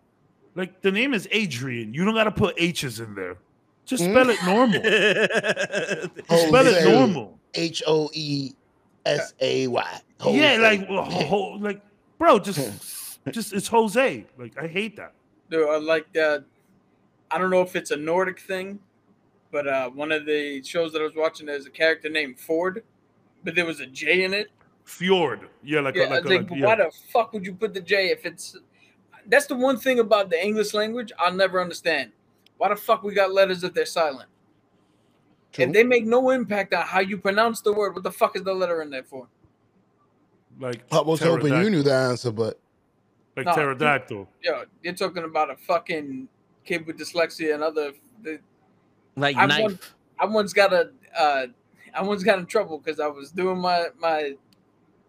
like the name is Adrian. You don't got to put H's in there. Just Hmm? spell it normal. spell it normal. H O E S A Y. Yeah, like, ho- ho- like, bro, just, just it's Jose. Like, I hate that. Dude, I like that. I don't know if it's a Nordic thing, but uh, one of the shows that I was watching, there's a character named Ford, but there was a J in it. Fjord. Yeah, like Yeah, a, I like, was a, like, like why the fuck would you put the J if it's? That's the one thing about the English language I'll never understand. Why the fuck we got letters if they're silent? True. If they make no impact on how you pronounce the word, what the fuck is the letter in there for? Like I was hoping you knew the answer, but like No, pterodactyl. Yo, you're talking about a fucking kid with dyslexia and other. The, Like I knife. want- I once got a, uh, I once got in trouble because I was doing my my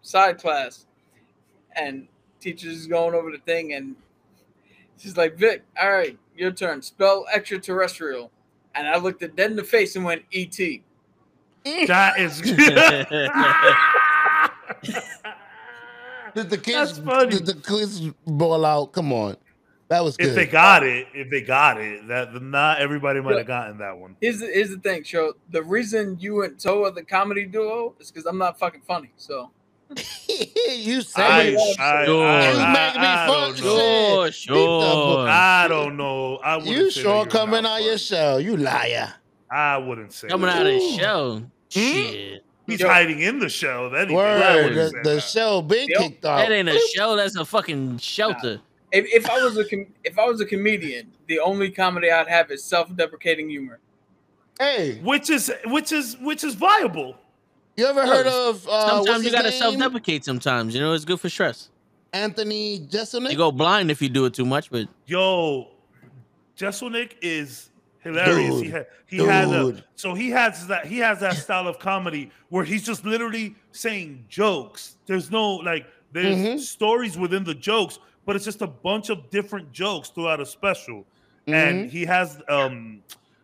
side class, and teacher's going over the thing, and she's like, "Vic, all right, your turn. Spell extraterrestrial." And I looked it dead in the face and went, "E "Et." That is. did the kids That's funny. did the kids ball out? Come on, that was good. if they got it, if they got it, that not everybody might have gotten that one. Here's the, here's the thing, show. The reason you and Toa the comedy duo is because I'm not fucking funny. So you say I. I, Sure. I, You I- make me I fun- don't know. Sure, Shit. Beat the book. sure. I don't know. I wouldn't You sure coming not out your funny. shell, you liar. I wouldn't say Coming that. out of the Ooh. show. Hmm? Shit. He's Yo. hiding in the shell. Then he Word, the, say the that. shell been Yep. kicked off. That ain't a show. That's a fucking shelter. if, if I was a com- if I was a comedian, the only comedy I'd have is self-deprecating humor. Hey, which is which is which is viable. you ever heard of uh, Sometimes you gotta name? self-deprecate. Sometimes you know it's good for stress. Anthony Jeselnik? You go blind if you do it too much, but Yo, Jeselnik is hilarious. he Dude. ha- he has a so he has that he has that style of comedy where he's just literally saying jokes. There's no like there's Mhm. stories within the jokes, but it's just a bunch of different jokes throughout a special. Mm-hmm. And he has um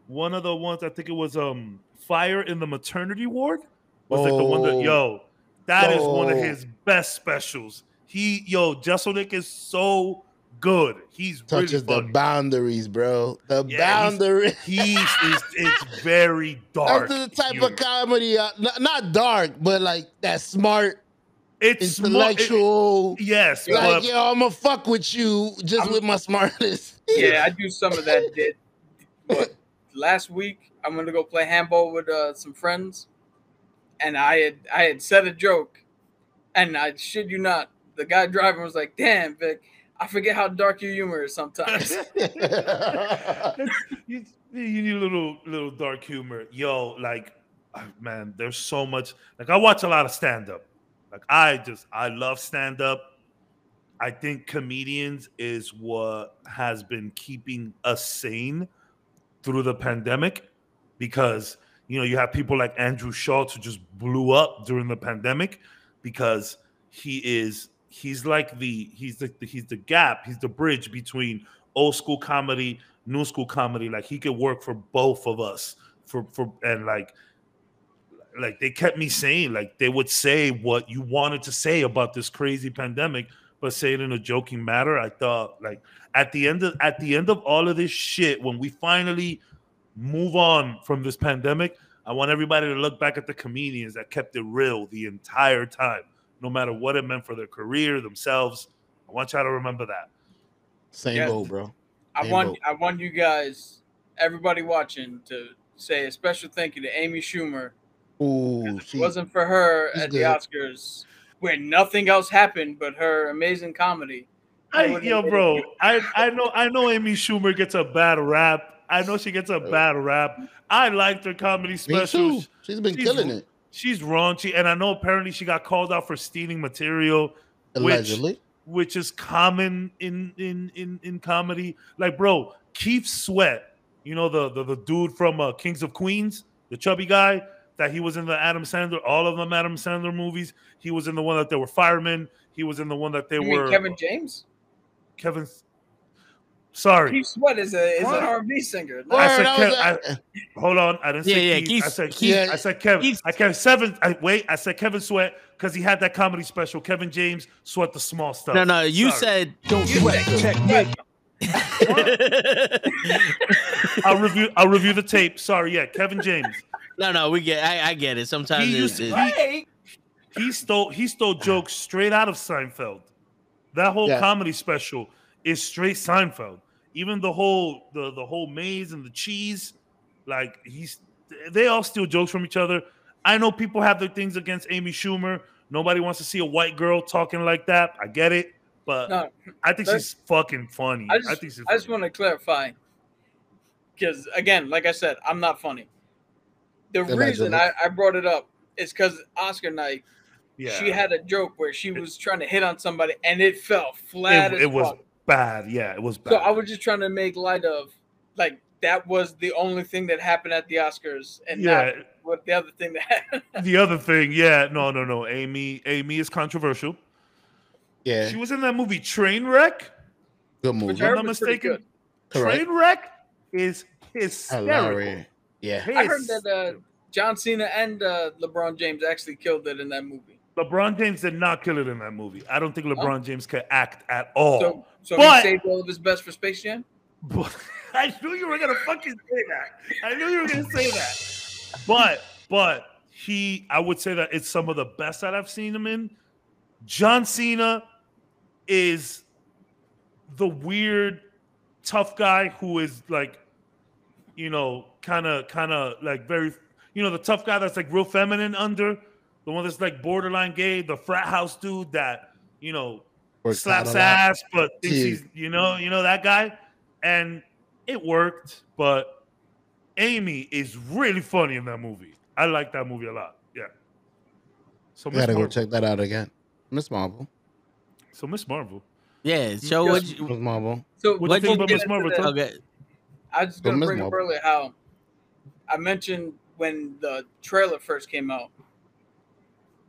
one of the ones I think it was um Fire in the Maternity Ward was like the one that Oh. yo that is one of Oh. his best specials. He yo Jeselnik is so good. He's touches really the boundaries, bro. The Yeah, he's- boundaries. He's is it's very dark. That's the type humor. of comedy, uh, not, not dark, but like that smart, it's smart- it- intellectual. yes, like, but yo, I'm gonna fuck with you just I'm- with my smartness. Yeah, I do some of that. Did what last week? I'm gonna go play handball with uh, some friends, and I had I had said a joke, and I shit you not, the guy driving was like, "Damn, Vic, I forget how dark your humor is sometimes." you, you need a little little dark humor, yo. Like, ah, man, there's so much. Like, I watch a lot of stand up. Like, I just I love stand up. I think comedians is what has been keeping us sane through the pandemic because you know you have people like Andrew Schulz who just blew up during the pandemic because he is he's like the he's the he's the gap he's the bridge between old school comedy new school comedy. Like he could work for both of us for for and like like they kept me saying like they would say what you wanted to say about this crazy pandemic but say it in a joking manner i thought like at the end of at the end of all of this shit when we finally move on from this pandemic i want everybody to look back at the comedians that kept it real the entire time no matter what it meant for their career themselves i want y'all to remember that Same Yeah. boat, bro. I want boat. I want you guys, everybody watching, to say a special thank you to Amy Schumer. Ooh, If she, it wasn't for her she's at the. Oscars, where nothing else happened but her amazing comedy. I I, yo, admit it. bro, I, I know I know Amy Schumer gets a bad rap. I know she gets a uh, bad rap. I liked her comedy me specials. She's been She's- killing it. She's raunchy, and I know apparently she got called out for stealing material, which Allegedly. which is common in in in in comedy. Like, bro, Keith Sweat, you know the the, the dude from uh, Kings of Queens, the chubby guy that he was in the Adam Sandler, all of them Adam Sandler movies. He was in the one that they were firemen. He was in the one that they You were mean Kevin James? Kevin. Sorry, Keith Sweat is a is What? an R&B singer. Word, I said I Kev- like- hold on. I didn't say Yeah, yeah, Keith. Keith- I said Keith- Keith. I said Kevin. Keith- I Kevin seven. I, wait, I said Kevin Sweat because he had that comedy special. Kevin James sweat the small stuff. no, no. You Sorry. said Don't you sweat. Checkmate. I'll review. I'll review the tape. Sorry, yeah, Kevin James. no, no. We get. I, I get it. Sometimes He it's, used to- it's- Hey, He stole. He stole jokes straight out of Seinfeld. That whole Yeah. comedy special is straight Seinfeld. Even the whole the the whole maze and the cheese, Like he's they all steal jokes from each other. I know people have their things against Amy Schumer. Nobody wants to see a white girl talking like that. I get it, but No, I think she's fucking funny. I I, just, think she's. I just want to clarify because again, like I said, I'm not funny. The reason I, I brought it up is because Oscar night, Yeah, she had a joke where she was trying to hit on somebody and it fell flat it, as it was fuck. Bad. Yeah, it was bad. So I was just trying to make light of like that was the only thing that happened at the Oscars and yeah, not what the other thing that happened. the other thing, yeah, no, no, no. Amy, Amy is controversial. Yeah, She was in that movie Trainwreck. good Which movie. I I'm not mistaken. Trainwreck is hysterical. Hilarious. Yeah. I heard that uh, John Cena and uh, LeBron James actually killed it in that movie. LeBron James did not kill it in that movie. I don't think LeBron James could act at all. So, so But- he saved all of his best for Space Jam. But I knew you were gonna fucking say that. I knew you were gonna say that. But but he, I would say that it's some of the best that I've seen him in. John Cena is the weird tough guy who is like, you know, kind of kind of like very, you know, the tough guy that's like real feminine under the one that's like borderline gay, the frat house dude that you know Works slaps ass, but thinks Yeah. he's you know you know that guy, and it worked. But Amy is really funny in that movie. I like that movie a lot. Yeah. So I Miss gotta go check that out again. Miss Marvel. So Miss Marvel. Yeah. So Yes. what? Miss Marvel. So What do you think about get Miss Marvel, that, Tom? okay. I was So going to Miss bring up earlier how I mentioned when the trailer first came out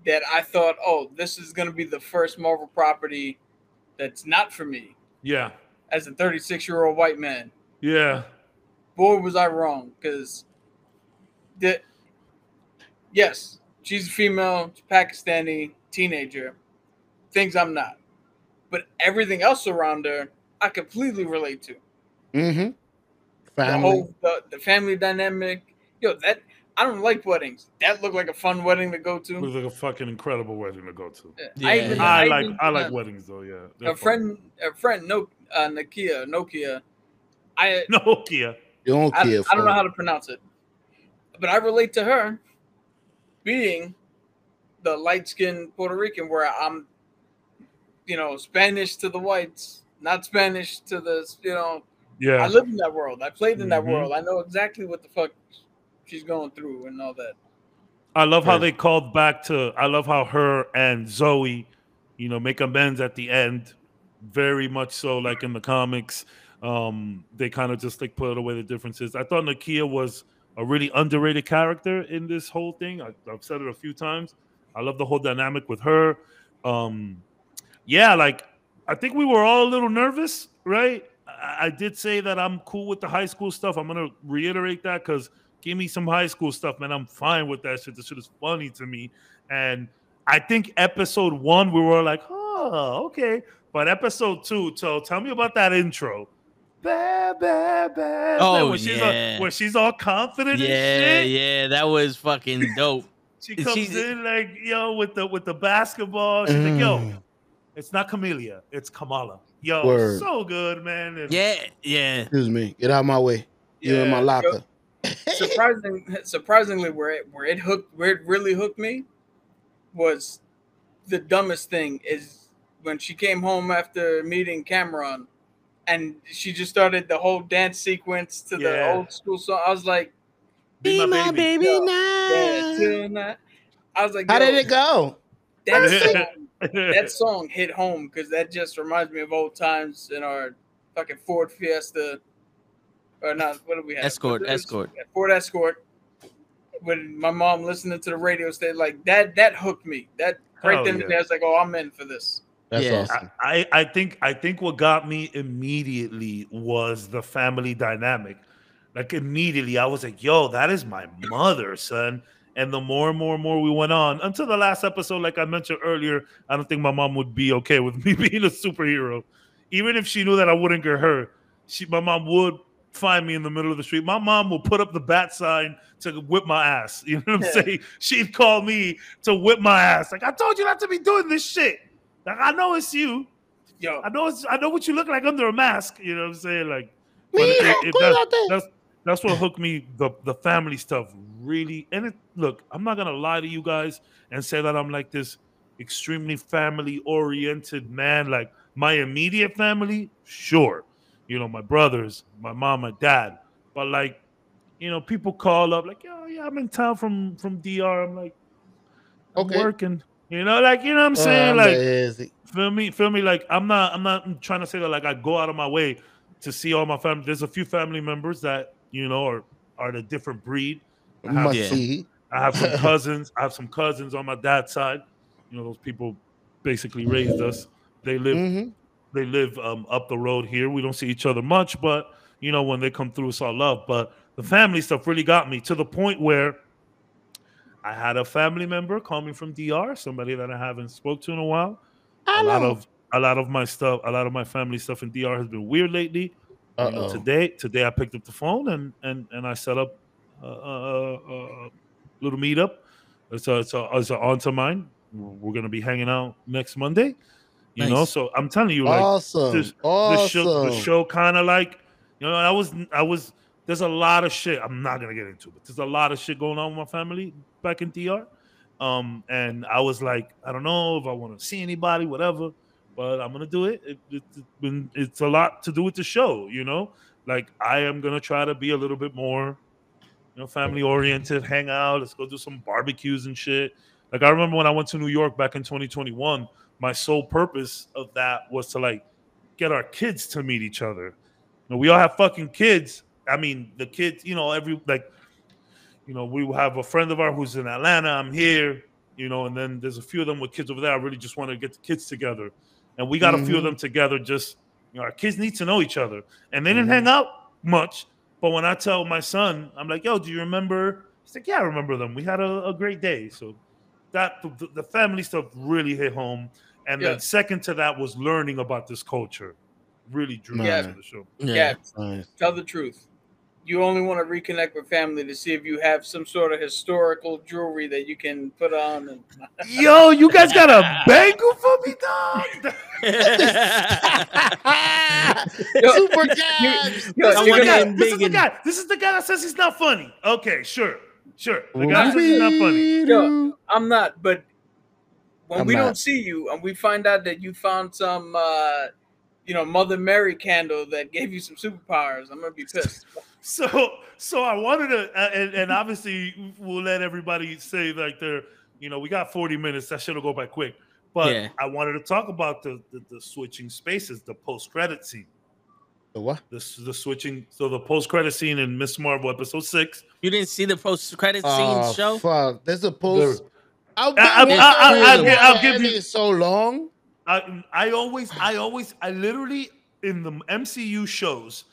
that I thought, oh, this is going to be the first Marvel property that's not for me Yeah. as a 36 year old white man. Yeah. Boy, was I wrong because the yes, she's a female Pakistani teenager, things I'm not, but everything else around her, I completely relate to. Mm-hmm. the Family. whole the, the family dynamic. Yo, that I don't like weddings. That looked like a fun wedding to go to. It was like a fucking incredible wedding to go to. I Yeah. I I like even, I like uh, weddings though. Yeah. They're a friend, a friend, no, uh, Nokia, Nokia. I fun. Nokia. you don't I, I don't know how to pronounce it, but I relate to her being the light skinned Puerto Rican, where I'm, you know, Spanish to the whites, not Spanish to the, you know, Yeah. I Yeah. live in that world. I played in that Mhm. world. I know exactly what the fuck she's going through and all that. I love how Right. they called back to. I love how her and Zoe, you know, make amends at the end. Very much so, like in the comics. Um, they kind of just like put away the differences. I thought Nakia was a really underrated character in this whole thing. I, I've said it a few times. I love the whole dynamic with her. Um, yeah, like I think we were all a little nervous, right? I, I did say that I'm cool with the high school stuff. I'm gonna reiterate that because give me some high school stuff, man. I'm fine with that shit. This shit is funny to me. And I think episode one, we were like, oh, okay. But episode two, so tell me about that intro. Ba, ba, ba, Oh, where she's yeah. all, where she's all confident Yeah, and shit. yeah, that was fucking dope. She Is comes she- in like yo with the with the basketball. She's like, yo, Mm. it's not Camellia, it's Kamala. Yo, Word. so good, man. And Yeah, yeah. Excuse me. Get out of my way. You in my Yeah. locker. Surprising surprisingly where it where it hooked where it really hooked me was the dumbest thing is when she came home after meeting Kamran and she just started the whole dance sequence to the old school song. I was like, Be my baby. Yeah, now. tonight. I was like, How did it go? That song, that song hit home because that just reminds me of old times in our fucking Ford Fiesta. Or not, what do we have? Escort, What is- Escort. Ford Escort. When my mom listening to the radio station, like that, that hooked me. That right Hell then yeah. and there, I was like, oh, I'm in for this. That's Yeah. awesome. I, I think I think what got me immediately was the family dynamic. Like immediately, I was like, "Yo, that is my mother, son." And the more and more and more we went on until the last episode, like I mentioned earlier, I don't think my mom would be okay with me being a superhero, even if she knew that I wouldn't get hurt. She, my mom would find me in the middle of the street. My mom will put up the bat sign to whip my ass. You know what I'm Yeah. saying? She'd call me to whip my ass. Like I told you not to be doing this shit. Like I know it's you. Yo, I know it's I know what you look like under a mask. You know what I'm saying? Like, Me, but it- it- go that's, out there. that's that's what hooked me. The the family stuff really. And it look, I'm not gonna lie to you guys and say that I'm like this extremely family oriented man. Like my immediate family, sure, you know, my brothers, my mom, my dad. But like, you know, people call up like, oh yeah, I'm in town from from DR. I'm like, I'm Okay. working. You know, like you know what I'm saying? Like busy. feel me feel me like i'm not i'm not trying to say that like i go out of my way to see all my family there's a few family members that you know are are the different breed I have, must Yeah. see. I have some cousins i have some cousins on my dad's side you know those people basically raised us they live hmm they live um, up the road here we don't see each other much but you know when they come through it's all love but the family stuff really got me to the point where i had a family member call me from dr somebody that i haven't spoke to in a while a lot of a lot of my stuff, a lot of my family stuff in DR has been weird lately. You know, today, today I picked up the phone and and and I set up a, a, a, little meetup. It's a it's a it's a on to mine. We're gonna be hanging out next Monday. You know, so I'm telling you, like awesome. this- the awesome. show, the show kind of like, you know, I was, I was. There's a lot of shit. I'm not gonna get into it. There's a lot of shit going on with my family back in DR, um, and I was like, I don't know if I want to see anybody, whatever, but I'm gonna do it. It, it. It's it's a lot to do with the show, you know. Like I am gonna try to be a little bit more, you know, family oriented. Hang out. Let's go do some barbecues and shit. Like I remember when I went to New York back in 2021 my sole purpose of that was to like get our kids to meet each other. You know, we all have fucking kids. I mean, the kids, you know, every like, you know, we have a friend of ours who's in Atlanta. I'm here, you know, and then there's a few of them with kids over there. I really just want to get the kids together, and we got a few of Mhm. them together. Just you know, our kids need to know each other, and they didn't Mhm. hang out much. But when I tell my son, I'm like, "Yo, do you remember?" He's like, "Yeah, I remember them. We had a, a great day." So that the, the family stuff really hit home. And Yeah. then second to that was learning about this culture. Really drew me Yeah. to the show. Yeah. Nice. Tell the truth. You only want to reconnect with family to see if you have some sort of historical jewelry that you can put on. And Yo, you guys got a bangle for me, dog? Super you- Cabs. yo, This is, the gonna- guy, getting this is the guy. This is the guy that says he's not funny. Okay, sure. Sure. The guy says he's not funny. Yo, I'm not, but when I'm we not. don't see you and we find out that you found some, uh, you know, Mother Mary candle that gave you some superpowers, I'm gonna be pissed. So, so I wanted to, uh, and, and obviously we'll let everybody say like they're, you know, we got 40 minutes. That should go by quick. But Yeah. I wanted to talk about the, the, the switching spaces, the post credit scene. The what? This the switching. So the post credit scene in Miss Marvel episode six. you didn't see the post credit scene Oh, show? fuck. There's a post. I'll, I- I- give I- I- you- I'll I'll give you- so long. I I always I always I literally in the MCU shows,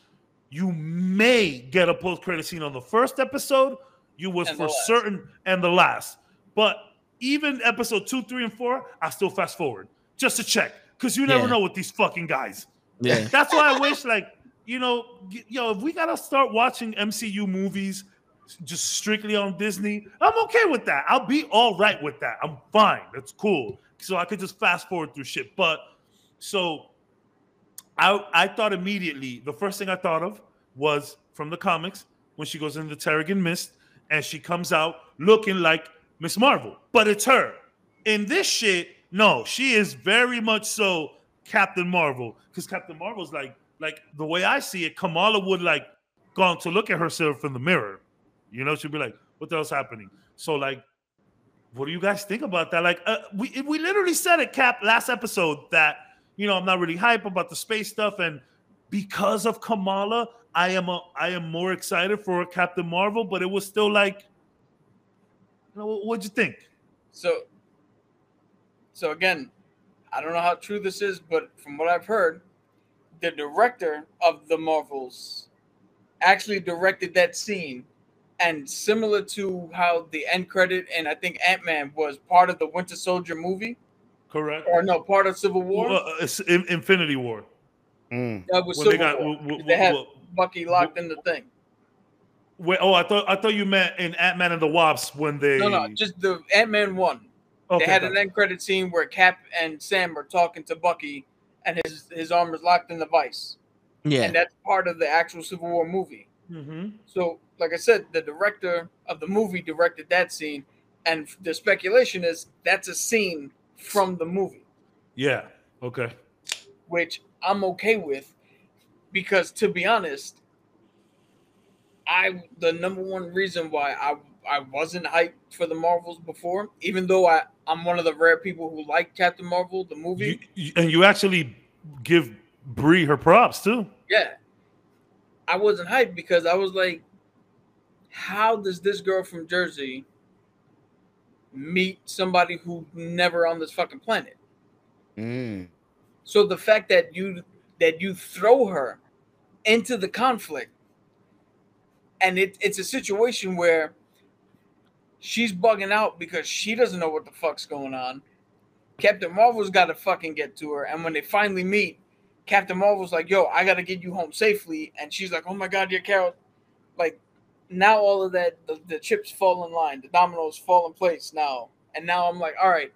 you may get a post credit scene on the first episode. You was And for certain and the last, but even episode two, three, and four, I still fast forward just to check because you never Yeah. know with these fucking guys. Yeah. That's why I wish, like, you know, yo, if we gotta start watching MCU movies just strictly on Disney, I'm okay with that. I'll be all right with that. I'm fine. That's cool. So I could just fast forward through shit. But so I I thought immediately, the first thing I thought of was from the comics when she goes into the Terrigen Mist and she comes out looking like Miss Marvel, but it's her. In this shit, no, she is very much so Captain Marvel because Captain Marvel's like like the way I see it, Kamala would like gone to look at herself in the mirror. You know, she'd be like, "What else happening?" So like, what do you guys think about that? Like, uh, we we literally said it, Cap, last episode that you know I'm not really hype about the space stuff, and because of Kamala, I am a I am more excited for Captain Marvel, but it was still like, you know, what'd you think? So, so again, I don't know how true this is, but from what I've heard, the director of the Marvels actually directed that scene, and similar to how the end credit and I think Ant Man was part of the Winter Soldier movie, Correct. or no, part of Civil War. Well, uh, it's In- Infinity War Mm. that was when Civil they got. War. w- w- they had w- Bucky locked in the thing. wait, oh, I thought I thought you meant in Ant Man and the Wasp when they. No, no, just the Ant Man one. okay, they had an end credit scene where Cap and Sam are talking to Bucky, and his his arm is locked in the vice. Yeah. and that's part of the actual Civil War movie. Mm-hmm. So, like I said, the director of the movie directed that scene, and the speculation is that's a scene from the movie, Yeah. Okay. which I'm okay with because, to be honest, I the number one reason why I I wasn't hyped for the Marvels before, even though I I'm one of the rare people who like Captain Marvel the movie. You, you, and you actually give Brie her props too. Yeah. I wasn't hyped because I was like, how does this girl from Jersey meet somebody who never on this fucking planet? Mm. So the fact that you that you throw her into the conflict and it, it's a situation where she's bugging out because she doesn't know what the fuck's going on. Captain Marvel's got to fucking get to her, and when they finally meet, Captain Marvel's like, "Yo, I gotta get you home safely," and she's like, "Oh my god, you're Carol." Like now, all of that, the, the chips fall in line, the dominoes fall in place now, and now I'm like, "All right,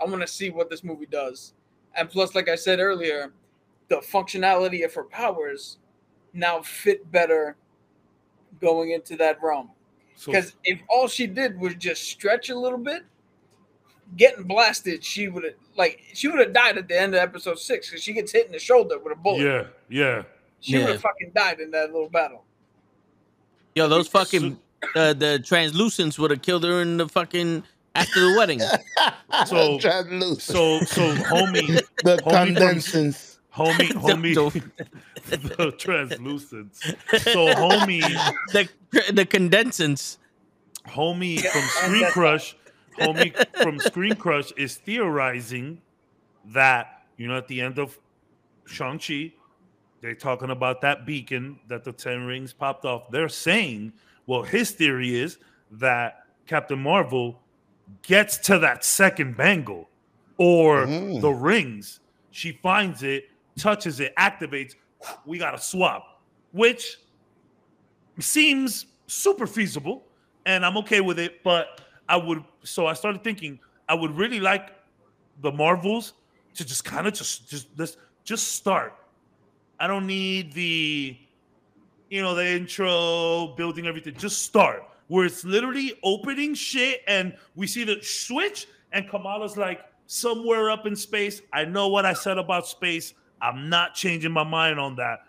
I want to see what this movie does." And plus, like I said earlier, the functionality of her powers now fit better going into that realm. So Because if all she did was just stretch a little bit, getting blasted, she would have like she would have died at the end of episode six because she gets hit in the shoulder with a bullet. yeah, yeah. She would have fucking died in that little battle. Yo, those fucking uh, the translucents would have killed her in the fucking after the wedding. So- Translucent. So so homie, the homie from- condensance. homie, homie, the translucents. So homie, the the condensants. homie from Screen Crush, homie from Screen Crush is theorizing that you know at the end of Shang Chi, they're talking about that beacon that the Ten Rings popped off. They're saying, well, his theory is that Captain Marvel gets to that second bangle or Mm. the rings. She finds it, touches it, activates. We got to swap, which seems super feasible and I'm okay with it. But I would, so I started thinking, I would really like the Marvels to just kind of just, just, just, just start. I don't need the, you know, the intro, building everything. Just start where it's literally opening shit and we see the switch and Kamala's like somewhere up in space. I know what I said about space. I'm not changing my mind on that.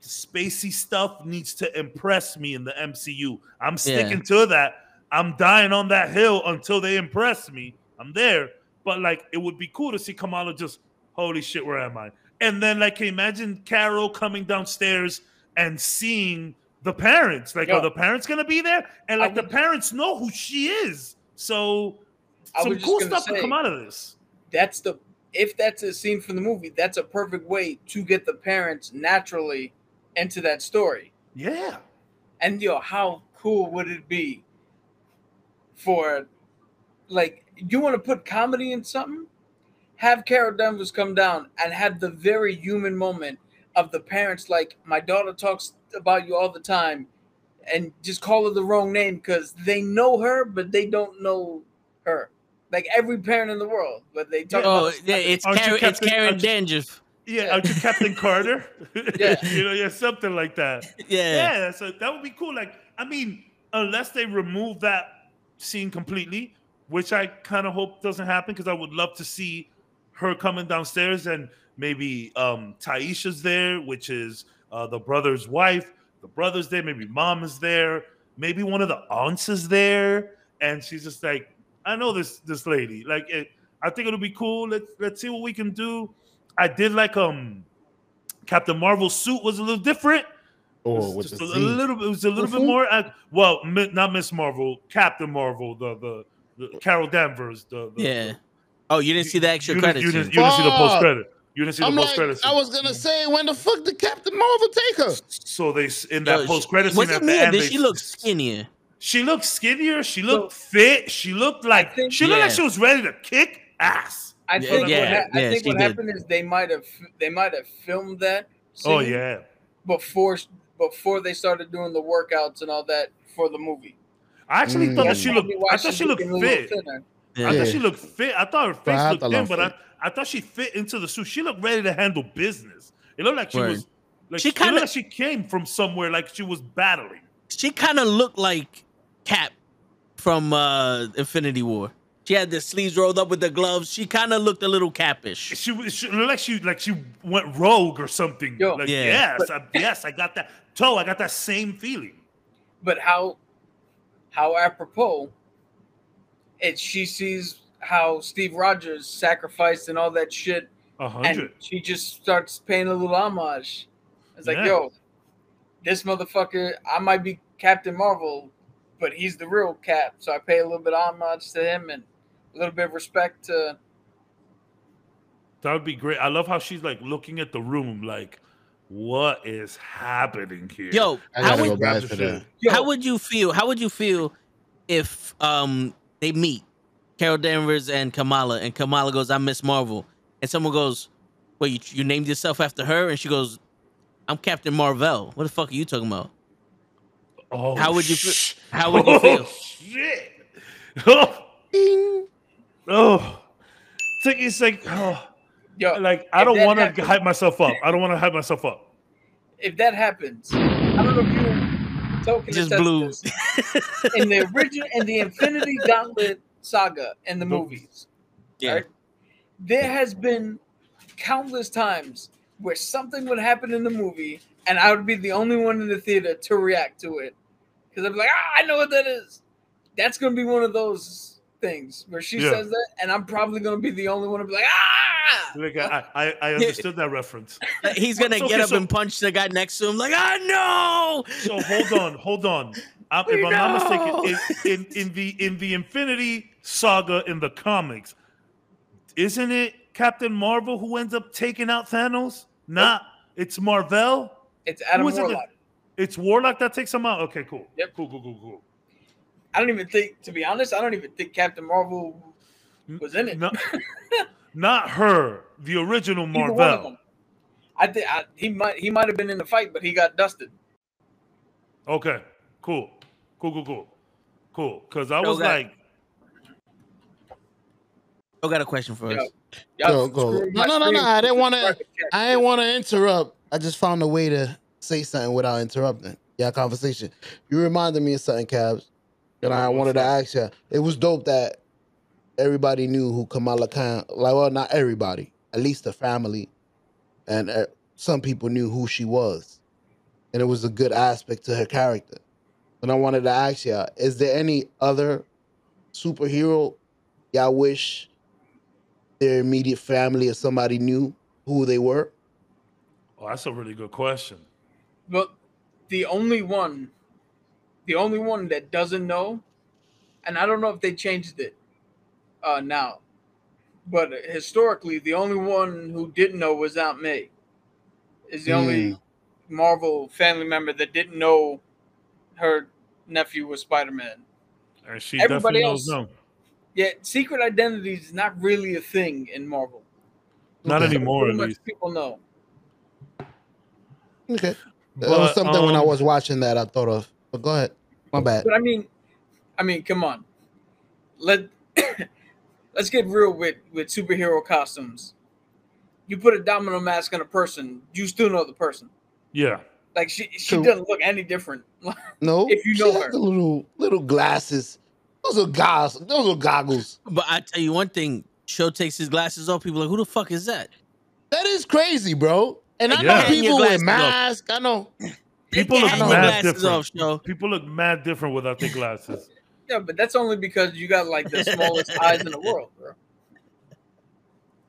The Spacey stuff needs to impress me in the MCU. I'm sticking to that. I'm dying on that hill until they impress me. I'm there. But like it would be cool to see Kamala just, holy shit, where am I? And then like imagine Carol coming downstairs and seeing the parents. Like, Yeah. are the parents gonna be there? And like the parents know who she is. So some cool stuff say- come out of this. That's the if that's a scene from the movie, that's a perfect way to get the parents naturally into that story. Yeah. And yo, how cool would it be for like you want to put comedy in something? Have Carol Danvers come down and have the very human moment of the parents like my daughter talks about you all the time and just call her the wrong name because they know her but they don't know her. Like every parent in the world, but they talk Oh, about yeah, it's Aren't you Karen, it's Karen aren't you- Dandruff. Yeah, aren't you Captain Carter? Yeah. you know, yeah, something like that. Yeah. Yeah, so that would be cool. Like, I mean, unless they remove that scene completely, which I kind of hope doesn't happen, because I would love to see her coming downstairs and maybe um Tyesha's there, which is uh, the brother's wife. The brother's there, maybe mom is there, maybe one of the aunts is there, and she's just like, I know this this lady. Like, it, I think it'll be cool. Let's let's see what we can do. I did like um Captain Marvel's suit was a little different. It Or was Oh, with just the a, Z. little bit. It was a little bit more. ac- well, mi- not Miss Marvel, Captain Marvel, the the, the Carol Danvers. The, the Yeah. Oh, you didn't see the extra you, credits. Didn't, you, didn't, you didn't see the post credit. You didn't see I'm the like, post credit. I was gonna say, when the fuck did Captain Marvel take her? So they s- in that post credit scene Was at it the me did they- she look skinnier? She looked skinnier. She looked fit. She looked like think- she looked like she was ready to kick ass. I think yeah, what, ha- I think she what happened is they might have they might have filmed that. Oh scene yeah. before before they started doing the workouts and all that for the movie. I actually Mm. thought that she looked. I thought she looked looking a little fit. thinner. I thought she looked fit. I thought her face I looked thin, she but I, I thought she fit into the suit. She looked ready to handle business. It looked like she Word. was Like She she kind kinda- of she came from somewhere like she was battling. She kind of looked like Cap from uh Infinity War. She had the sleeves rolled up with the gloves. She kind of looked a little capish. She was like she like she went rogue or something. Yo. like Yeah. yes, I, yes, I got that. Toe, I got that same feeling. But how how apropos it she sees how Steve Rogers sacrificed and all that shit, A and hundred. she just starts paying a little homage. It's like, Yeah. yo, this motherfucker, I might be Captain Marvel, but he's the real Cap. So I pay a little bit homage to him and a little bit of respect to That would be great. I love how she's like looking at the room, like, what is happening here? Yo, how would go back the for shit. that. yo, how would you feel? How would you feel if um they meet Carol Danvers and Kamala, and Kamala goes, "I'm Miss Marvel," and someone goes, "Wait, you, you named yourself after her," and she goes, "I'm Captain Marvel." What the fuck are you talking about? Oh, How would you feel? sh- How would you feel? Oh, shit. Oh, Ding. Oh. It's like, it's like, oh, yo, like I don't want to hype myself up. I don't want to hype myself up. if that happens, I don't know if you token Just attest blew. in the original in the Infinity Gauntlet saga in the Nope. movies. Yeah. right? There has been countless times where something would happen in the movie and I would be the only one in the theater to react to it. Because I'd be like, ah, I know what that is. That's gonna be one of those things where she Yeah. says that, and I'm probably gonna be the only one to be like, ah Like I, I, I understood that reference. He's gonna So- get okay, up so- and punch the guy next to him, like, "I know." So hold on, hold on. Um, if We I'm not mistaken, in, in in the in the Infinity Saga in the comics, isn't it Captain Marvel who ends up taking out Thanos? Not it's Marvel. It's Adam Who is it Warlock. It's Warlock that takes him out. Okay, cool. Yep. Cool, cool, cool, cool. I don't even think, to be honest, I don't even think Captain Marvel was in it. No, not her, the original Either one of Marvel. them. I think I, he might he might have been in the fight, but he got dusted. Okay, cool, cool, cool, cool, cool. Because I Show was that. like, I got a question for Yeah. us. Y'all Go, go. No, no, no, no. I didn't want to. I didn't want to interrupt. I just found a way to say something without interrupting your conversation. You reminded me of something, Cabs, and I wanted to ask you. It was dope that everybody knew who Kamala Khan. Like, well, not everybody. At least the family, and uh, some people knew who she was, and it was a good aspect to her character. And I wanted to ask you: Is there any other superhero y'all wish their immediate family or somebody knew who they were? oh, that's a really good question. But the only one, the only one that doesn't know, and I don't know if they changed it uh, now, but historically, the only one who didn't know was Aunt May. Is the only Marvel family member that didn't know her nephew was Spider Man. And she Everybody definitely knows else- no. Yeah, secret identity is not really a thing in Marvel. Not Okay. anymore, Pretty much people know. Okay. That was something when I um, was watching that I thought of. But go ahead. My bad. But I mean, I mean, come on. Let let's get real with with superhero costumes. You put a domino mask on a person, you still know the person. Yeah. Like she she True. doesn't look any different. No, if you she know had her. the little little glasses. Those are goggles. Those are goggles. But I tell you one thing: Show takes his glasses off. People are like, "Who the fuck is that?" That is crazy, bro. And I Yeah. know people with glasses masks. I know. People look mad different. off, People look mad different without their glasses. yeah, but that's only because you got like the smallest eyes in the world, bro.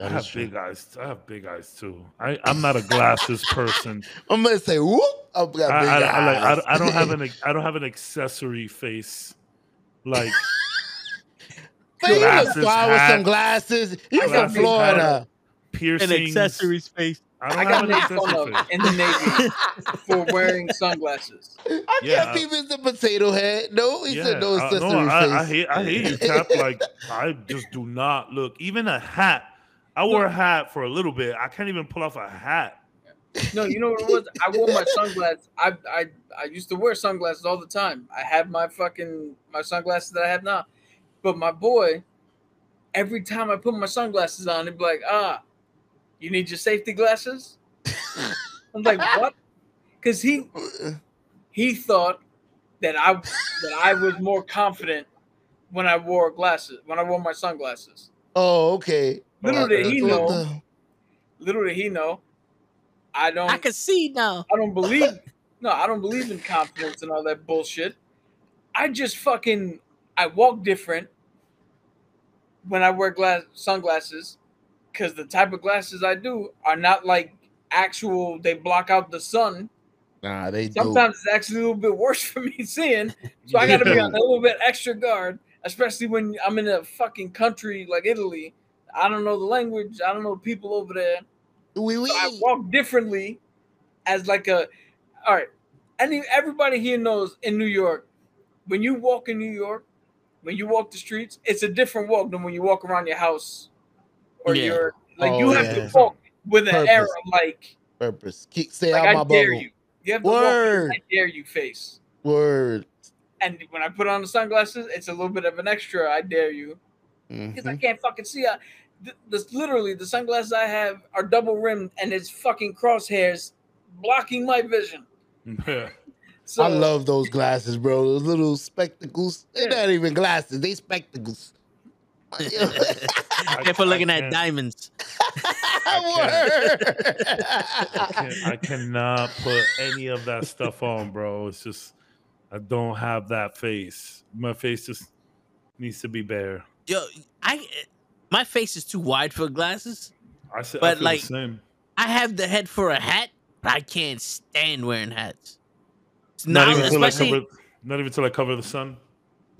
I have true. big eyes. I have big eyes too. I, I'm not a glasses person. I'm gonna say whoop. I've got I, big I, I, like, eyes. I, I don't have an I don't have an accessory face. Like Man, you look glasses, fly with some glasses. You from Florida? hat. An piercings. accessory space. I I don't got an made fun of face. in the Navy for wearing sunglasses. I Yeah. can't be Mr. Potato Head. No, he Yeah, said no uh, accessory no, I, I face. hate I hate you, Cap. Like I just do not look. Even a hat. I wore a hat for a little bit. I can't even pull off a hat. No, you know what it was? I wore my sunglasses. I I I used to wear sunglasses all the time. I have my fucking my sunglasses that I have now. But my boy, every time I put my sunglasses on, he'd be like, ah, you need your safety glasses? I'm like, what? because he he thought that I that I was more confident when I wore glasses when I wore my sunglasses. Oh, okay. Little did he know. Little did he know, I don't. I can see now. I don't believe. No, I don't believe in confidence and all that bullshit. I just fucking I walk different when I wear glass sunglasses because the type of glasses I do are not like actual. They block out the sun. Nah, they do. Sometimes it's actually a little bit worse for me seeing. So I got to be on a little bit extra guard, especially when I'm in a fucking country like Italy. I don't know the language. I don't know the people over there. Oui, oui. So I walk differently as like a all right. Any everybody here knows in New York, when you walk in New York, when you walk the streets, it's a different walk than when you walk around your house or Yeah. your like Oh, you have yeah. to walk with an Purpose. air of like Purpose. Keep stay like out I my dare bubble. you. You have to walk Word. I dare you face. Word. And when I put on the sunglasses, it's a little bit of an extra I dare you because I Mhm. can't fucking see. I, th- this literally the sunglasses I have are double rimmed and it's fucking crosshairs blocking my vision. So I love those glasses, bro. Those little spectacles. They're Yeah. not even glasses. They spectacles. They're for looking I at diamonds. I, Word. can, I cannot put any of that stuff on, bro. It's just I don't have that face. My face just needs to be bare. Yo, I my face is too wide for glasses. I said, But, I feel like- the same. I have the head for a hat, but I can't stand wearing hats. It's Not Not, even till I especially cover. Not even till I cover the sun.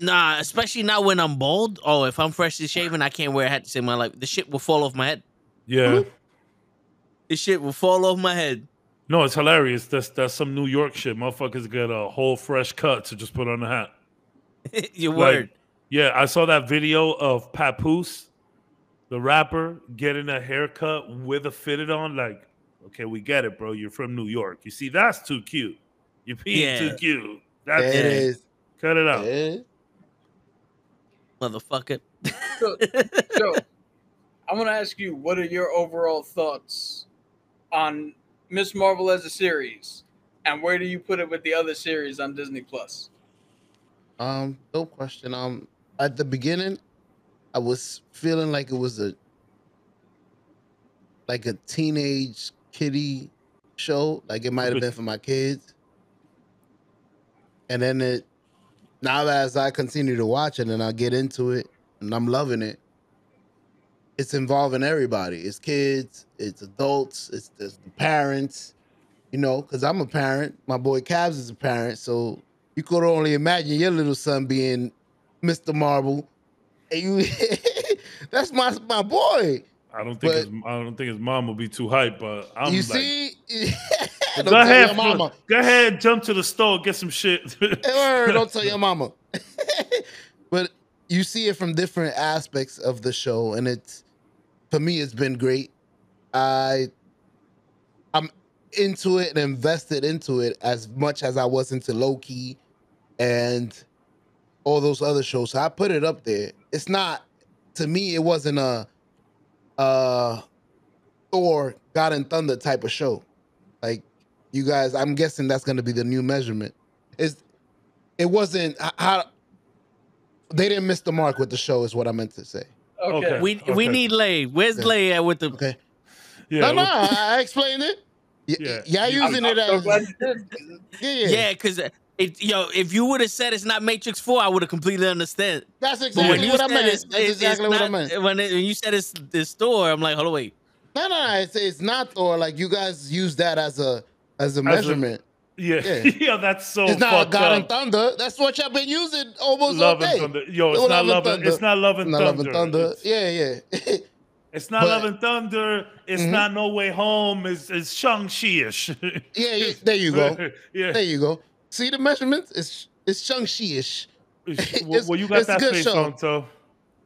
Nah, especially not when I'm bald. Oh, if I'm freshly shaven, I can't wear a hat to save my life. The shit will fall off my head. Yeah. The shit will fall off my head. No, it's hilarious. That's that's some New York shit. Motherfuckers get a whole fresh cut to just put on the hat. Your Like, word. Yeah, I saw that video of Papoose, the rapper, getting a haircut with a fitted on. Like, okay, we get it, bro. You're from New York. You see, that's too cute. You're being Yeah. too cute. That's It it. is. Cut it out. It is. Motherfucker. So, so I want to ask you, what are your overall thoughts on Miss Marvel as a series, and where do you put it with the other series on Disney Plus? Um, no question. Um, at the beginning, I was feeling like it was a like a teenage kiddie show. Like it might have been for my kids. And then it now as I continue to watch it and I get into it and I'm loving it, it's involving everybody. It's kids, it's adults, it's, it's the parents, you know, because I'm a parent. My boy Cabs is a parent, so you could only imagine your little son being Mr. Marble. And you that's my my boy. I don't think But- his, I don't think his mom will be too hyped, but I'm you like, see? Don't go ahead, mama. go ahead, jump to the store, get some shit. Don't tell your mama. but you see it from different aspects of the show, and it's for me, it's been great. I I'm into it and invested into it as much as I was into Loki and all those other shows. So I put it up there. It's not to me, it wasn't a uh Thor God and Thunder type of show. Like you guys, I'm guessing that's gonna be the new measurement. It's it wasn't h- how they didn't miss the mark with the show, is what I meant to say. Okay. Okay. We we need Lay. Where's Yeah. Lay at with the Okay. yeah, no, no, I, I explained it. Y- Yeah. yeah, I'm- using I'm it so as glad you did. yeah, yeah. Yeah, because uh, it yo, if you would have said it's not Matrix Four, I would have completely understood. That's exactly what I said meant. it's, That's it's- exactly it's what I not- meant. When, it, when you said it's the store, I'm like, hold on, wait. No, no, no. It's, it's not Thor. Like you guys use that as a as a a- measurement. yeah, Yeah. yeah, that's so it's not God up. and Thunder. That's what y'all been using almost Love all day. Thunder. Yo, it's Love not and- Thunder. It's not love and Not thunder. Love Thunder. It's, Yeah, yeah. it's not and thunder. It's Mhm. not no way home. It's it's Shang Chi ish. yeah, yeah. There you go. yeah. There you go. See the measurements? It's it's Shang Chi-ish. well, well, you got that face show. on, so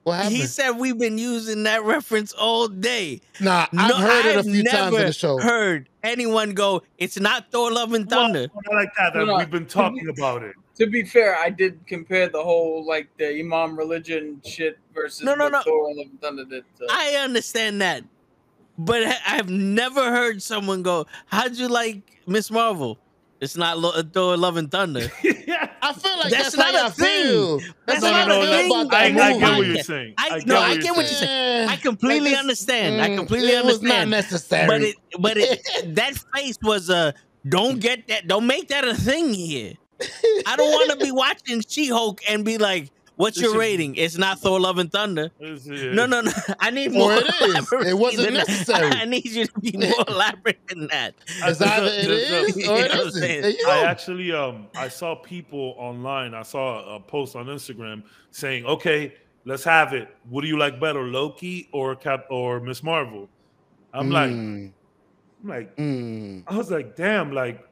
What happened? He said we've been using that reference all day. nah, I've heard it a I've few times in never the show. Heard anyone go? It's not Thor: Love and Thunder. Well, like that. that No, no. We've been talking about it. To be fair, I did compare the whole like the Imam religion shit versus No, no, no. Thor Love and Thunder did. So. I understand that, but I- I've never heard someone go, "How'd you like Miss Marvel?" It's not Thor: Love and Thunder. yeah. I feel like That's that's, not how a y'all thing. feel. That's That's No, not no, a no. I thing. feel about I, I get what you're saying. I, get no, I get what you're saying. saying. I completely like, understand. I mm, completely it was not understand. necessary. But it, but it, that face was a don't get that. Don't make that a thing here. I don't want to be watching She-Hulk and be like, "What's your Listen. rating?" It's not Thor: Love and Thunder. No, no, no. I need Or more. it is. It wasn't necessary. I need you to be more elaborate than that. It's either it is or know it what I'm isn't. saying? There you I actually um I saw people online. I saw a post on Instagram saying, "Okay, let's have it. What do you like better, Loki or Cap or Miss Marvel?" I'm like, Mm, I'm like, mm. I was like, damn, like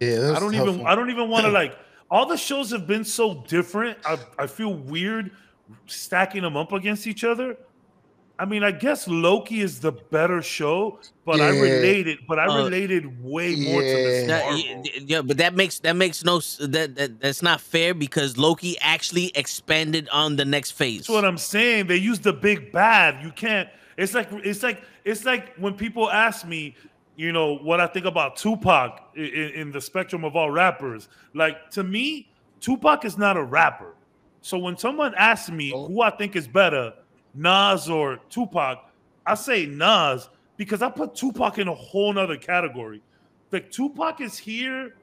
Yeah, I don't even one. I don't even want to like all the shows have been so different. I I feel weird stacking them up against each other. I mean, I guess Loki is the better show, but I related, but I Uh, related way more to this. yeah. That- Marvel. yeah, yeah, but that makes that makes no that, that that's not fair because Loki actually expanded on the next phase. That's what I'm saying. They use the big bad. You can't. It's like it's like it's like when people ask me, you know, what I think about Tupac in, in the spectrum of all rappers. Like to me, Tupac is not a rapper. So when someone asks me Oh. who I think is better, Nas or Tupac, I say Nas because I put Tupac in a whole nother category. Like Tupac is here,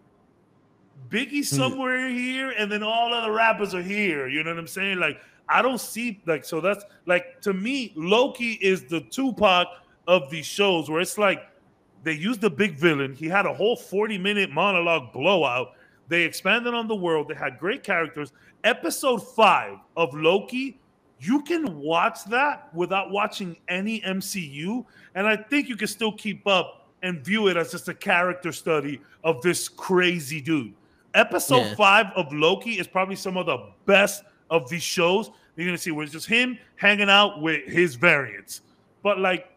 Biggie Hmm. somewhere here, and then all other rappers are here. You know what I'm saying? Like I don't see like so that's like to me, Loki is the Tupac of these shows where it's like they used the big villain. He had a whole 40 minute monologue blowout. They expanded on the world. They had great characters. Episode five of Loki, you can watch that without watching any MCU. And I think you can still keep up and view it as just a character study of this crazy dude. Episode Yeah. five of Loki is probably some of the best of these shows. You're gonna see where it's just him hanging out with his variants. But like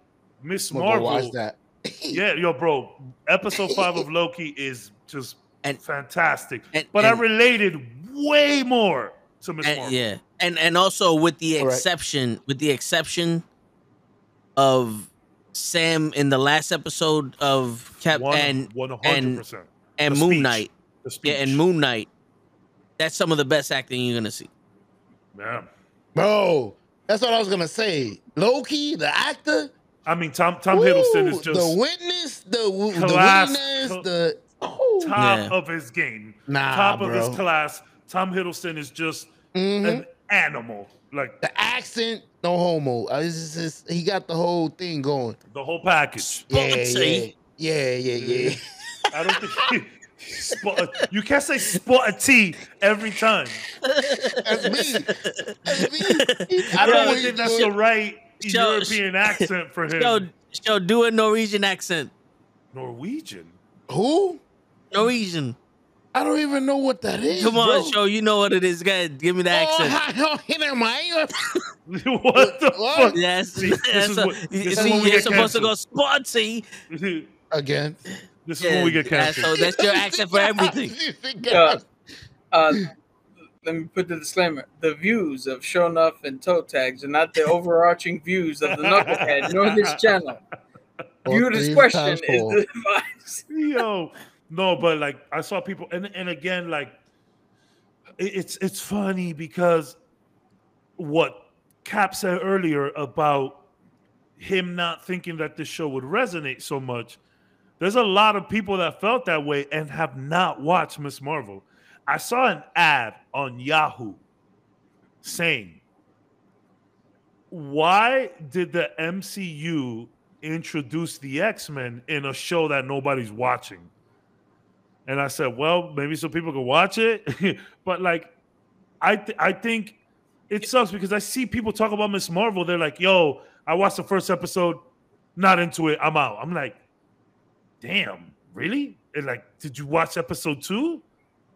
Miss I'm Marvel, watch that. Yeah, yo, bro. Episode five of Loki is just And- fantastic. and- but I related way more to Miss Marvel. yeah, and and also with the All right. exception with the exception of Sam in the last episode of Cap One, and one hundred percent. and the Moon speech. Knight, yeah, and Moon Knight. That's some of the best acting you're gonna see. Yeah. Bro, that's what I was gonna say. Loki, the actor. I mean, Tom Tom Hiddleston is just the witness, the w- the witness, the oh, top Yeah. of his game, nah, top bro. of his class. Tom Hiddleston is just Mhm. an animal. Like The accent, no homo. Uh, it's just- he got the whole thing going. the whole package. Yeah, yeah, yeah, yeah, yeah. I don't think spot, you can't say spot a T every time. That's me. That's me. I I don't don't think that's he's the right Show- European accent for him. Yo, yo, do a Norwegian accent. Norwegian. Who? Norwegian. I don't even know what that is. Come on, bro. show. You know what it is. Go ahead, give me the Oh, accent. I don't hear my what the What? Yes, See, this that's is a- what- you this is see, when we you're get supposed to go canceled. spotty. again. This is when we get Yeah, so that's your accent for everything. Uh, uh, let me put the disclaimer: the views of Show Enough and Toe Tags are not the overarching views of the Knucklehead nor this channel. Viewer this question is the advice. Yo, no, but like I saw people, and and again, like it- it's it's funny because what Cap said earlier about him not thinking that this show would resonate so much. There's a lot of people that felt that way and have not watched Miss Marvel. I saw an ad on Yahoo saying, Why did the MCU introduce the X-Men in a show that nobody's watching? And I said, Well, maybe so people can watch it. but like, I th- I think it sucks because I see people talk about Miss Marvel. They're like, yo, I watched the first episode, not into it, I'm out. I'm like, damn, really? And like, did you watch episode two?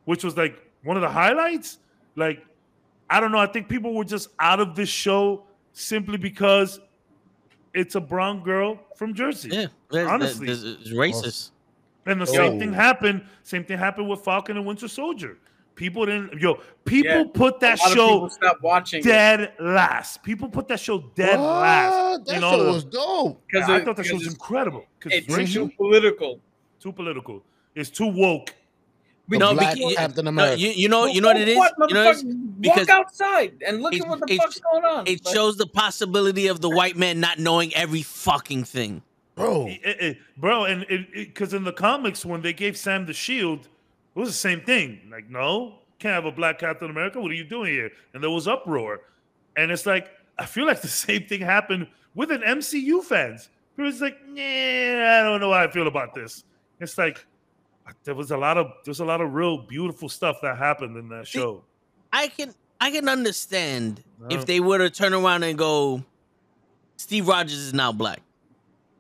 Which was like one of the highlights? Like, I don't know. I think people were just out of this show simply because it's a brown girl from Jersey. Yeah, that's- Honestly. that's- it's racist. And the same Oh. thing happened. Same thing happened with Falcon and Winter Soldier. People didn't. Yo, people Yeah. put that a lot of show people stopped watching it dead last. People put that show dead last. That in all show of was them. dope. Yeah, because I thought that show was incredible. 'cause it's it's racial, too political. too political. It's too woke. The No, black because- Captain No, you, you know, you know what it is. What, You know, what it is? because Walk outside and look it- at what the it- fuck's going on. it Like, shows the possibility of the white man not knowing every fucking thing. Bro, It- it- it- bro, and because in the comics when they gave Sam the shield, it was the same thing. Like, no, can't have a black Captain America. What are you doing here? And there was uproar, and it's like I feel like the same thing happened with an MCU fans. It was like, nah, I don't know how I feel about this. It's like there was a lot of there's a lot of real beautiful stuff that happened in that show. I can I can understand No. if they were to turn around and go, Steve Rogers is now black.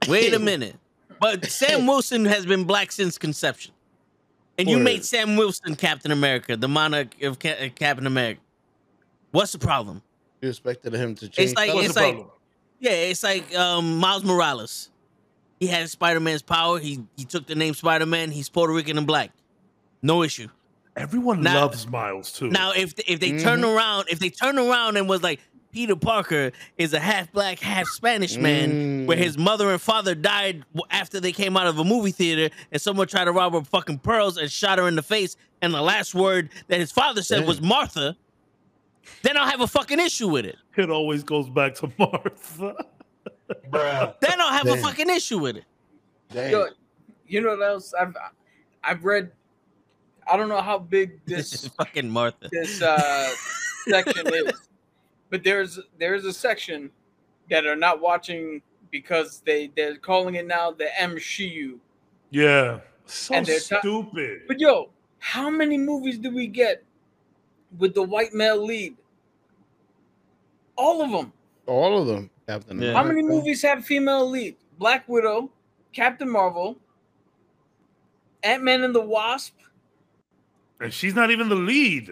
Wait a minute. But Sam Wilson has been black since conception. And you Word. made Sam Wilson Captain America, the monarch of Ca- uh, Captain America. What's the problem? you expected him to change. It's like- it's like- Yeah, it's like um, Miles Morales. He had Spider Man's power. He he took the name Spider Man. He's Puerto Rican and black. No issue. Everyone Now- loves Miles too. Now, if if they turn Mhm. around, if they turn around and was like Peter Parker is a half black, half Spanish man, where Mm. his mother and father died after they came out of a movie theater, and someone tried to rob her fucking pearls and shot her in the face, and the last word that his father said was Martha, then I'll have a fucking issue with it. it always goes back to Martha. Then I'll have a fucking issue with it. Damn. Yo, you know what else? I've I've read. I don't know how big This is fucking Martha. this uh, section is, but there's there's a section that are not watching because they they're calling it now the MCU. Yeah. So And they're ta- stupid. But yo, how many movies do we get with the white male lead? All of them. All of them, Captain Yeah. How many movies have female lead? Black Widow, Captain Marvel, Ant Man and the Wasp. and she's not even the lead.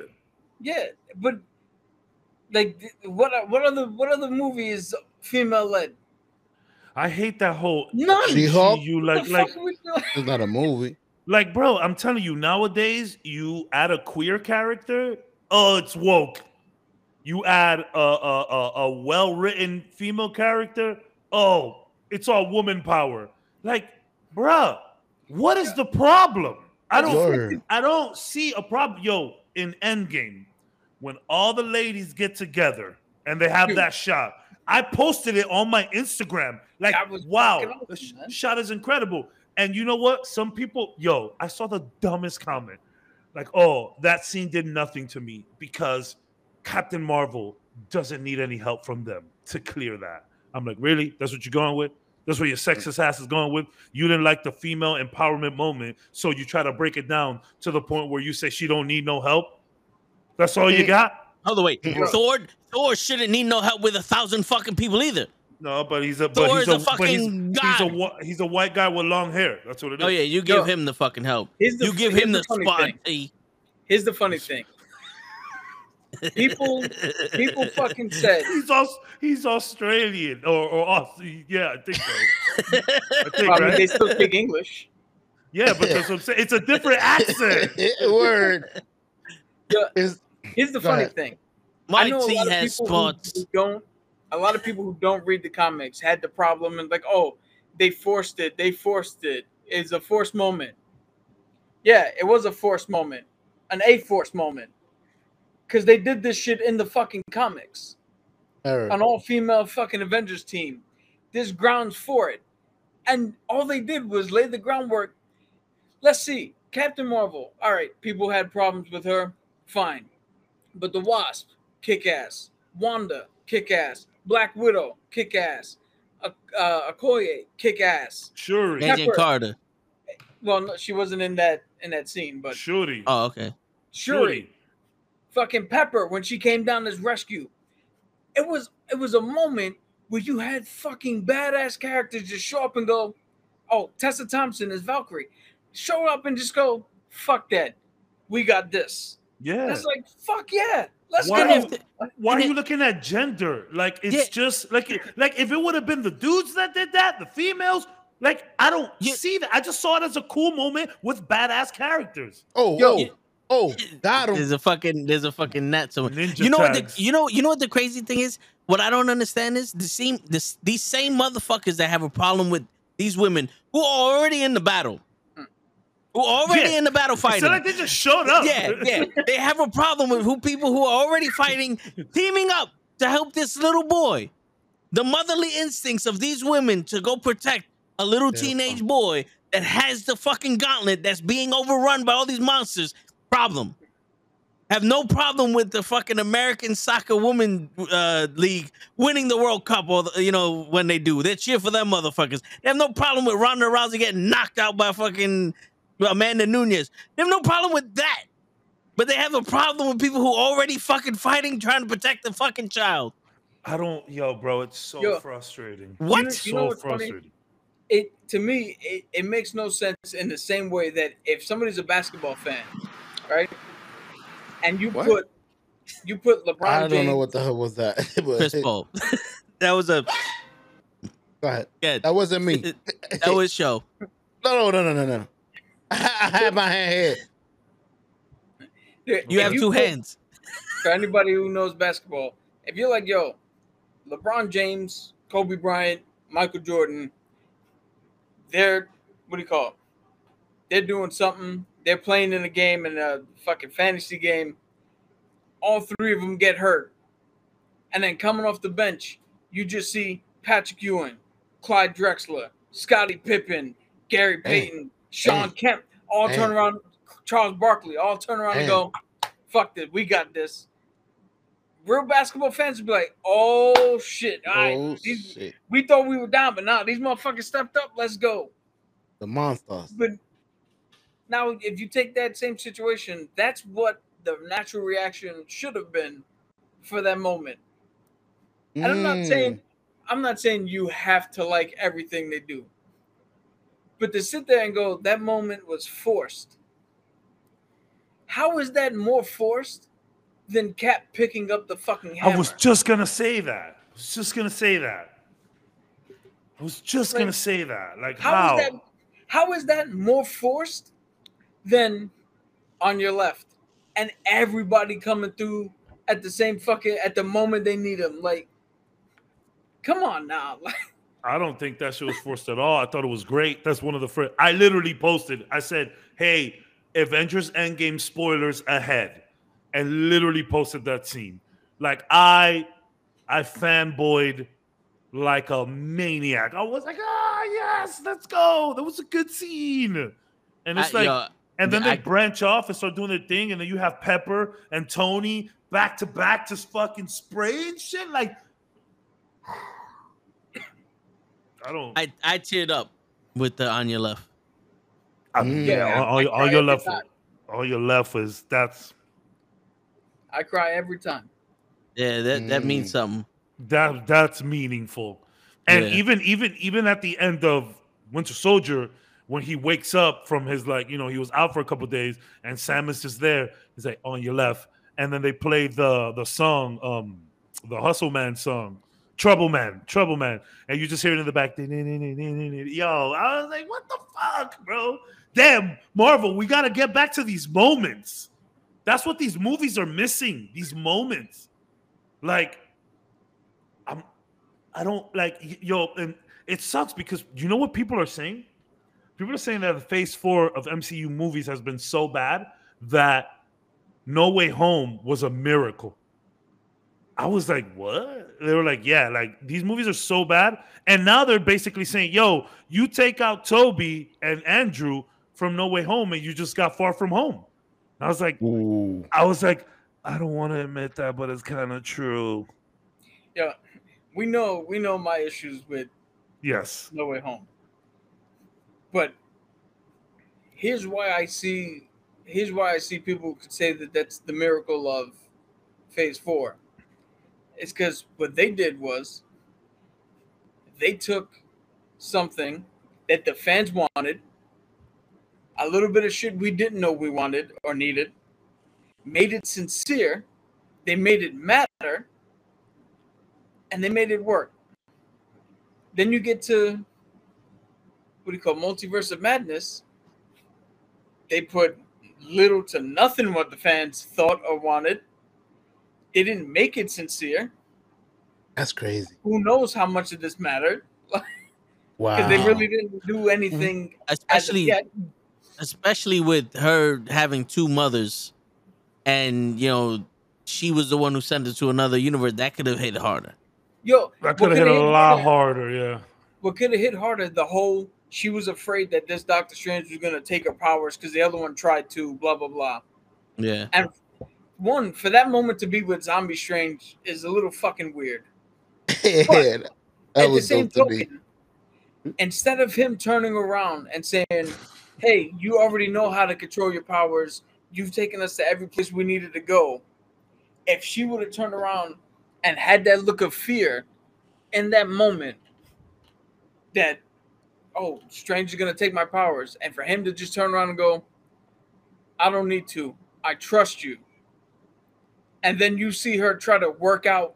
Yeah, but like, what are- what other what other movie is female led? I hate that whole None. She-Hulk? you like the like fuck are we doing? It's not a movie. like bro, I'm telling you nowadays you add a queer character, oh it's woke. You add a a, a, a well-written female character, oh, it's all woman power. Like, bruh, what is the problem? I don't Word. I don't see a problem. Yo, in Endgame, when all the ladies get together and they have Dude. that shot, I posted it on my Instagram. Like, was wow, fucking the sh- shot is incredible. And you know what? Some people, yo, I saw the dumbest comment. Like, oh, that scene did nothing to me because Captain Marvel doesn't need any help from them to clear that. I'm like, really? That's what you're going with? That's what your sexist ass is going with? You didn't like the female empowerment moment, so you try to break it down to the point where you say she don't need no help. That's all you got? Hold the way, Bro. Thor Thor shouldn't need no help with a thousand fucking people either. No, but he's a but Thor he's is a, a but he's, fucking he's a god. he's a white guy with long hair. That's what it oh, is. Oh yeah, you give Yo. him the fucking help. Here's the- You give him the the spot. Here's the funny thing. People people fucking said He's Aus- he's Australian or or Aus- yeah, I think so. I think, I mean, right? they still speak English. Yeah, but that's what I'm saying. It's a different accent. Word. Yeah. It's, Here's the Go funny ahead. thing. My I know a T has people who- spots. Who don't a lot of people who don't read the comics had the problem and like, oh, they forced it. They forced it. It's a forced moment. Yeah, it was a forced moment, an a forced moment, because they did this shit in the fucking comics. Eric. An all female fucking Avengers team. There's grounds for it, and all they did was lay the groundwork. Let's see, Captain Marvel. All right, people had problems with her. Fine, but the Wasp, kick ass. Wanda, kick ass. Black Widow, kick ass. Uh, uh, Okoye, kick ass. Shuri. Yeah. Agent Pepper. Carter. Well, no, she wasn't in that in that scene, but Shuri. Oh, okay. Shuri, fucking Pepper when she came down as rescue. It was it was a moment where you had fucking badass characters just show up and go, "Oh, Tessa Thompson is Valkyrie." Show up and just go, "Fuck that, we got this." Yeah. That's like, "Fuck yeah, let's Why go." do you- Why are And you looking at gender? Like it's Yeah. just like like if it would have been the dudes that did that, the females. Like I don't Yeah. see that. I just saw it as a cool moment with badass characters. oh, Yo. oh, oh, got him. There's a fucking there's a fucking net somewhere. Ninja you know what the you know you know what the crazy thing is? What I don't understand is the same this these same motherfuckers that have a problem with these women who are already in the battle. who are already Yeah. in the battle fighting. not like they just showed up. yeah, yeah. They have a problem with who people who are already fighting, teaming up to help this little boy. The motherly instincts of these women to go protect a little Yeah. teenage boy that has the fucking gauntlet that's being overrun by all these monsters. Problem. Have no problem with the fucking American Soccer Women uh, League winning the World Cup, or the- you know when they do, they cheer for them motherfuckers. They have no problem with Ronda Rousey getting knocked out by fucking Amanda Nunes. They have no problem with that. But they have a problem with people who already fucking fighting, trying to protect the fucking child. I don't, yo, bro. It's so Yo. frustrating. What? You so know what's funny? frustrating. it to me it, it makes no sense in the same way that if somebody's a basketball fan right and you What? put you put lebron I don't James, know what the hell was that. but- Chris Paul. that was a Go ahead. yeah, That wasn't me. that was show. No, no, no, no, no, no. I had my hand here. You if have two put- hands. for anybody who knows basketball if you're like yo lebron james kobe bryant michael jordan they're what do you call it they're doing something they're playing in a game in a fucking fantasy game all three of them get hurt and then coming off the bench you just see patrick ewing clyde drexler scottie pippen gary Hey. payton shawn Hey. kemp all Hey. turn around charles barkley all turn around and go fuck this we got this real basketball fans would be like oh shit all right, Oh these- shit. we thought we were down but now these motherfuckers stepped up let's go The monsters. but now if you take that same situation that's what the natural reaction should have been for that moment and i'm not Mm. saying i'm not saying you have to like everything they do but to sit there and go that moment was forced how is that more forced than Cap picking up the fucking hammer I was just gonna say that. I was just gonna say that. I was just Like, gonna say that. Like How how? is that? How is that more forced than on your left, and everybody coming through at the same fucking at the moment they need them? Like, come on now, like, I don't think that shit was forced at all. I thought it was great. That's one of the first. I literally posted. I said, "Hey, Avengers Endgame spoilers ahead," and literally posted that scene. Like I, I fanboyed like a maniac. I was like, "Ah, yes, let's go." That was a good scene. And it's I- like, yo, and then I- they branch off and start doing their thing, and then you have Pepper and Tony back to back, just fucking spraying shit. Like, I don't. I, I teared up with the on your left. I mean, Mm. yeah, Yeah, all, all, I all your every left, time. all your left is that's I cry every time. Yeah, that, that means Mm. something. that that's meaningful. And Yeah. even even even at the end of Winter Soldier, when he wakes up from his like, you know, he was out for a couple days, and Sam is just there. He's like on your left, and then they play the the song, um, the Hustle Man song, Trouble Man, Trouble Man, and you just hear it in the back. Yo, I was like, what the fuck, bro? Damn, Marvel, we gotta get back to these moments. That's what these movies are missing. These moments, like, I'm, I don't like, yo, and it sucks because you know what people are saying. People are saying that the Phase Four of MCU movies has been so bad that No Way Home was a miracle. I was like, what? They were like, yeah, like these movies are so bad. And now they're basically saying, yo, you take out Tobey and Andrew from No Way Home and you just got far from home. And I was like, Ooh. I was like, I don't want to admit that, but it's kind of true. Yeah, we know we know my issues with Yes. No Way Home. But here's why I see here's why I see people could say that that's the miracle of Phase Four. It's because what they did was they took something that the fans wanted, a little bit of shit we didn't know we wanted or needed, made it sincere, they made it matter, and they made it work. Then you get to what do you call multiverse of madness? They put little to nothing what the fans thought or wanted. They didn't make it sincere. That's crazy. Who knows how much of this mattered? Wow. Because they really didn't do anything Especially yet. especially with her having two mothers, and you know she was the one who sent it to another universe. That could have hit harder. Yo, That could have hit a coulda lot harder- harder. Yeah. What could have hit harder? The whole she was afraid that this Doctor Strange was gonna take her powers because the other one tried to. Blah blah blah. Yeah, And One for that moment to be with Zombie Strange is a little fucking weird. yeah, that At the was same dope to instead of him turning around and saying, "Hey, you already know how to control your powers. You've taken us to every place we needed to go." If she would have turned around and had that look of fear in that moment, that oh, Strange is gonna take my powers, and for him to just turn around and go, "I don't need to. I trust you." And then you see her try to work out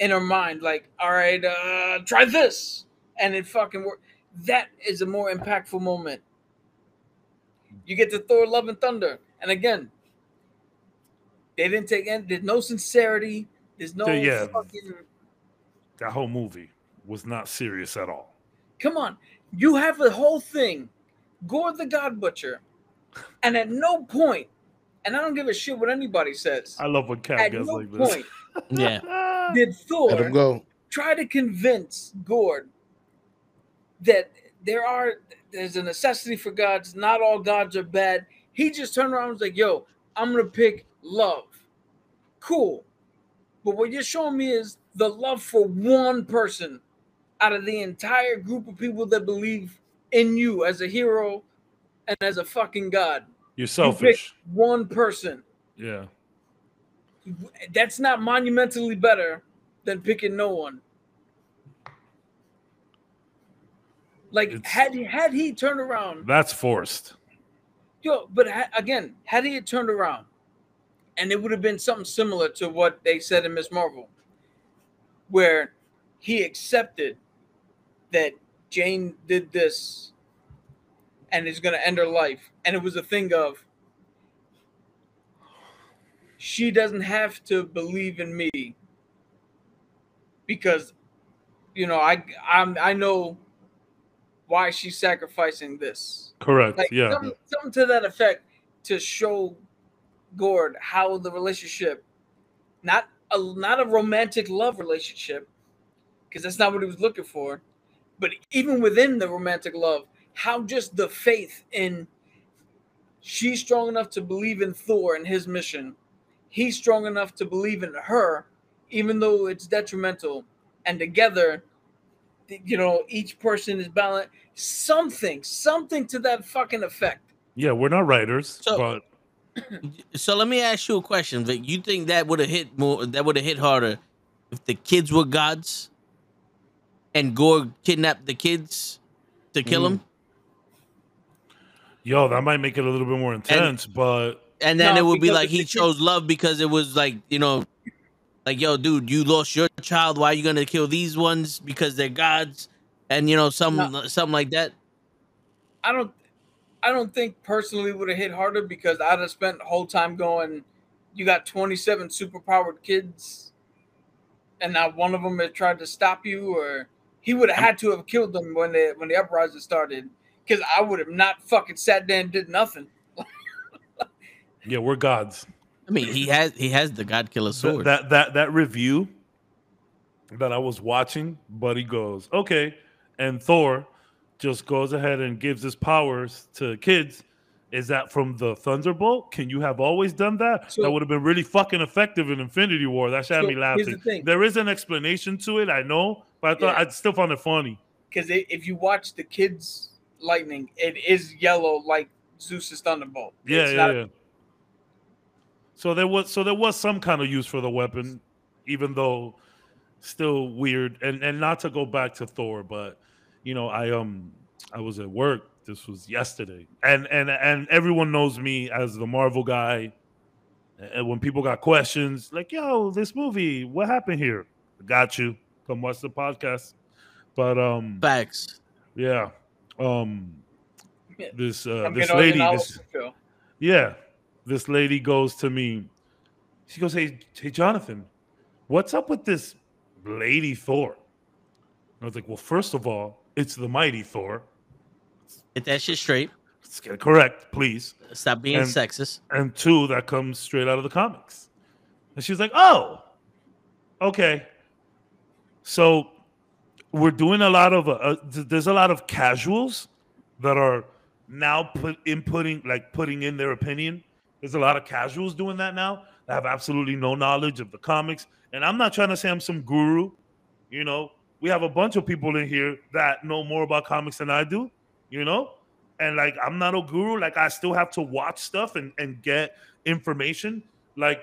in her mind, like, all right, uh, try this. And it fucking work. That is a more impactful moment. You get to Thor Love and Thunder. And again, they didn't take in, there's no sincerity. There's no Yeah. fucking That whole movie was not serious at all. come on. You have the whole thing, Gorr the God Butcher, and at no point, and I don't give a shit what anybody says. I love when Cat At gets no like this. point yeah. did Let Thor him go. try to convince Gorr that there are there's a necessity for gods. Not all gods are bad. He just turned around and was like, "Yo, I'm gonna pick love." Cool, but what you're showing me is the love for one person out of the entire group of people that believe in you as a hero and as a fucking god. You're selfish. pick one person. Yeah. That's not monumentally better than picking no one. Like It's- had he had he turned around, That's forced. yo, but ha- again, had he had turned around, and it would have been something similar to what they said in Miss Marvel, where he accepted that Jane did this and is going to end her life, and it was a thing of she doesn't have to believe in me because you know I I'm I know why she's sacrificing this. Correct. Like yeah. something, something to that effect to show Gorr how the relationship, not a not a romantic love relationship, because that's not what he was looking for, but even within the romantic love, how just the faith in she's strong enough to believe in Thor and his mission. He's strong enough to believe in her, even though it's detrimental. And together, you know, each person is balanced. Something, something to that fucking effect. Yeah, we're not writers, So- but So let me ask you a question, Vic. You think that would have hit more? That would have hit harder if the kids were gods, and Gorr kidnapped the kids to kill mm. them, yo, that might make it a little bit more intense. but and then No, it would be because like if he the kids- chose love because it was like you know, like yo, dude, you lost your child. Why are you gonna kill these ones because they're gods? And you know, some No. something like that. I don't I don't think personally would have hit harder because I'd have spent the whole time going, you got 27 superpowered kids, and not one of them had tried to stop you, or he would have had to have killed them when the when the uprising started. Because I would have not fucking sat there and did nothing. yeah, we're gods. I mean, he has he has the God Killer sword. that that that review that I was watching, Buddy goes, okay, and Thor just goes ahead and gives his powers to kids. Is that from the Thunderbolt? Can you have always done that? So- that would have been really fucking effective in Infinity War. That should have me here's the laughing. There is an explanation to it, I know, but I thought Yeah. I still found it funny. Because if you watch the kids' lightning, it is yellow like Zeus's thunderbolt. Yeah, yeah, not- yeah. So there was so there was some kind of use for the weapon, even though still weird. And and not to go back to Thor, but you know, I um I was at work. This was yesterday, and and and everyone knows me as the Marvel guy. And when people got questions, like, "Yo, this movie, what happened here?" Got you. Come watch the podcast. But um, Facts. yeah, um, this uh, I'm this lady, this, yeah, this lady goes to me. She goes, "Hey, hey, Jonathan, what's up with this lady Thor?" I was like, "Well, first of all, it's the mighty Thor. Get that shit straight. Let's get it correct, please. Stop being And- sexist. And two, that comes straight out of the comics. And she was like, "Oh, okay." So we're doing a lot of uh, uh, there's a lot of casuals that are now put inputting like putting in their opinion. There's a lot of casuals doing that now that have absolutely no knowledge of the comics. And I'm not trying to say I'm some guru. You know, we have a bunch of people in here that know more about comics than I do. You know, and like I'm not a guru. Like I still have to watch stuff and and get information. Like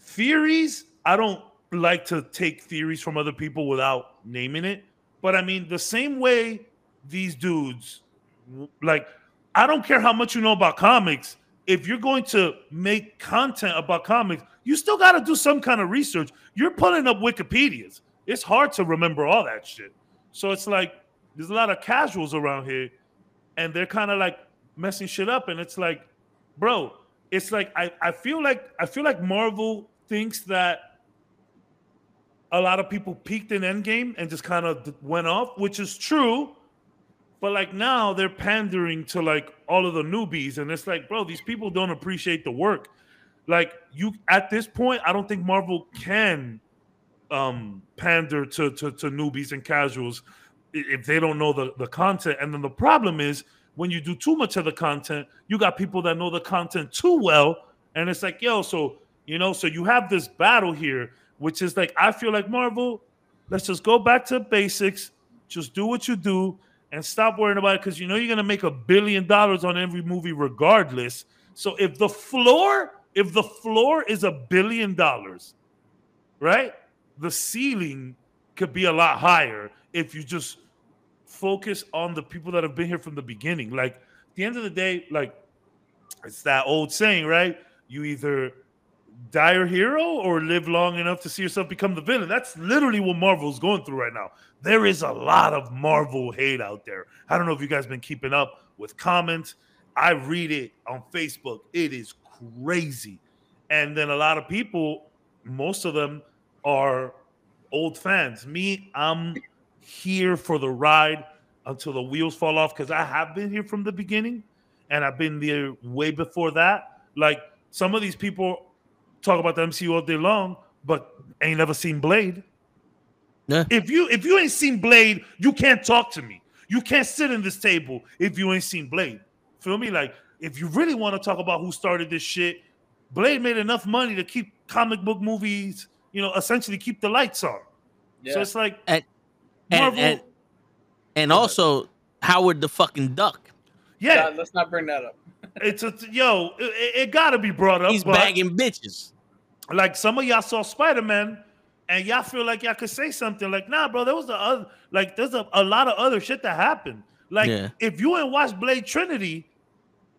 theories, I don't like to take theories from other people without naming it. But I mean, the same way these dudes, like, I don't care how much you know about comics. If you're going to make content about comics, you still got to do some kind of research. You're pulling up Wikipedias. It's hard to remember all that shit. So it's like there's a lot of casuals around here, and they're kind of like messing shit up. And it's like, bro, it's like I, I feel like I feel like Marvel thinks that a lot of people peaked in Endgame and just kind of went off, which is true. But like now they're pandering to like all of the newbies, and it's like, bro, these people don't appreciate the work. Like you at this point, I don't think Marvel can um pander to to, to newbies and casuals if they don't know the, the content. And then the problem is when you do too much of the content, you got people that know the content too well, and it's like, yo, so you know, so you have this battle here, which is like, I feel like Marvel, let's just go back to basics, just do what you do, and stop worrying about it because you know you're gonna make a billion dollars on every movie regardless. So if the floor, if the floor is a billion dollars, right? The ceiling could be a lot higher if you just focus on the people that have been here from the beginning. Like at the end of the day, like it's that old saying, right? You either die a hero or live long enough to see yourself become the villain. That's literally what Marvel's going through right now. There is a lot of Marvel hate out there. I don't know if you guys been keeping up with comments. I read it on Facebook. It is crazy. And then a lot of people, most of them are old fans. Me, I'm here for the ride until the wheels fall off because I have been here from the beginning and I've been there way before that. Like some of these people talk about the MCU all day long, but ain't never seen Blade. Yeah. If you if you ain't seen Blade, you can't talk to me. You can't sit in this table if you ain't seen Blade. Feel me? Like if you really want to talk about who started this shit, Blade made enough money to keep comic book movies, you know, essentially keep the lights on. Yeah. So it's like And Marvel, and, and also Howard the fucking Duck. yeah, God, let's not bring that up. it's a yo, it, it got to be brought up. He's but- bagging bitches. Like some of y'all saw Spider Man, and y'all feel like y'all could say something like, "Nah, bro, there was the other, like, there's a, a lot of other shit that happened." Like, Yeah. if you ain't watched Blade Trinity,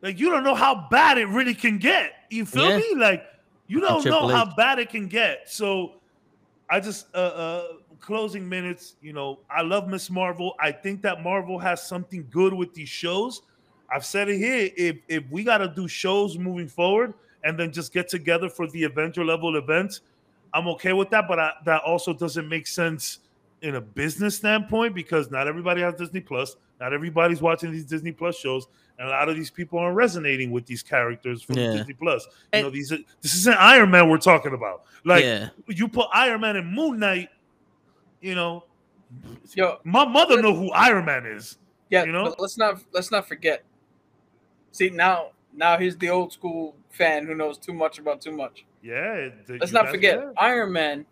like, you don't know how bad it really can get. You feel Yeah. me? Like, you don't know how bad it can get. So, I just, uh, uh, closing minutes. You know, I love Miss Marvel. I think that Marvel has something good with these shows. I've said it here. If if we got to do shows moving forward and then just get together for the Avenger level events, I'm okay with that. But I, that also doesn't make sense in a business standpoint because not everybody has Disney Plus. Not everybody's watching these Disney Plus shows, and a lot of these people aren't resonating with these characters from Yeah. Disney Plus. You And- know, these are, this isn't Iron Man we're talking about. Like yeah. you put Iron Man and Moon Knight, you know, Yo, my mother know who Iron Man is. yeah, You know? but let's not let's not forget. See now, now he's the old school fan who knows too much about too much. Yeah. the- Let's not forget, there. Iron Man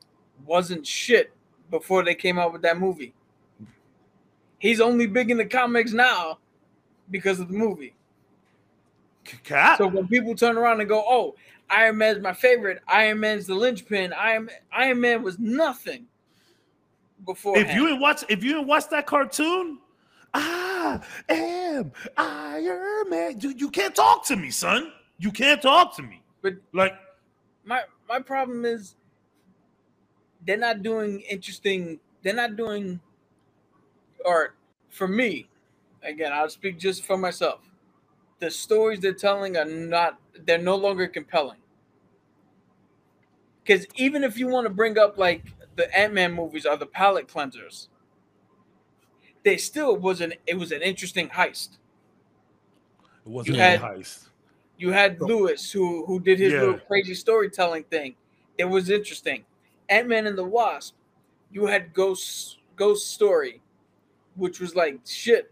wasn't shit before they came out with that movie. He's only big in the comics now because of the movie. Cap. So when people turn around and go, "Oh, Iron Man's my favorite. Iron Man's the linchpin. Iron Iron Man was nothing before." if you didn't watch, if you didn't watch that cartoon, I am Iron Man. Dude, you can't talk to me, son. You can't talk to me. But- like, my my problem is they're not doing interesting. They're not doing, or for me, again, I'll speak just for myself. The stories they're telling are not. They're no longer compelling. Because even if you want to bring up like the Ant Man movies are the palate cleansers, they still was an it was an interesting heist. It wasn't Yeah. a heist. You had Lewis who who did his Yeah. little crazy storytelling thing. It was interesting. Ant Man and the Wasp. You had Ghost Ghost Story, which was like shit.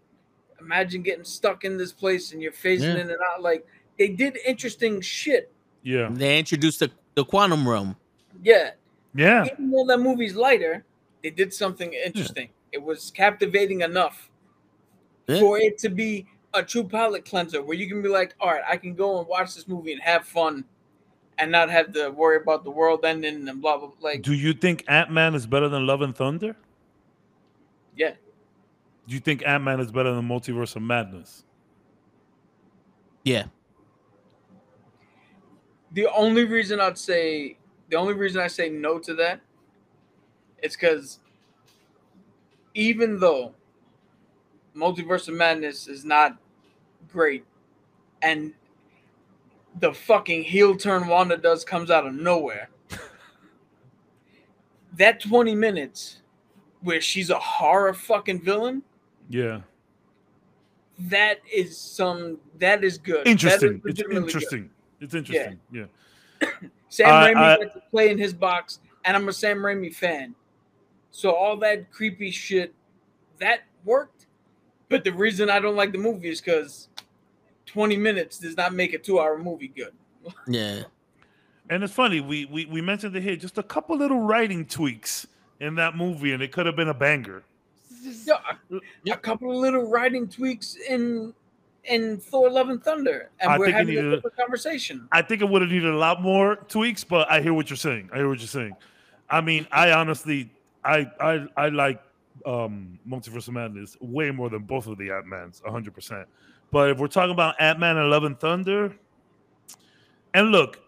Imagine getting stuck in this place and you're phasing Yeah. in and out. Like they did interesting shit. Yeah. They introduced the, the quantum realm. Yeah. Yeah. Even though that movie's lighter, they did something interesting. It was captivating enough Yeah. for it to be a true palate cleanser where you can be like, all right, I can go and watch this movie and have fun and not have to worry about the world ending and blah blah blah. Like, Do you think Ant Man is better than Love and Thunder? yeah. Do you think Ant Man is better than Multiverse of Madness? Yeah. The only reason I'd say the only reason I say no to that is because even though Multiverse of Madness is not great and the fucking heel turn Wanda does comes out of nowhere. that 20 minutes where she's a horror fucking villain, Yeah. that is some that is good. That is Interesting. It's legitimately good. interesting. It's interesting. Yeah. Sam I- Raimi uh, got to play in his box, and I'm a Sam Raimi fan. So all that creepy shit that worked. But the reason I don't like the movie is because 20 minutes does not make a two-hour movie good. Yeah. And it's funny, we, we we mentioned it here, just a couple little writing tweaks in that movie, and it could have been a banger. Yeah, a, a couple of little writing tweaks in in Thor: Love and Thunder, and I we're think it having a different conversation. I think it would have needed a lot more tweaks, but I hear what you're saying. I hear what you're saying. I mean, I honestly, I I I like um Multiverse of Madness way more than both of the Ant Mans, hundred percent. But if we're talking about Ant Man and Love and Thunder, and look,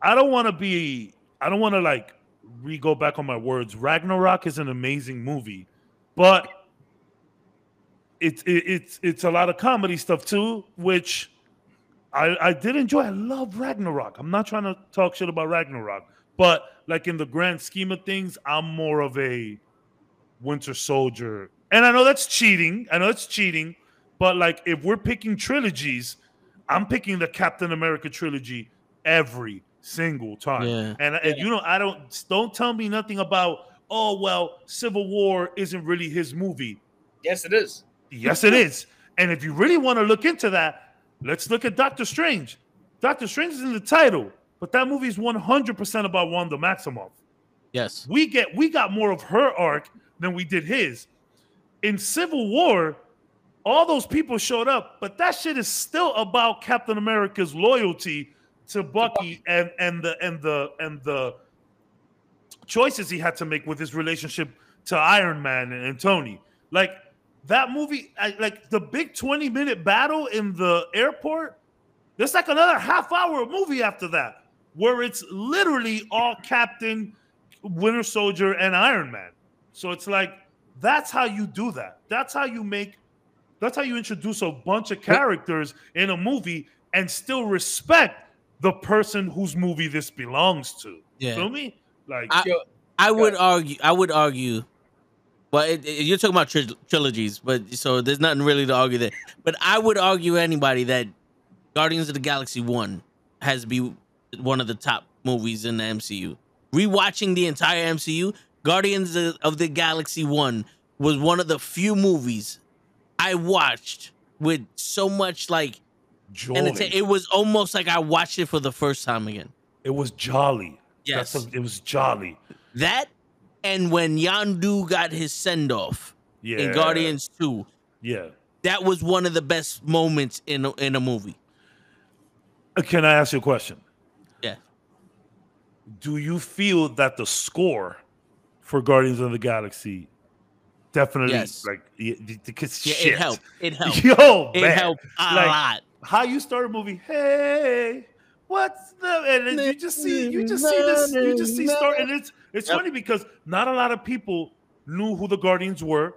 I don't want to be, I don't want to like re go back on my words. Ragnarok is an amazing movie, but it's it, it's it's a lot of comedy stuff too, which I, I did enjoy. I love Ragnarok. I'm not trying to talk shit about Ragnarok, but like in the grand scheme of things, I'm more of a Winter Soldier. And I know that's cheating. I know it's cheating, but like if we're picking trilogies, I'm picking the Captain America trilogy every single time. Yeah. And, and you know, I don't don't tell me nothing about oh well, Civil War isn't really his movie. Yes, it is. Yes, it is. And if you really want to look into that, let's look at Doctor Strange. Doctor Strange is in the title, but that movie is 100% about Wanda Maximoff. Yes. We get we got more of her arc than we did his. In Civil War, all those people showed up, but that shit is still about Captain America's loyalty to Bucky and and the and the and the choices he had to make with his relationship to Iron Man and, and Tony. Like that movie, I, like the big 20 minute battle in the airport, there's like another half hour movie after that where it's literally all Captain, Winter Soldier, and Iron Man. So it's like that's how you do that. That's how you make. That's how you introduce a bunch of characters in a movie and still respect the person whose movie this belongs to. Yeah. Feel me? Like I- Yo, I would argue. I would argue. Well, it, it- you're talking about tri- trilogies, but so there's nothing really to argue there. But I would argue anybody that Guardians of the Galaxy One has to be one of the top movies in the MCU. Rewatching the entire MCU, Guardians of the Galaxy One was one of the few movies I watched with so much like, joy. and it was almost like I watched it for the first time again. it was jolly. Yes, That's a- it was jolly. that and when Yondu got his send off. Yeah. in Guardians 2. Yeah. That was one of the best moments in a, in a movie. Uh, Can I ask you a question? Do you feel that the score for Guardians of the Galaxy definitely Yes. like because Yeah, shit. it helped. It helped. Yo, It man. helped a Like, lot. How you start a movie? Hey, what's the? And then you just see, you just see this, you just see start, and it's it's Yep. funny because not a lot of people knew who the Guardians were.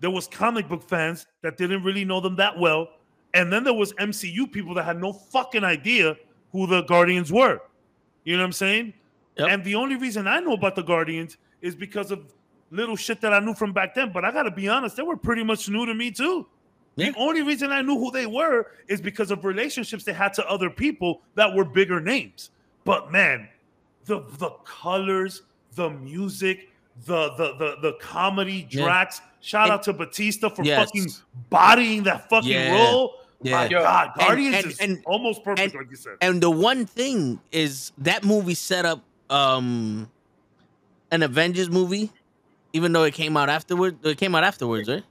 There was comic book fans that didn't really know them that well, and then there was MCU people that had no fucking idea who the Guardians were. You know what I'm saying? Yep. And the only reason I know about the Guardians is because of little shit that I knew from back then. But I gotta be honest, they were pretty much new to me too. Yeah. The only reason I knew who they were is because of relationships they had to other people that were bigger names. But man, the the colors, the music, the the the, the comedy, Yeah. Drax. Shout And- out to Bautista for Yes. fucking bodying that fucking Yeah. role. Yeah. My Yo, God, and- Guardians and- is and- almost perfect, and- like you said. And the one thing is that movie set up um an Avengers movie, even though it came out afterward. It came out afterwards, right?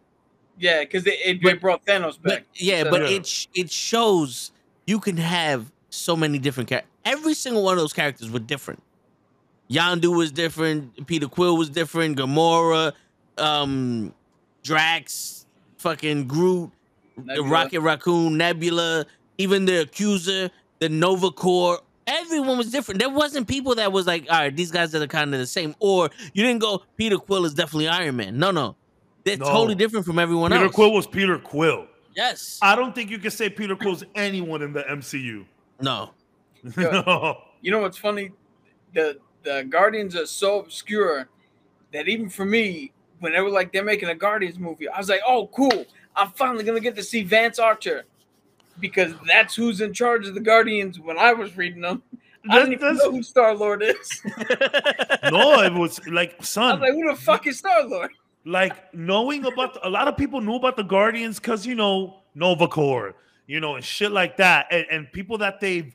Yeah, because it, it, But- it brought Thanos But back. yeah, So- but Yeah. it sh- it shows you can have so many different characters. Every single one of those characters were different. Yondu was different. Peter Quill was different. Gamora, um, Drax, fucking Groot, the Nebula. Rocket Raccoon, Nebula, even the Accuser, the Nova Corps. Everyone was different. There wasn't people that was like, all right, these guys are kind of the same. Or you didn't go, Peter Quill is definitely Iron Man. No, no, they're No. totally different from everyone Peter else. Peter Quill was Peter Quill. Yes. I don't think you can say Peter Quill's anyone in the MCU. no. No. You know what's funny? The the Guardians are so obscure that even for me, when they were like they're making a Guardians movie, I was like, oh cool, I'm finally gonna get to see Vance Astro because that's who's in charge of the Guardians. When I was reading them, I didn't even know who Star Lord is. no, it was like I son. was like, who the fuck is Star Lord? like knowing about a lot of people knew about the Guardians because you know Nova Corps, you know, and shit like that, and, and people that they've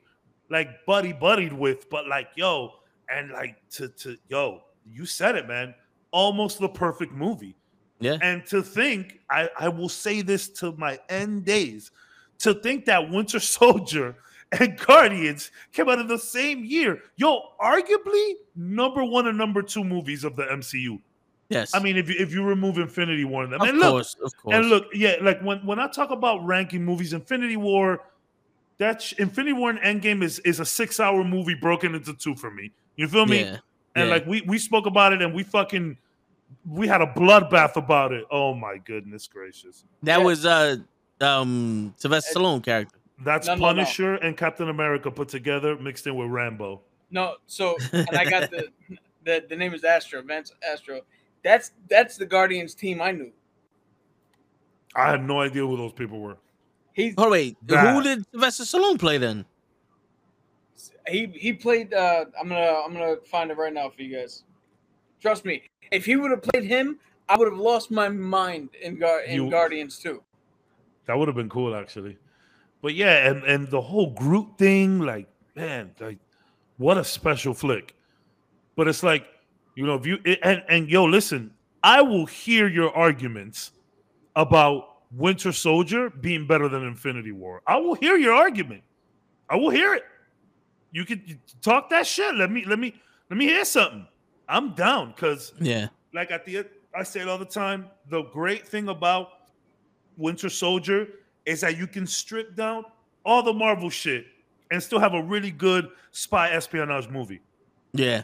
like buddy buddied with, but like yo, and like to to yo, you said it, man, almost the perfect movie. Yeah. And to think, I I will say this to my end days, to think that Winter Soldier and Guardians came out in the same year, yo, arguably number one and number two movies of the MCU. Yes. I mean, if you if you remove Infinity War and them, of and look, course, of course. and look, yeah, like when when I talk about ranking movies, Infinity War, that's Infinity War and Endgame is is a six hour movie broken into two for me. You feel me? yeah. And yeah. like we we spoke about it and we fucking we had a bloodbath about it. Oh my goodness gracious! that Yeah. was uh um Sylvester Stallone character. That's No, no, no. Punisher and Captain America put together, mixed in with Rambo. No, so and I got the the, the name is Astro, Vance Astro. That's that's the Guardians team I knew. I had no idea who those people were. He's Oh wait, who That. did Sylvester Stallone play then? he he played uh I'm gonna I'm gonna find it right now for you guys. Trust me, if he would have played him, I would have lost my mind in Gar- in You- Guardians too. That would have been cool, actually. But yeah, and and the whole Groot thing, like, man, like, what a special flick. But it's like, you know, if you and and yo, listen, I will hear your arguments about Winter Soldier being better than Infinity War. I will hear your argument. I will hear it. You could you talk that shit. Let me let me let me hear something. I'm down because Yeah. like at the I say it all the time. The great thing about Winter Soldier is that you can strip down all the Marvel shit and still have a really good spy espionage movie. Yeah.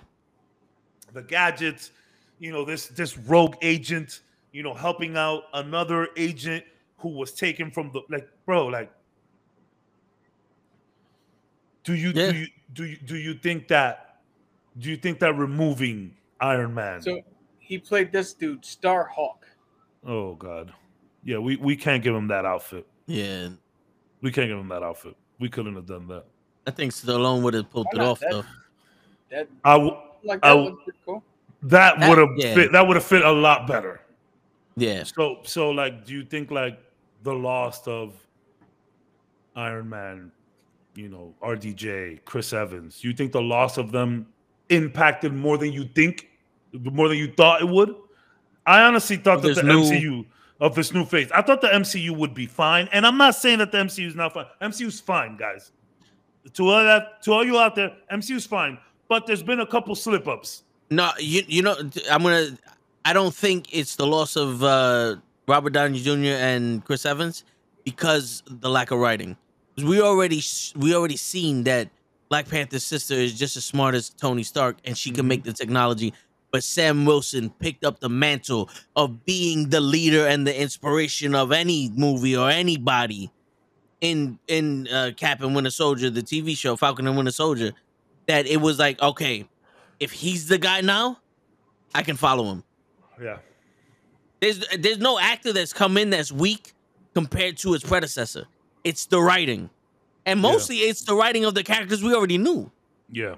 The gadgets, you know, this this rogue agent, you know, helping out another agent who was taken from the like, bro, like, do you Yeah. do you do you do you think that do you think that removing Iron Man? So he played this dude, Starhawk. Oh God, yeah, we we can't give him that outfit. Yeah. We can't give him that outfit. We couldn't have done that. I think Stallone would have pulled it off That- though. That I w- like that w- looked cool. that That- would have yeah. fit. That would have fit a lot better. Yeah. So so like, do you think like the loss of Iron Man, you know, RDJ, Chris Evans, you think the loss of them impacted more than you think, more than you thought it would? I honestly thought Of that the MCU of this new phase, I thought the MCU would be fine, and I'm not saying that the MCU is not fine. MCU's fine, guys. To all that, to all you out there, MCU's fine, but there's been a couple slip ups. No, you you know I'm gonna. I don't think it's the loss of uh, Robert Downey Jr. and Chris Evans because the lack of writing. We already we already seen that Black Panther's sister is just as smart as Tony Stark and she can make the technology. But Sam Wilson picked up the mantle of being the leader and the inspiration of any movie or anybody in in uh, Cap and Winter Soldier, the TV show Falcon and Winter Soldier. That it was like, okay, if he's the guy now, I can follow him. Yeah. There's there's no actor that's come in that's weak compared to his predecessor. It's the writing, and Yeah. mostly it's the writing of the characters we already knew. Yeah.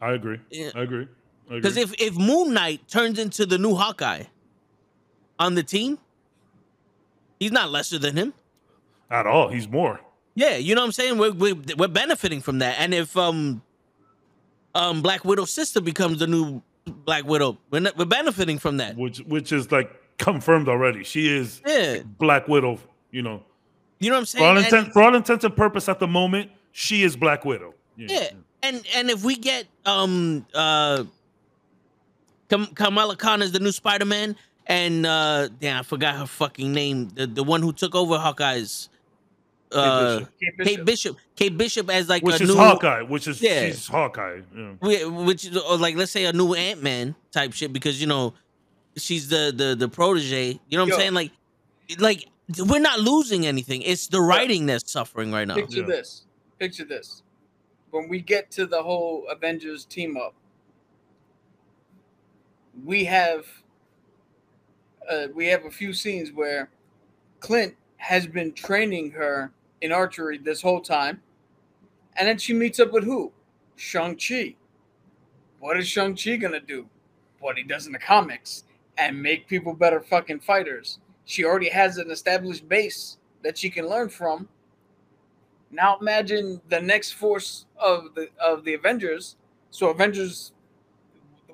I agree. Yeah. I agree. Because if if Moon Knight turns into the new Hawkeye on the team, he's not lesser than him. at all, he's more. Yeah, you know what I'm saying. We're we're, we're benefiting from that, and if um um Black Widow's sister becomes the new Black Widow, we're not, we're benefiting from that. which which is like confirmed already. She is Yeah, Black Widow. You know, you know what I'm saying. for all And- intent for all intents and purpose at the moment, she is Black Widow. Yeah, and and if we get um uh Kam- Kamala Khan as the new Spider Man, and uh damn, I forgot her fucking name, the the one who took over Hawkeye's. Uh, Bishop. Kate Kate Bishop, Kate Bishop as like which a is new, Hawkeye, which is Yeah. she's Hawkeye. Yeah. whi- which is or like let's say a new Ant Man type shit because you know she's the the the protege. You know what Yo. I'm saying? Like, like we're not losing anything. It's the writing that's suffering right now. Picture Yeah. this. Picture this. When we get to the whole Avengers team up, we have uh, we have a few scenes where Clint has been training her in archery this whole time, and then she meets up with who? Shang Chi. What is Shang Chi gonna do? What he does in the comics and make people better fucking fighters. She already has an established base that she can learn from. Now imagine the next force of the of the Avengers. So Avengers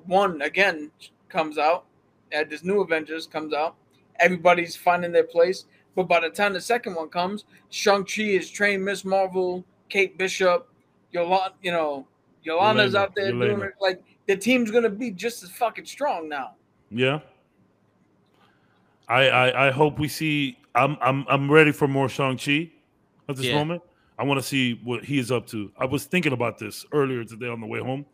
one again comes out, and this new Avengers comes out. Everybody's finding their place. But by the time the second one comes, Shang-Chi is trained Miss Marvel, Kate Bishop, Yolanda, you know, Yolanda's Yelena, out there doing it. Like the team's gonna be just as fucking strong now. Yeah. I, I I hope we see. I'm I'm I'm ready for more Shang Chi at this Yeah. moment. I want to see what he is up to. I was thinking about this earlier today on the way home.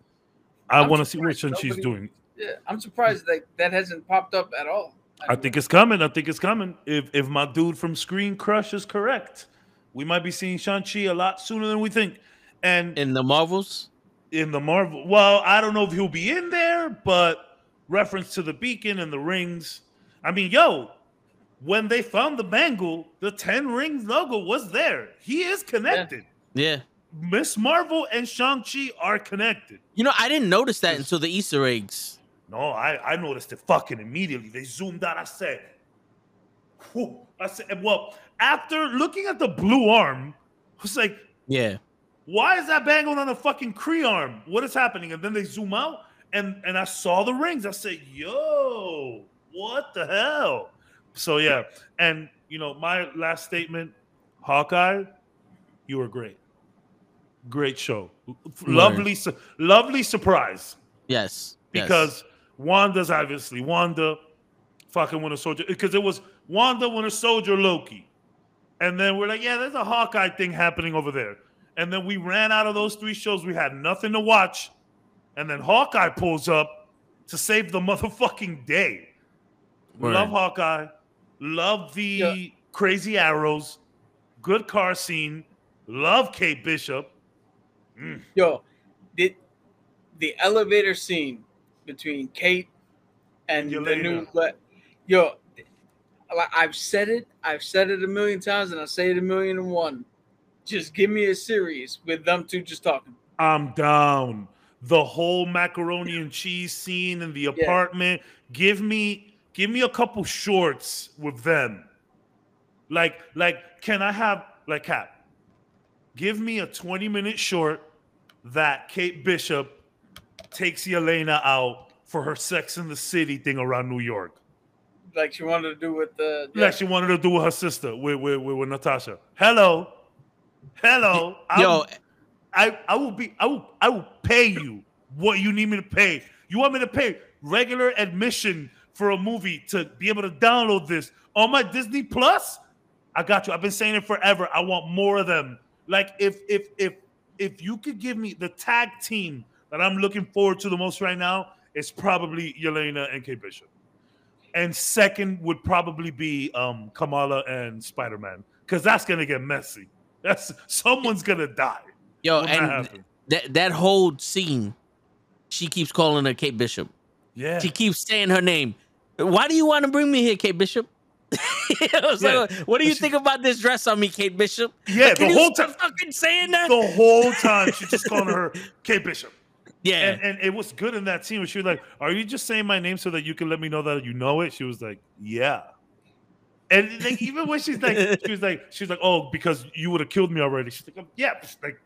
I want to see what Shang Chi's doing. Yeah, I'm surprised that that hasn't popped up at all. I think it's coming. I think it's coming. If if my dude from Screen Crush is correct, we might be seeing Shang Chi a lot sooner than we think. And In the Marvels, in the Marvel. Well, I don't know if he'll be in there, but reference to the beacon and the rings. I mean, yo, when they found the bangle, the 10 rings logo was there. He is connected. yeah. Miss Marvel and Shang-Chi are connected. You know, I didn't notice that until the Easter eggs. No, I, I noticed it fucking immediately. They zoomed out. I said, Whew. I said, well, after looking at the blue arm, I was like, Yeah. why is that bangle on the fucking Kree arm? What is happening? And then they zoom out and and I saw the rings. I said, yo, what the hell? So yeah, and you know, my last statement, Hawkeye, you were great. Great show. Lovely, su- lovely surprise. Yes. yes. Because Wanda's obviously Wanda, fucking Winter Soldier. Because it was Wanda, Winter Soldier, Loki. And then we're like, yeah, there's a Hawkeye thing happening over there. And then we ran out of those three shows. We had nothing to watch. And then Hawkeye pulls up to save the motherfucking day. Word. Love Hawkeye. Love the Yeah. crazy arrows. Good car scene. Love Kate Bishop. Mm. Yo, did the elevator scene between Kate and the new but yo, I've said it, I've said it a million times, and I say it a million and one. Just give me a series with them two just talking. I'm down. The whole macaroni and cheese scene in the apartment. Give me give me a couple shorts with them. Like like can I have like Cap? Give me a 20 minute short that Kate Bishop takes Yelena out for her Sex in the City thing around New York. Like she wanted to do with the Like she wanted to do with her sister, with with, with, with Natasha. Hello. Hello. Yo, I, I will be I will I will pay you what you need me to pay. You want me to pay regular admission for a movie to be able to download this on my Disney Plus? I got you. I've been saying it forever. I want more of them. Like if if if if you could give me the tag team that I'm looking forward to the most right now, it's probably Yelena and Kate Bishop. And second would probably be um Kamala and Spider-Man. Because that's gonna get messy. That's someone's gonna die. yo, when that and that that whole scene, she keeps calling her Kate Bishop. Yeah. She keeps saying her name. Why do you want to bring me here, Kate Bishop? Yeah. like, what do you She- think about this dress on me, Kate Bishop? Yeah, Can the whole time. fucking saying that. The whole time she's just calling her Kate Bishop. yeah, And, and it was good in that scene where she was like, Are you just saying my name so that you can let me know that you know it? She was like, Yeah. And like even when she's like, she was like, she was like, Oh, because you would have killed me already. She's like, oh, Yeah, like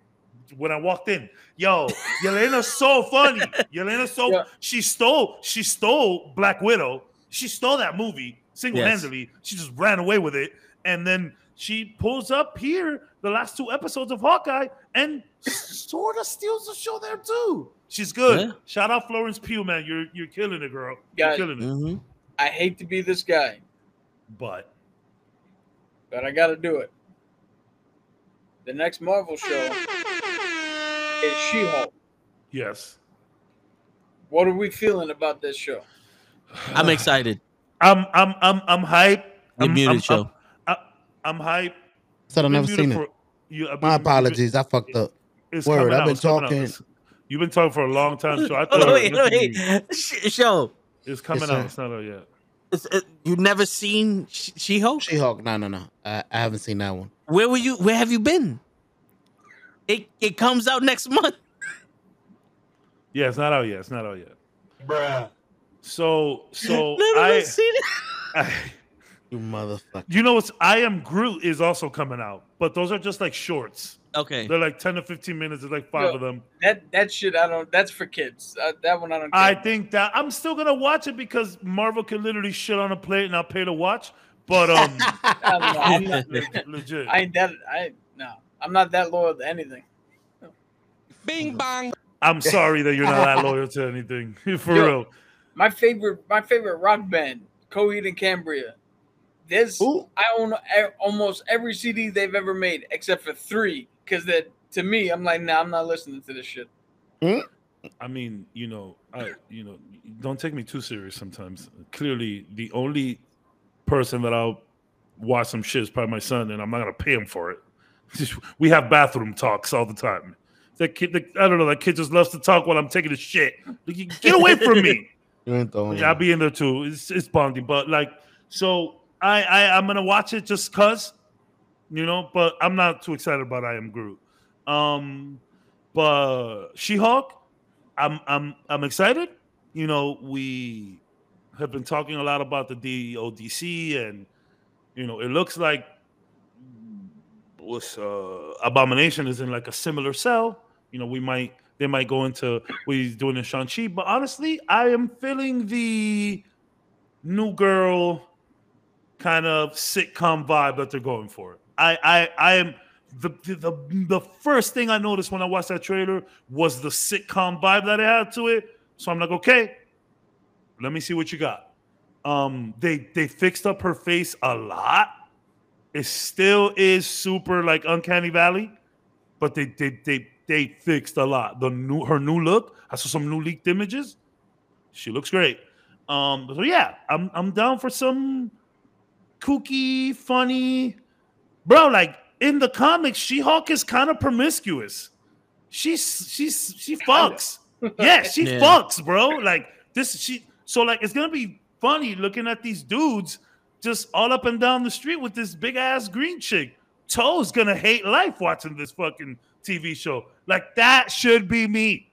when I walked in, yo, Yelena's so funny. Yelena's so Yeah. she stole, she stole Black Widow. She stole that movie single-handedly. She just ran away with it. And then she pulls up here the last two episodes of Hawkeye and sort of steals the show there too. She's good. Yeah. Shout out Florence Pugh, man. You're you're killing it, girl. You're killing it. hmm I hate to be this guy, But but I got to do it. The next Marvel show is She-Hulk. yes, What are we feeling about this show? I'm excited. I'm I'm I'm I'm hype. The I'm, muted I'm, show. I'm, I'm hype. Said I've Been never muted seen it. you- I've My been- apologies. I fucked up. It's Word, coming I've out, been it's talking- It's- You've been talking for a long time, so I thought Oh, it wait, wait. Show. it's coming Yes, out. sir. It's not out yet. It's, uh, you never seen She-Hulk? She Hulk. No, no, no. I, I haven't seen that one. Where were you? Where have you been? It it comes out next month. Yeah, it's not out yet. It's not out yet. Bruh. So so I, seen it. I You motherfucker. you know what's I am Groot is also coming out, but those are just like shorts. Okay. They're like 10 to 15 minutes. There's like five Yo, of them. That that shit I don't. That's for kids. Uh, that one I don't. Care. I think that I'm still gonna watch it because Marvel can literally shit on a plate and I'll pay to watch. But um I don't know. I'm not, legit. I ain't that. I no. I'm not that loyal to anything. Bing bang. I'm sorry that you're not that loyal to anything. For Yo. real. My favorite. My favorite rock band, Coheed and Cambria. This Ooh. I own almost every CD they've ever made except for three. Because that to me, I'm like, nah, I'm not listening to this shit. Hmm? I mean, you know, I you know, don't take me too serious sometimes. Clearly, the only person that I'll watch some shit is probably my son, and I'm not gonna pay him for it. Just- we have bathroom talks all the time. That kid, the, I don't know, that kid just loves to talk while I'm taking a shit. Like, Get away from me! You ain't throwing Yeah, I'll be in there too. It's it's bonding, but like, so I I I'm gonna watch it just cause, you know. But I'm not too excited about I Am Groot. Um, but She Hulk, I'm I'm I'm excited. You know, we have been talking a lot about the DODC, and you know, it looks like what's uh Abomination is in like a similar cell. You know, we might they might go into what he's doing in Shang-Chi. But honestly, I am feeling the new girl kind of sitcom vibe that they're going for. I I I am the, the the first thing I noticed when I watched that trailer was the sitcom vibe that it had to it. So I'm like, okay, let me see what you got. Um, they they fixed up her face a lot. It still is super like uncanny valley, but they they they they fixed a lot. The new her new look. I saw some new leaked images. She looks great. Um, so yeah, I'm I'm down for some kooky, funny, bro. Like in the comics, She Hulk is kind of promiscuous. She's she's she fucks. Yeah, she Yeah. fucks, bro. Like this, she. So like, it's gonna be funny looking at these dudes just all up and down the street with this big ass green chick. Toe's gonna hate life watching this fucking TV show. Like that should be me.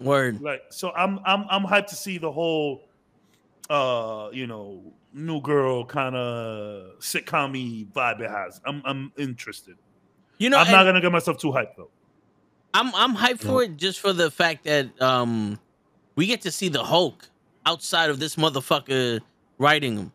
Word. Like so, I'm I'm I'm hyped to see the whole, uh, you know, new girl kind of sitcom vibe it has. I'm I'm interested. You know, I'm not gonna get myself too hyped though. I'm I'm hyped for it just for the fact that um we get to see the Hulk outside of this motherfucker writing him.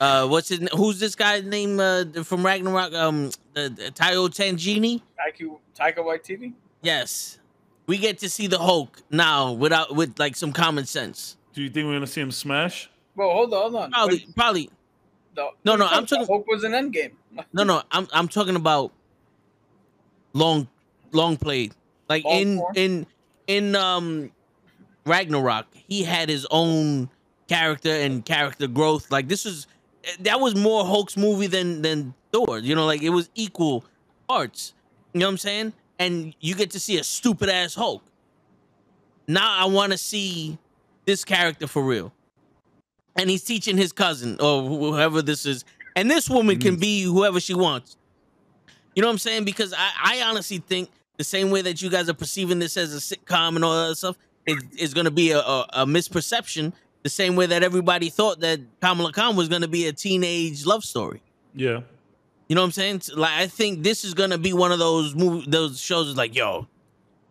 Uh, what's his? Who's this guy's name uh, from Ragnarok? Um, the, the Tayo Tangini. Taika, Taika Waititi. Yes, we get to see the Hulk now without with like some common sense. Do you think we're gonna see him smash? Well, hold on, hold on. Probably, probably. The- No, no, I'm talking- Hulk was an Endgame. No, no, I'm I'm talking about long, long play. Like Long in form? in in um Ragnarok, he had his own character and character growth. Like this was that was more Hulk's movie than than Thor. You know, like it was equal parts. You know what I'm saying? And you get to see a stupid ass Hulk. Now I want to see this character for real. and he's teaching his cousin or whoever this is, and this woman can be whoever she wants. You know what I'm saying? Because I, I honestly think the same way that you guys are perceiving this as a sitcom and all that stuff is, going to be a, a, a misperception. The same way that everybody thought that Kamala Khan was going to be a teenage love story. Yeah. You know what I'm saying? Like I think this is gonna be one of those movie, those shows. Is like, yo,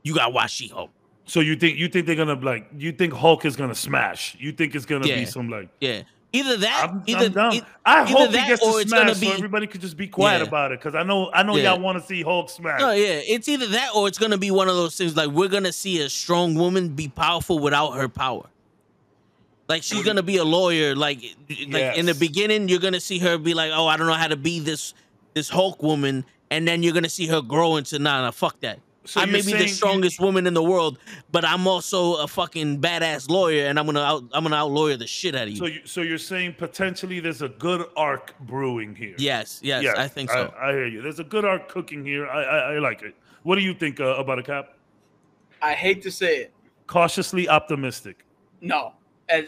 you got to watch She Hulk. So you think you think they're gonna like you think Hulk is gonna smash? You think it's gonna Yeah. be some like Yeah, either that, I'm, either, I'm I either hope he that gets or to it's gonna smash be- so everybody could just be quiet Yeah. about it because I know I know Yeah. y'all want to see Hulk smash. no, yeah, it's either that or it's gonna be one of those things. Like we're gonna see a strong woman be powerful without her power. Like she's gonna be a lawyer. Like, like in the beginning, you're gonna see her be like, "Oh, I don't know how to be this this Hulk woman," and then you're gonna see her grow into, "Nah, nah, fuck that." So I may be saying the you- strongest woman in the world, but I'm also a fucking badass lawyer, and I'm gonna out, I'm gonna out lawyer the shit out of you. So you so you're saying potentially there's a good arc brewing here. yes, yes, Yes, I think so. I, hear you. There's a good arc cooking here. I I, I like it. What do you think uh, about a cap? I hate to say it. Cautiously optimistic. No. As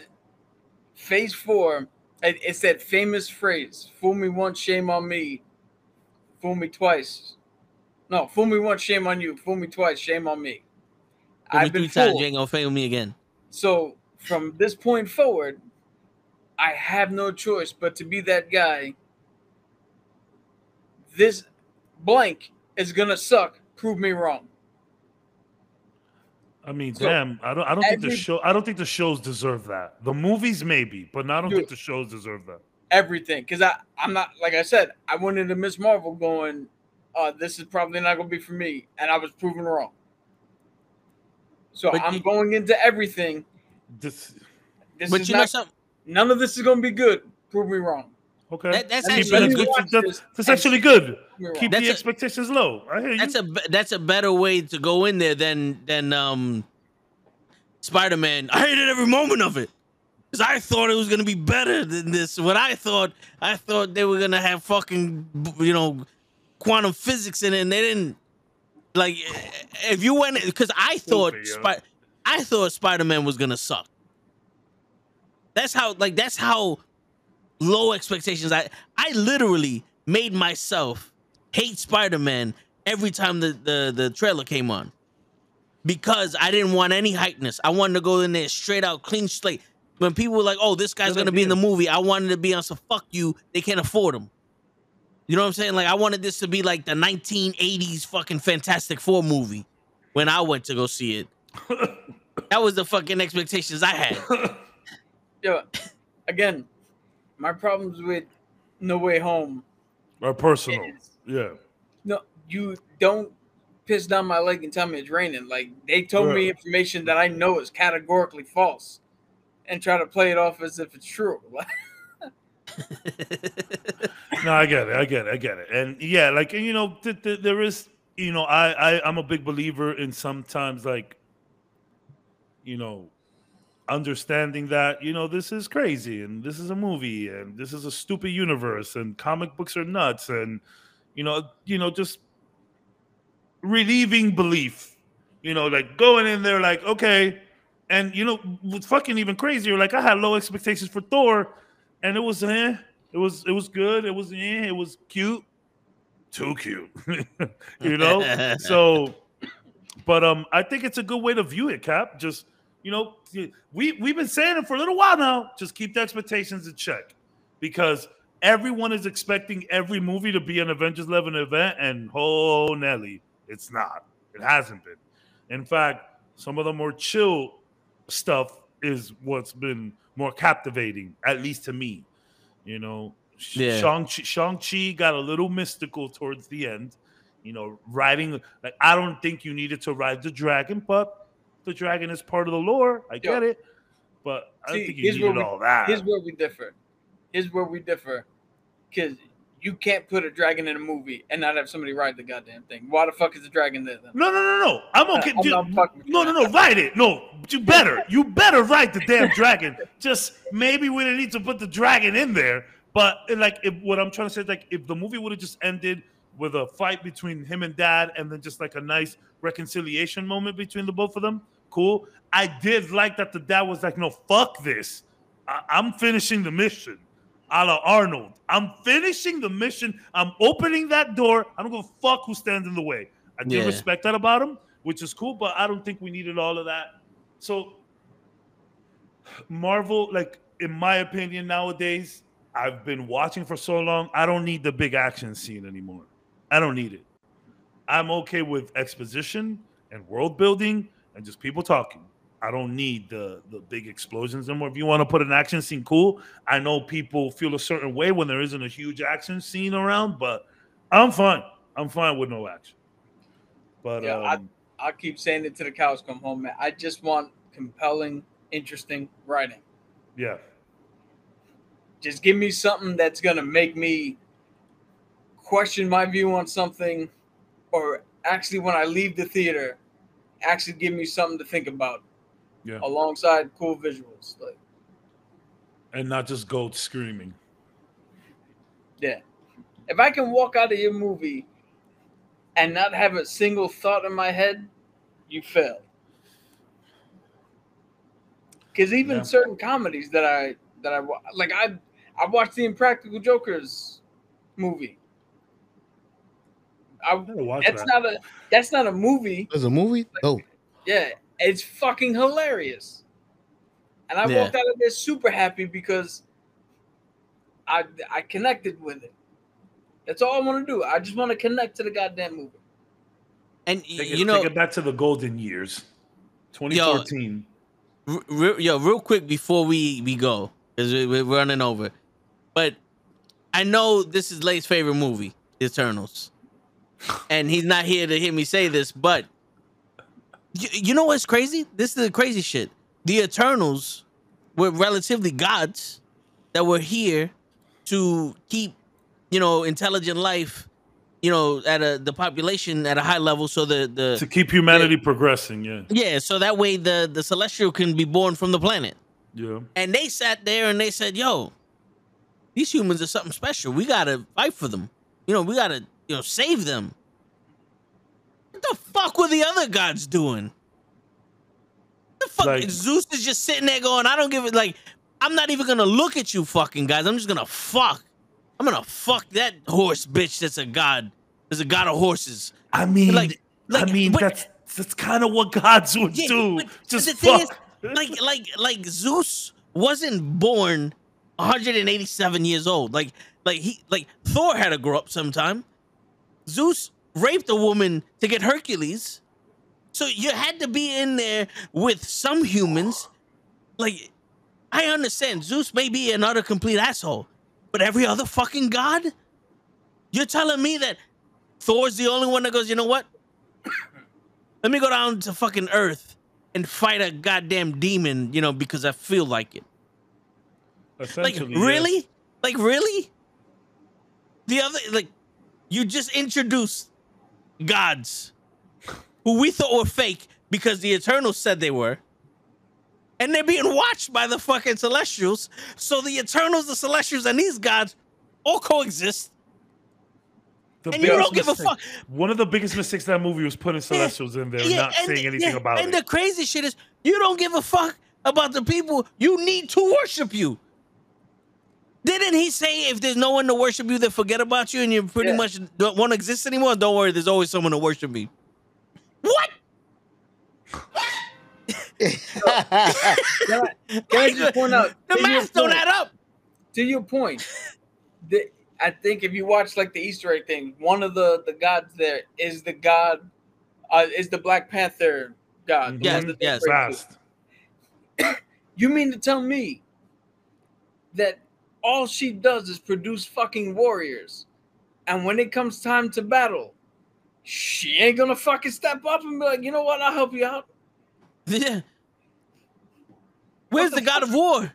phase four, it- it's that famous phrase, fool me once, shame on me. Fool me twice. No, fool me once, shame on you. Fool me twice, shame on me. Fool me I've been times, fooled. gonna fail me again. So from this point forward, I have no choice but to be that guy. This blank is gonna suck. Prove me wrong. I mean, So, damn. I don't. I don't think the show. I don't think the shows deserve that. The movies maybe, but I don't Dude. think the shows deserve that. Everything, because I I'm not like I said. I went into Miss Marvel going, uh, "This is probably not gonna be for me," and I was proven wrong. So But I'm you- going into everything. This, This But is you know something? None of this is gonna be good. Prove me wrong. Okay. That, that's I actually it a let me good. good- watch that- this that's actually good. Prove me wrong. Keep That's the a- expectations low. I hear you. That's a that's a better way to go in there than than um Spider Man. I hated every moment of it because I thought it was gonna be better than this. What I thought, I thought they were gonna have fucking you know quantum physics in it, and they didn't. Like, if you went because I thought Stupid, yo. Spy- I thought Spider Man was gonna suck. That's how like that's how low expectations. I I literally made myself hate Spider Man every time the, the the trailer came on because I didn't want any hypeness. I wanted to go in there straight out clean slate. When people were like, "Oh, this guy's gonna be in the movie," I wanted to be on some fuck you. They can't afford him. You know what I'm saying? Like I wanted this to be like the 1980s fucking Fantastic Four movie when I went to go see it. that was the fucking expectations I had. Yeah. Again, my problems with No Way Home Or personal. is Yeah. no, you don't piss down my leg and tell me it's raining. Like they told me information that I know is categorically false, and try to play it off as if it's true. No, I get it. I get it. I get it. And yeah, like and, you know, th- th- there is, you know, I, I I'm a big believer in sometimes like, you know, understanding that you know this is crazy and this is a movie and this is a stupid universe and comic books are nuts and you know you know just relieving belief you know like going in there like okay and you know what's fucking even crazier like i had low expectations for thor and it was eh, it was it was good it was eh, it was cute too cute you know? So but um i think it's a good way to view it cap just you know we we've been saying it for a little while now. Just keep the expectations in check because everyone is expecting every movie to be an avengers 11 event and oh nelly it's not. It hasn't been. In fact some of the more chill stuff is what's been more captivating at least to me you know? Yeah. Shang-Chi, Shang-Chi got a little mystical towards the end you know riding like i don't think you needed to ride the dragon but the dragon is part of the lore i get it but i don't think you needed we- all that Here's where we differ. Here's where we differ, because you can't put a dragon in a movie and not have somebody ride the goddamn thing. Why the fuck is the dragon there then? no no no no i'm okay I'm dude. no no no ride it no you better you better ride the damn dragon just maybe we didn't need to put the dragon in there but like if what i'm trying to say is like if the movie would have just ended with a fight between him and dad and then just like a nice reconciliation moment between the both of them cool i did like that the dad was like no fuck this I, I'm finishing the mission. A la Arnold. I'm finishing the mission. I'm opening that door. I don't give a fuck who stands in the way. I do Yeah. respect that about him, which is cool, but I don't think we needed all of that. So Marvel, like in my opinion, nowadays, I've been watching for so long. I don't need the big action scene anymore. I don't need it. I'm okay with exposition and world building and just people talking. I don't need the the big explosions anymore. If you want to put an action scene, cool. I know people feel a certain way when there isn't a huge action scene around, but I'm fine. I'm fine with no action. But Yeah, I- um, I keep saying it to the cows come home, man. I just want compelling, interesting writing. yeah, Just give me something that's gonna make me question my view on something, or actually when I leave the theater, actually give me something to think about. Yeah. Alongside cool visuals. Like, and not just goats screaming. yeah. If I can walk out of your movie and not have a single thought in my head, you failed. Because even Yeah. certain comedies that I that I like, I I watched the Impractical Jokers movie. I, gotta watch that's that. not a that's not a movie. There's a movie. Oh, Yeah, it's fucking hilarious. And I Yeah. walked out of there super happy because I I connected with it. That's all I want to do. I just want to connect to the goddamn movie. And Take it, you know, take it back to the golden years, 2014. r- r- yo, real quick before we we go, because we, we're running over. But I know this is Lay's favorite movie, The Eternals, and he's not here to hear me say this. But you, you know what's crazy? This is the crazy shit. The Eternals were relatively gods that were here to keep, you know, intelligent life, you know, at a the population at a high level, so the the to keep humanity progressing. Yeah, yeah, so that way the the celestial can be born from the planet. yeah. And they sat there and they said, "Yo, these humans are something special. We gotta fight for them. You know, we gotta you know save them." What the fuck were the other gods doing? The fuck, Like- Zeus is just sitting there going, "I don't give it." Like, I'm not even gonna look at you, fucking guys. I'm just gonna fuck. I'm gonna fuck that horse bitch. That's a god. There's a god of horses. I mean, Like- like, I mean, but- that's that's kind of what gods would Yeah, do. Just the thing is, fuck. like like like Zeus wasn't born 187 years old. Like like he like Thor had to grow up sometime. Zeus raped a woman to get Hercules. So you had to be in there with some humans. Like I understand Zeus may be an utter complete asshole, but every other fucking god? You're telling me that Thor's the only one that goes, you know what? Let me go down to fucking Earth and fight a goddamn demon, you know, because I feel like it. Like, really? Like, really? The other, like, you just introduced gods who we thought were fake because the Eternals said they were. And they're being watched by the fucking Celestials. So the Eternals, the Celestials, and these gods all coexist. The and you don't give a fuck. One of the biggest mistakes of that movie was putting Celestials in there, and not saying anything yeah, about and it. And the crazy shit is, you don't give a fuck about the people you need to worship you. Didn't he say if there's no one to worship you, then forget about you and you pretty Yeah. much don't won't exist anymore? Don't worry, there's always someone to worship me. What? Can I, can I just point out the to math don't add up. to your point, the, I think if you watch like the Easter egg thing, one of the the gods there is the god, uh, is the Black Panther god. the Yes, one that they yes. pray. Fast. You mean to tell me that all she does is produce fucking warriors, and when it comes time to battle, she ain't gonna fucking step up and be like, you know what, I'll help you out. Yeah. Where's the the God of War?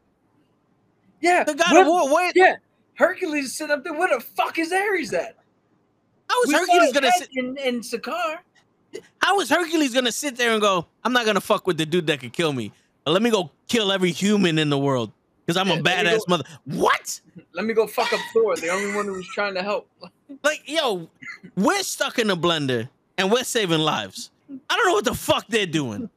Yeah, The God where- of War. Where? Yeah, Hercules sit up there. Where the fuck is Ares at? How is We Hercules gonna sit? in, in Sakaar? How is Hercules gonna sit there and go? I'm not gonna fuck with the dude that could kill me. But let me go kill every human in the world because I'm Yeah, a badass go- mother. What? Let me go fuck up Thor, the only one who was trying to help. Like, yo, we're stuck in a blender and we're saving lives. I don't know what the fuck they're doing.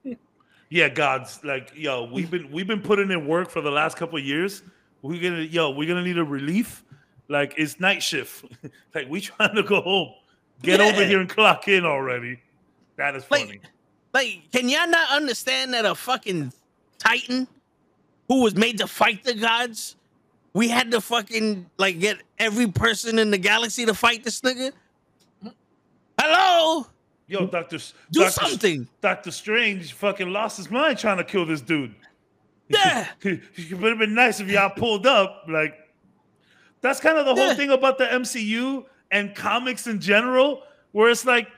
yeah, gods, like yo, we've been we've been putting in work for the last couple of years. We're gonna yo, we're gonna need a relief. Like it's night shift. like we trying to go home. Get over here and clock in already. That is Like- funny. Like, can y'all not understand that a fucking Titan who was made to fight the gods, we had to fucking like get every person in the galaxy to fight this nigga? Hello? Yo, Doctor, Do Doctor, something. Doctor Strange fucking lost his mind trying to kill this dude. Yeah. it would have been nice if y'all pulled up. Like, that's kind of the whole Yeah. thing about the MCU and comics in general, where it's like,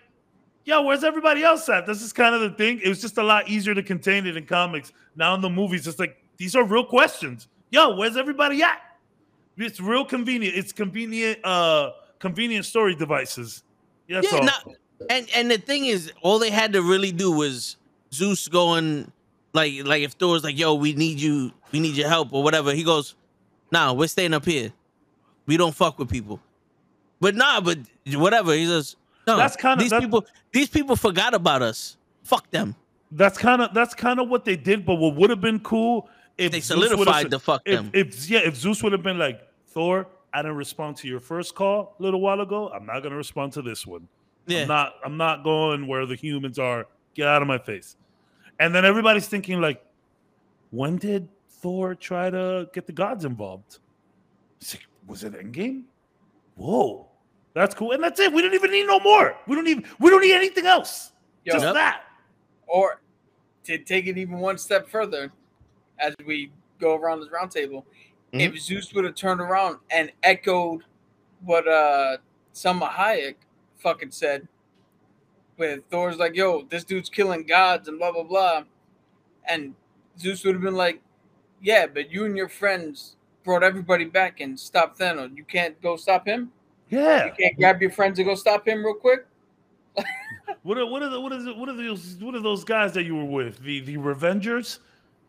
yo, where's everybody else at? This is kind of the thing. It was just a lot easier to contain it in comics. Now in the movies, it's like these are real questions. Yo, where's everybody at? It's real convenient. It's convenient, uh, convenient story devices. Yeah, that's Yeah, all. no- and and the thing is, all they had to really do was Zeus going like like if Thor's like, "Yo, we need you, we need your help" or whatever. He goes, "Nah, we're staying up here. We don't fuck with people." But nah, but whatever. He says, "No, That's kinda- these that- people. These people forgot about us. Fuck them. that's kind of that's kind of what they did. But what would have been cool if They Zeus would've solidified said- the fuck if, them. If yeah, if Zeus would have been like Thor, I didn't respond to your first call a little while ago. I'm not gonna respond to this one. Yeah, I'm not. I'm not going where the humans are. Get out of my face. And then everybody's thinking like, when did Thor try to get the gods involved? It's like, Was it Endgame? Whoa, that's cool. And that's it. We don't even need no more. We don't need. We don't need anything else. Yo, Just Yep. that. or to take it even one step further, as we go around this round table, if Zeus would have turned around and echoed what uh Salma Hayek fucking said, with Thor's like, "Yo, this dude's killing gods and blah blah blah," and Zeus would have been like, "Yeah, but you and your friends brought everybody back and stopped Thanos. You can't go stop him. Yeah. You can't grab your friends and go stop him real quick." What are what are the, what is it? What are those what are those guys that you were with? The the Revengers?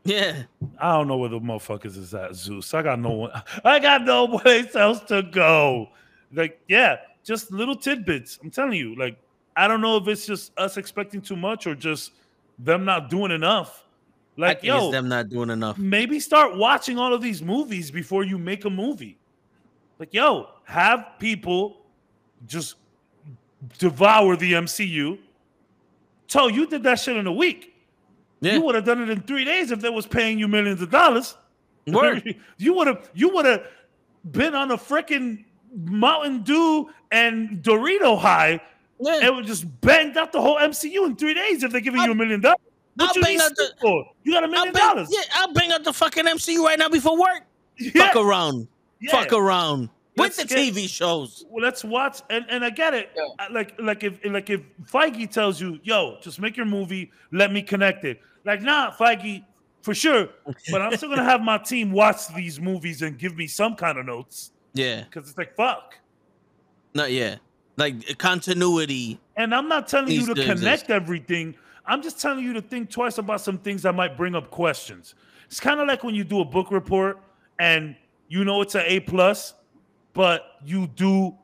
Yeah. I don't know where the motherfuckers is at, Zeus. I got no one. I got no place else to go. Like, yeah, just little tidbits. I'm telling you. Like, I don't know if it's just us expecting too much or just them not doing enough. Like, yo, them not doing enough. maybe start watching all of these movies before you make a movie. Like, yo, have people just devour the MCU. So you did that shit in a week. Yeah, You would have done it in three days if they was paying you millions of dollars. Word. you would have you would have been on a freaking Mountain Dew and Dorito high yeah. and would just banged out the whole MCU in three days if they're giving you a million dollars. What I'll you need the- for? You got a I'll million bang, dollars. yeah, I'll bang out the fucking MCU right now before work. Yeah. Fuck around. Yeah. Fuck around. With Let's the get- TV shows. Well, let's watch and, and I get it. Yeah. Like like if like if Feige tells you, yo, just make your movie, let me connect it. Like, nah, Feige, for sure. But I'm still gonna have my team watch these movies and give me some kind of notes. Yeah. Because it's like fuck. No, yeah. Like continuity. And I'm not telling you to to connect exist. everything. I'm just telling you to think twice about some things that might bring up questions. It's kind of like when you do a book report and you know it's an A plus, but you do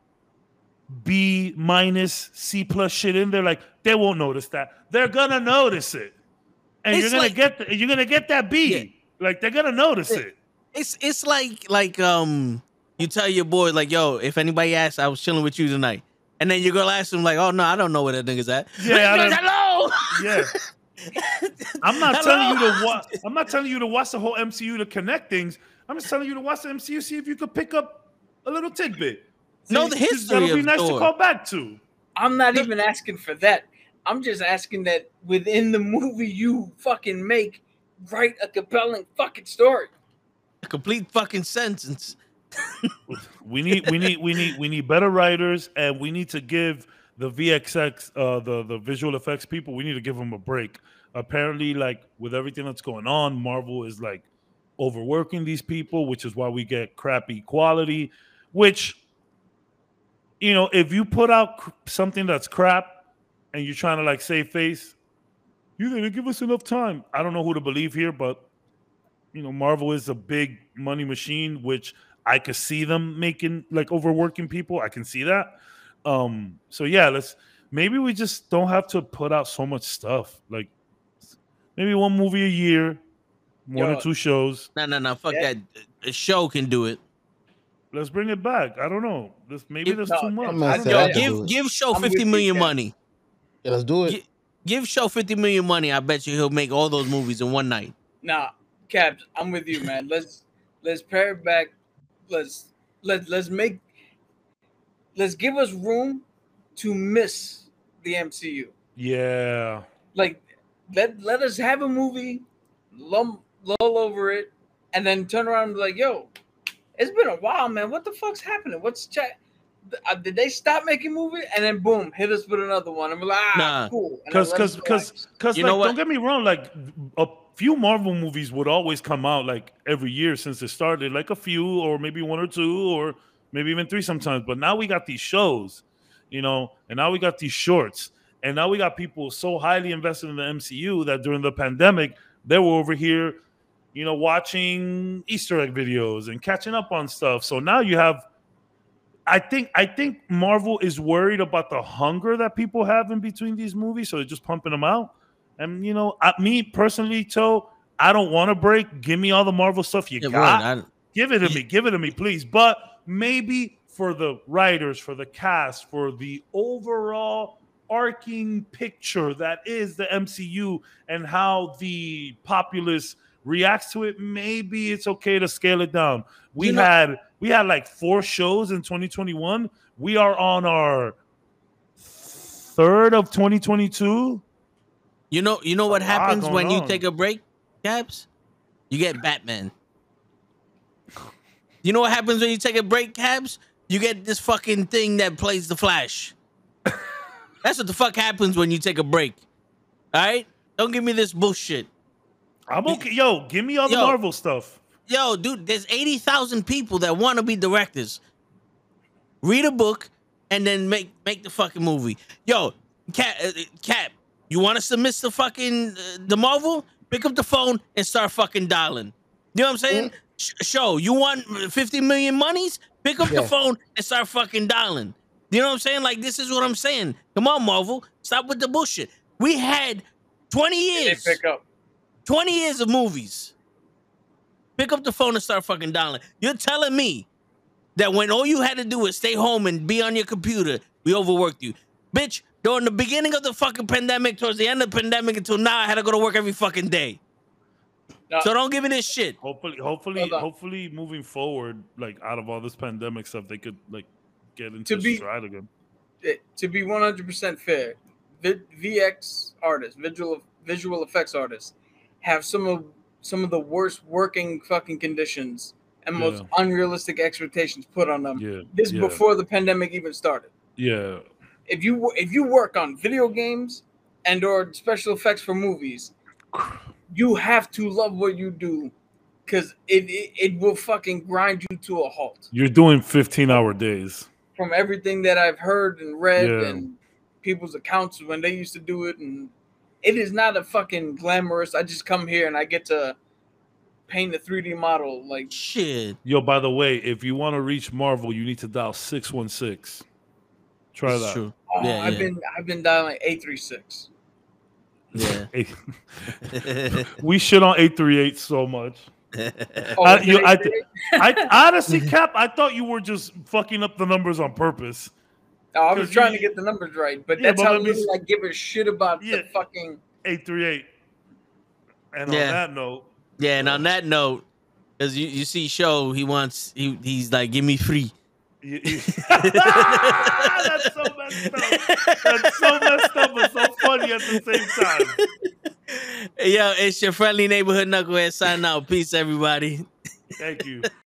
B minus C plus shit in there. Like they won't notice that. They're gonna notice it, and It's you're gonna like- get the, you're gonna get that B. Yeah. Like they're gonna notice Yeah. it. It's it's like like um you tell your boy like yo if anybody asks I was chilling with you tonight and then your girl ask him like oh no I don't know where that nigga's at Yeah, I don't- hello Yeah. I'm not telling you to watch. I'm not telling you to watch the whole MCU to connect things. I'm just telling you to watch the MCU, see if you could pick up a little tidbit. Know See, the 'cause history That'll be of nice to call back to. I'm not even asking for that. I'm just asking that within the movie you fucking make, write a compelling fucking story. a complete fucking sentence We need, we need, we need, we need better writers, and we need to give the VFX, uh, the the visual effects people, we need to give them a break. Apparently, like with everything that's going on, Marvel is like overworking these people, which is why we get crappy quality. Which, you know, if you put out cr- something that's crap and you're trying to like save face, you didn't give us enough time. I don't know who to believe here, but you know, Marvel is a big money machine, which I could see them making like overworking people. I can see that. Um, so yeah, let's maybe we just don't have to put out so much stuff. Like maybe one movie a year, one Yo. or two shows. No, no, no. Fuck Yeah. that. A show can do it. Let's bring it back. I don't know. This maybe Give- there's no, too much. I'm I don't say know. I Yo, give give show I'm fifty you, money. Yeah, let's do it. Gi- Give show fifty million money. I bet you he'll make all those movies in one night. Nah, Caps, I'm with you, man. Let's let's pare it back. Let's let let's make let's give us room to miss the MCU. Yeah. Like let let us have a movie, lull, lull over it, and then turn around and be like, "Yo, it's been a while, man. What the fuck's happening? What's chat? Uh, did they stop making movies? And then boom, hit us with another one, and we're like, ah, Nah. cool. Cause, cause, cause, cause, You like, know what? don't get me wrong. Like, a few Marvel movies would always come out like every year since it started. Like a few, or maybe one or two, or maybe even three sometimes. But now we got these shows, you know, and now we got these shorts, and now we got people so highly invested in the MCU that during the pandemic they were over here, you know, watching Easter egg videos and catching up on stuff. So now you have I think I think Marvel is worried about the hunger that people have in between these movies, so they're just pumping them out. And you know, I, me personally, Toe, I don't want to break. Give me all the Marvel stuff you Yeah, got. Give it to me. Give it to me, please. But maybe for the writers, for the cast, for the overall arcing picture that is the MCU and how the populace reacts to it, maybe it's okay to scale it down. We You know- had we had like four shows in 2021. We are on our third of 2022. You know, you know what happens when you take a break, Caps? You get Batman. You know what happens when you take a break, Cabs? You get this fucking thing that plays the Flash. That's what the fuck happens when you take a break. All right? Don't give me this bullshit. I'm okay. Yo, give me all the Yo. Marvel stuff. Yo, dude, there's 80,000 people that want to be directors. Read a book and then make make the fucking movie. Yo, Cap, uh, Cap you want us to miss the fucking uh, the Marvel? Pick up the phone and start fucking dialing. You know what I'm saying? Sh- Show, you want 50 million monies? Pick up Yeah. the phone and start fucking dialing. You know what I'm saying? Like this is what I'm saying. Come on, Marvel, stop with the bullshit. We had 20 they years. pick up. 20 years of movies. Pick up the phone and start fucking dialing. You're telling me that when all you had to do was stay home and be on your computer, we overworked you. Bitch, during the beginning of the fucking pandemic, towards the end of the pandemic until now, I had to go to work every fucking day. No, So don't give me this shit. Hopefully, hopefully, hopefully, moving forward, like out of all this pandemic stuff, they could like get into To be- stride again. it- to be 100% fair, v- VX artists, visual visual effects artists, have some of some of the worst working fucking conditions and most Yeah. unrealistic expectations put on them. Yeah, This yeah, before the pandemic even started. yeah, If you if you work on video games and or special effects for movies, you have to love what you do because it, it it will fucking grind you to a halt. You're doing 15 hour days. from everything that I've heard and read and people's accounts when they used to do it, and it is not a fucking glamorous. I just come here and I get to paint a 3D model. Like, Shit. Yo, by the way, if you want to reach Marvel, you need to dial 616. Try It's that. true. oh, Yeah, I've yeah. been I've been dialing eight three six. Yeah. We shit on 838 so much. Oh, I- you- I- I honestly, Cap, I thought you were just fucking up the numbers on purpose. No, I was trying you- to get the numbers right, but Yeah, that's but how little I give a shit about Yeah. the fucking. 838. And Yeah. on that note, yeah, and on that note, because you, you see show, he wants he he's like, give me free. you, you- that's so messed up. That's so messed up, but so funny at the same time. Yo, it's your friendly neighborhood knucklehead signing out. Peace, everybody. Thank you.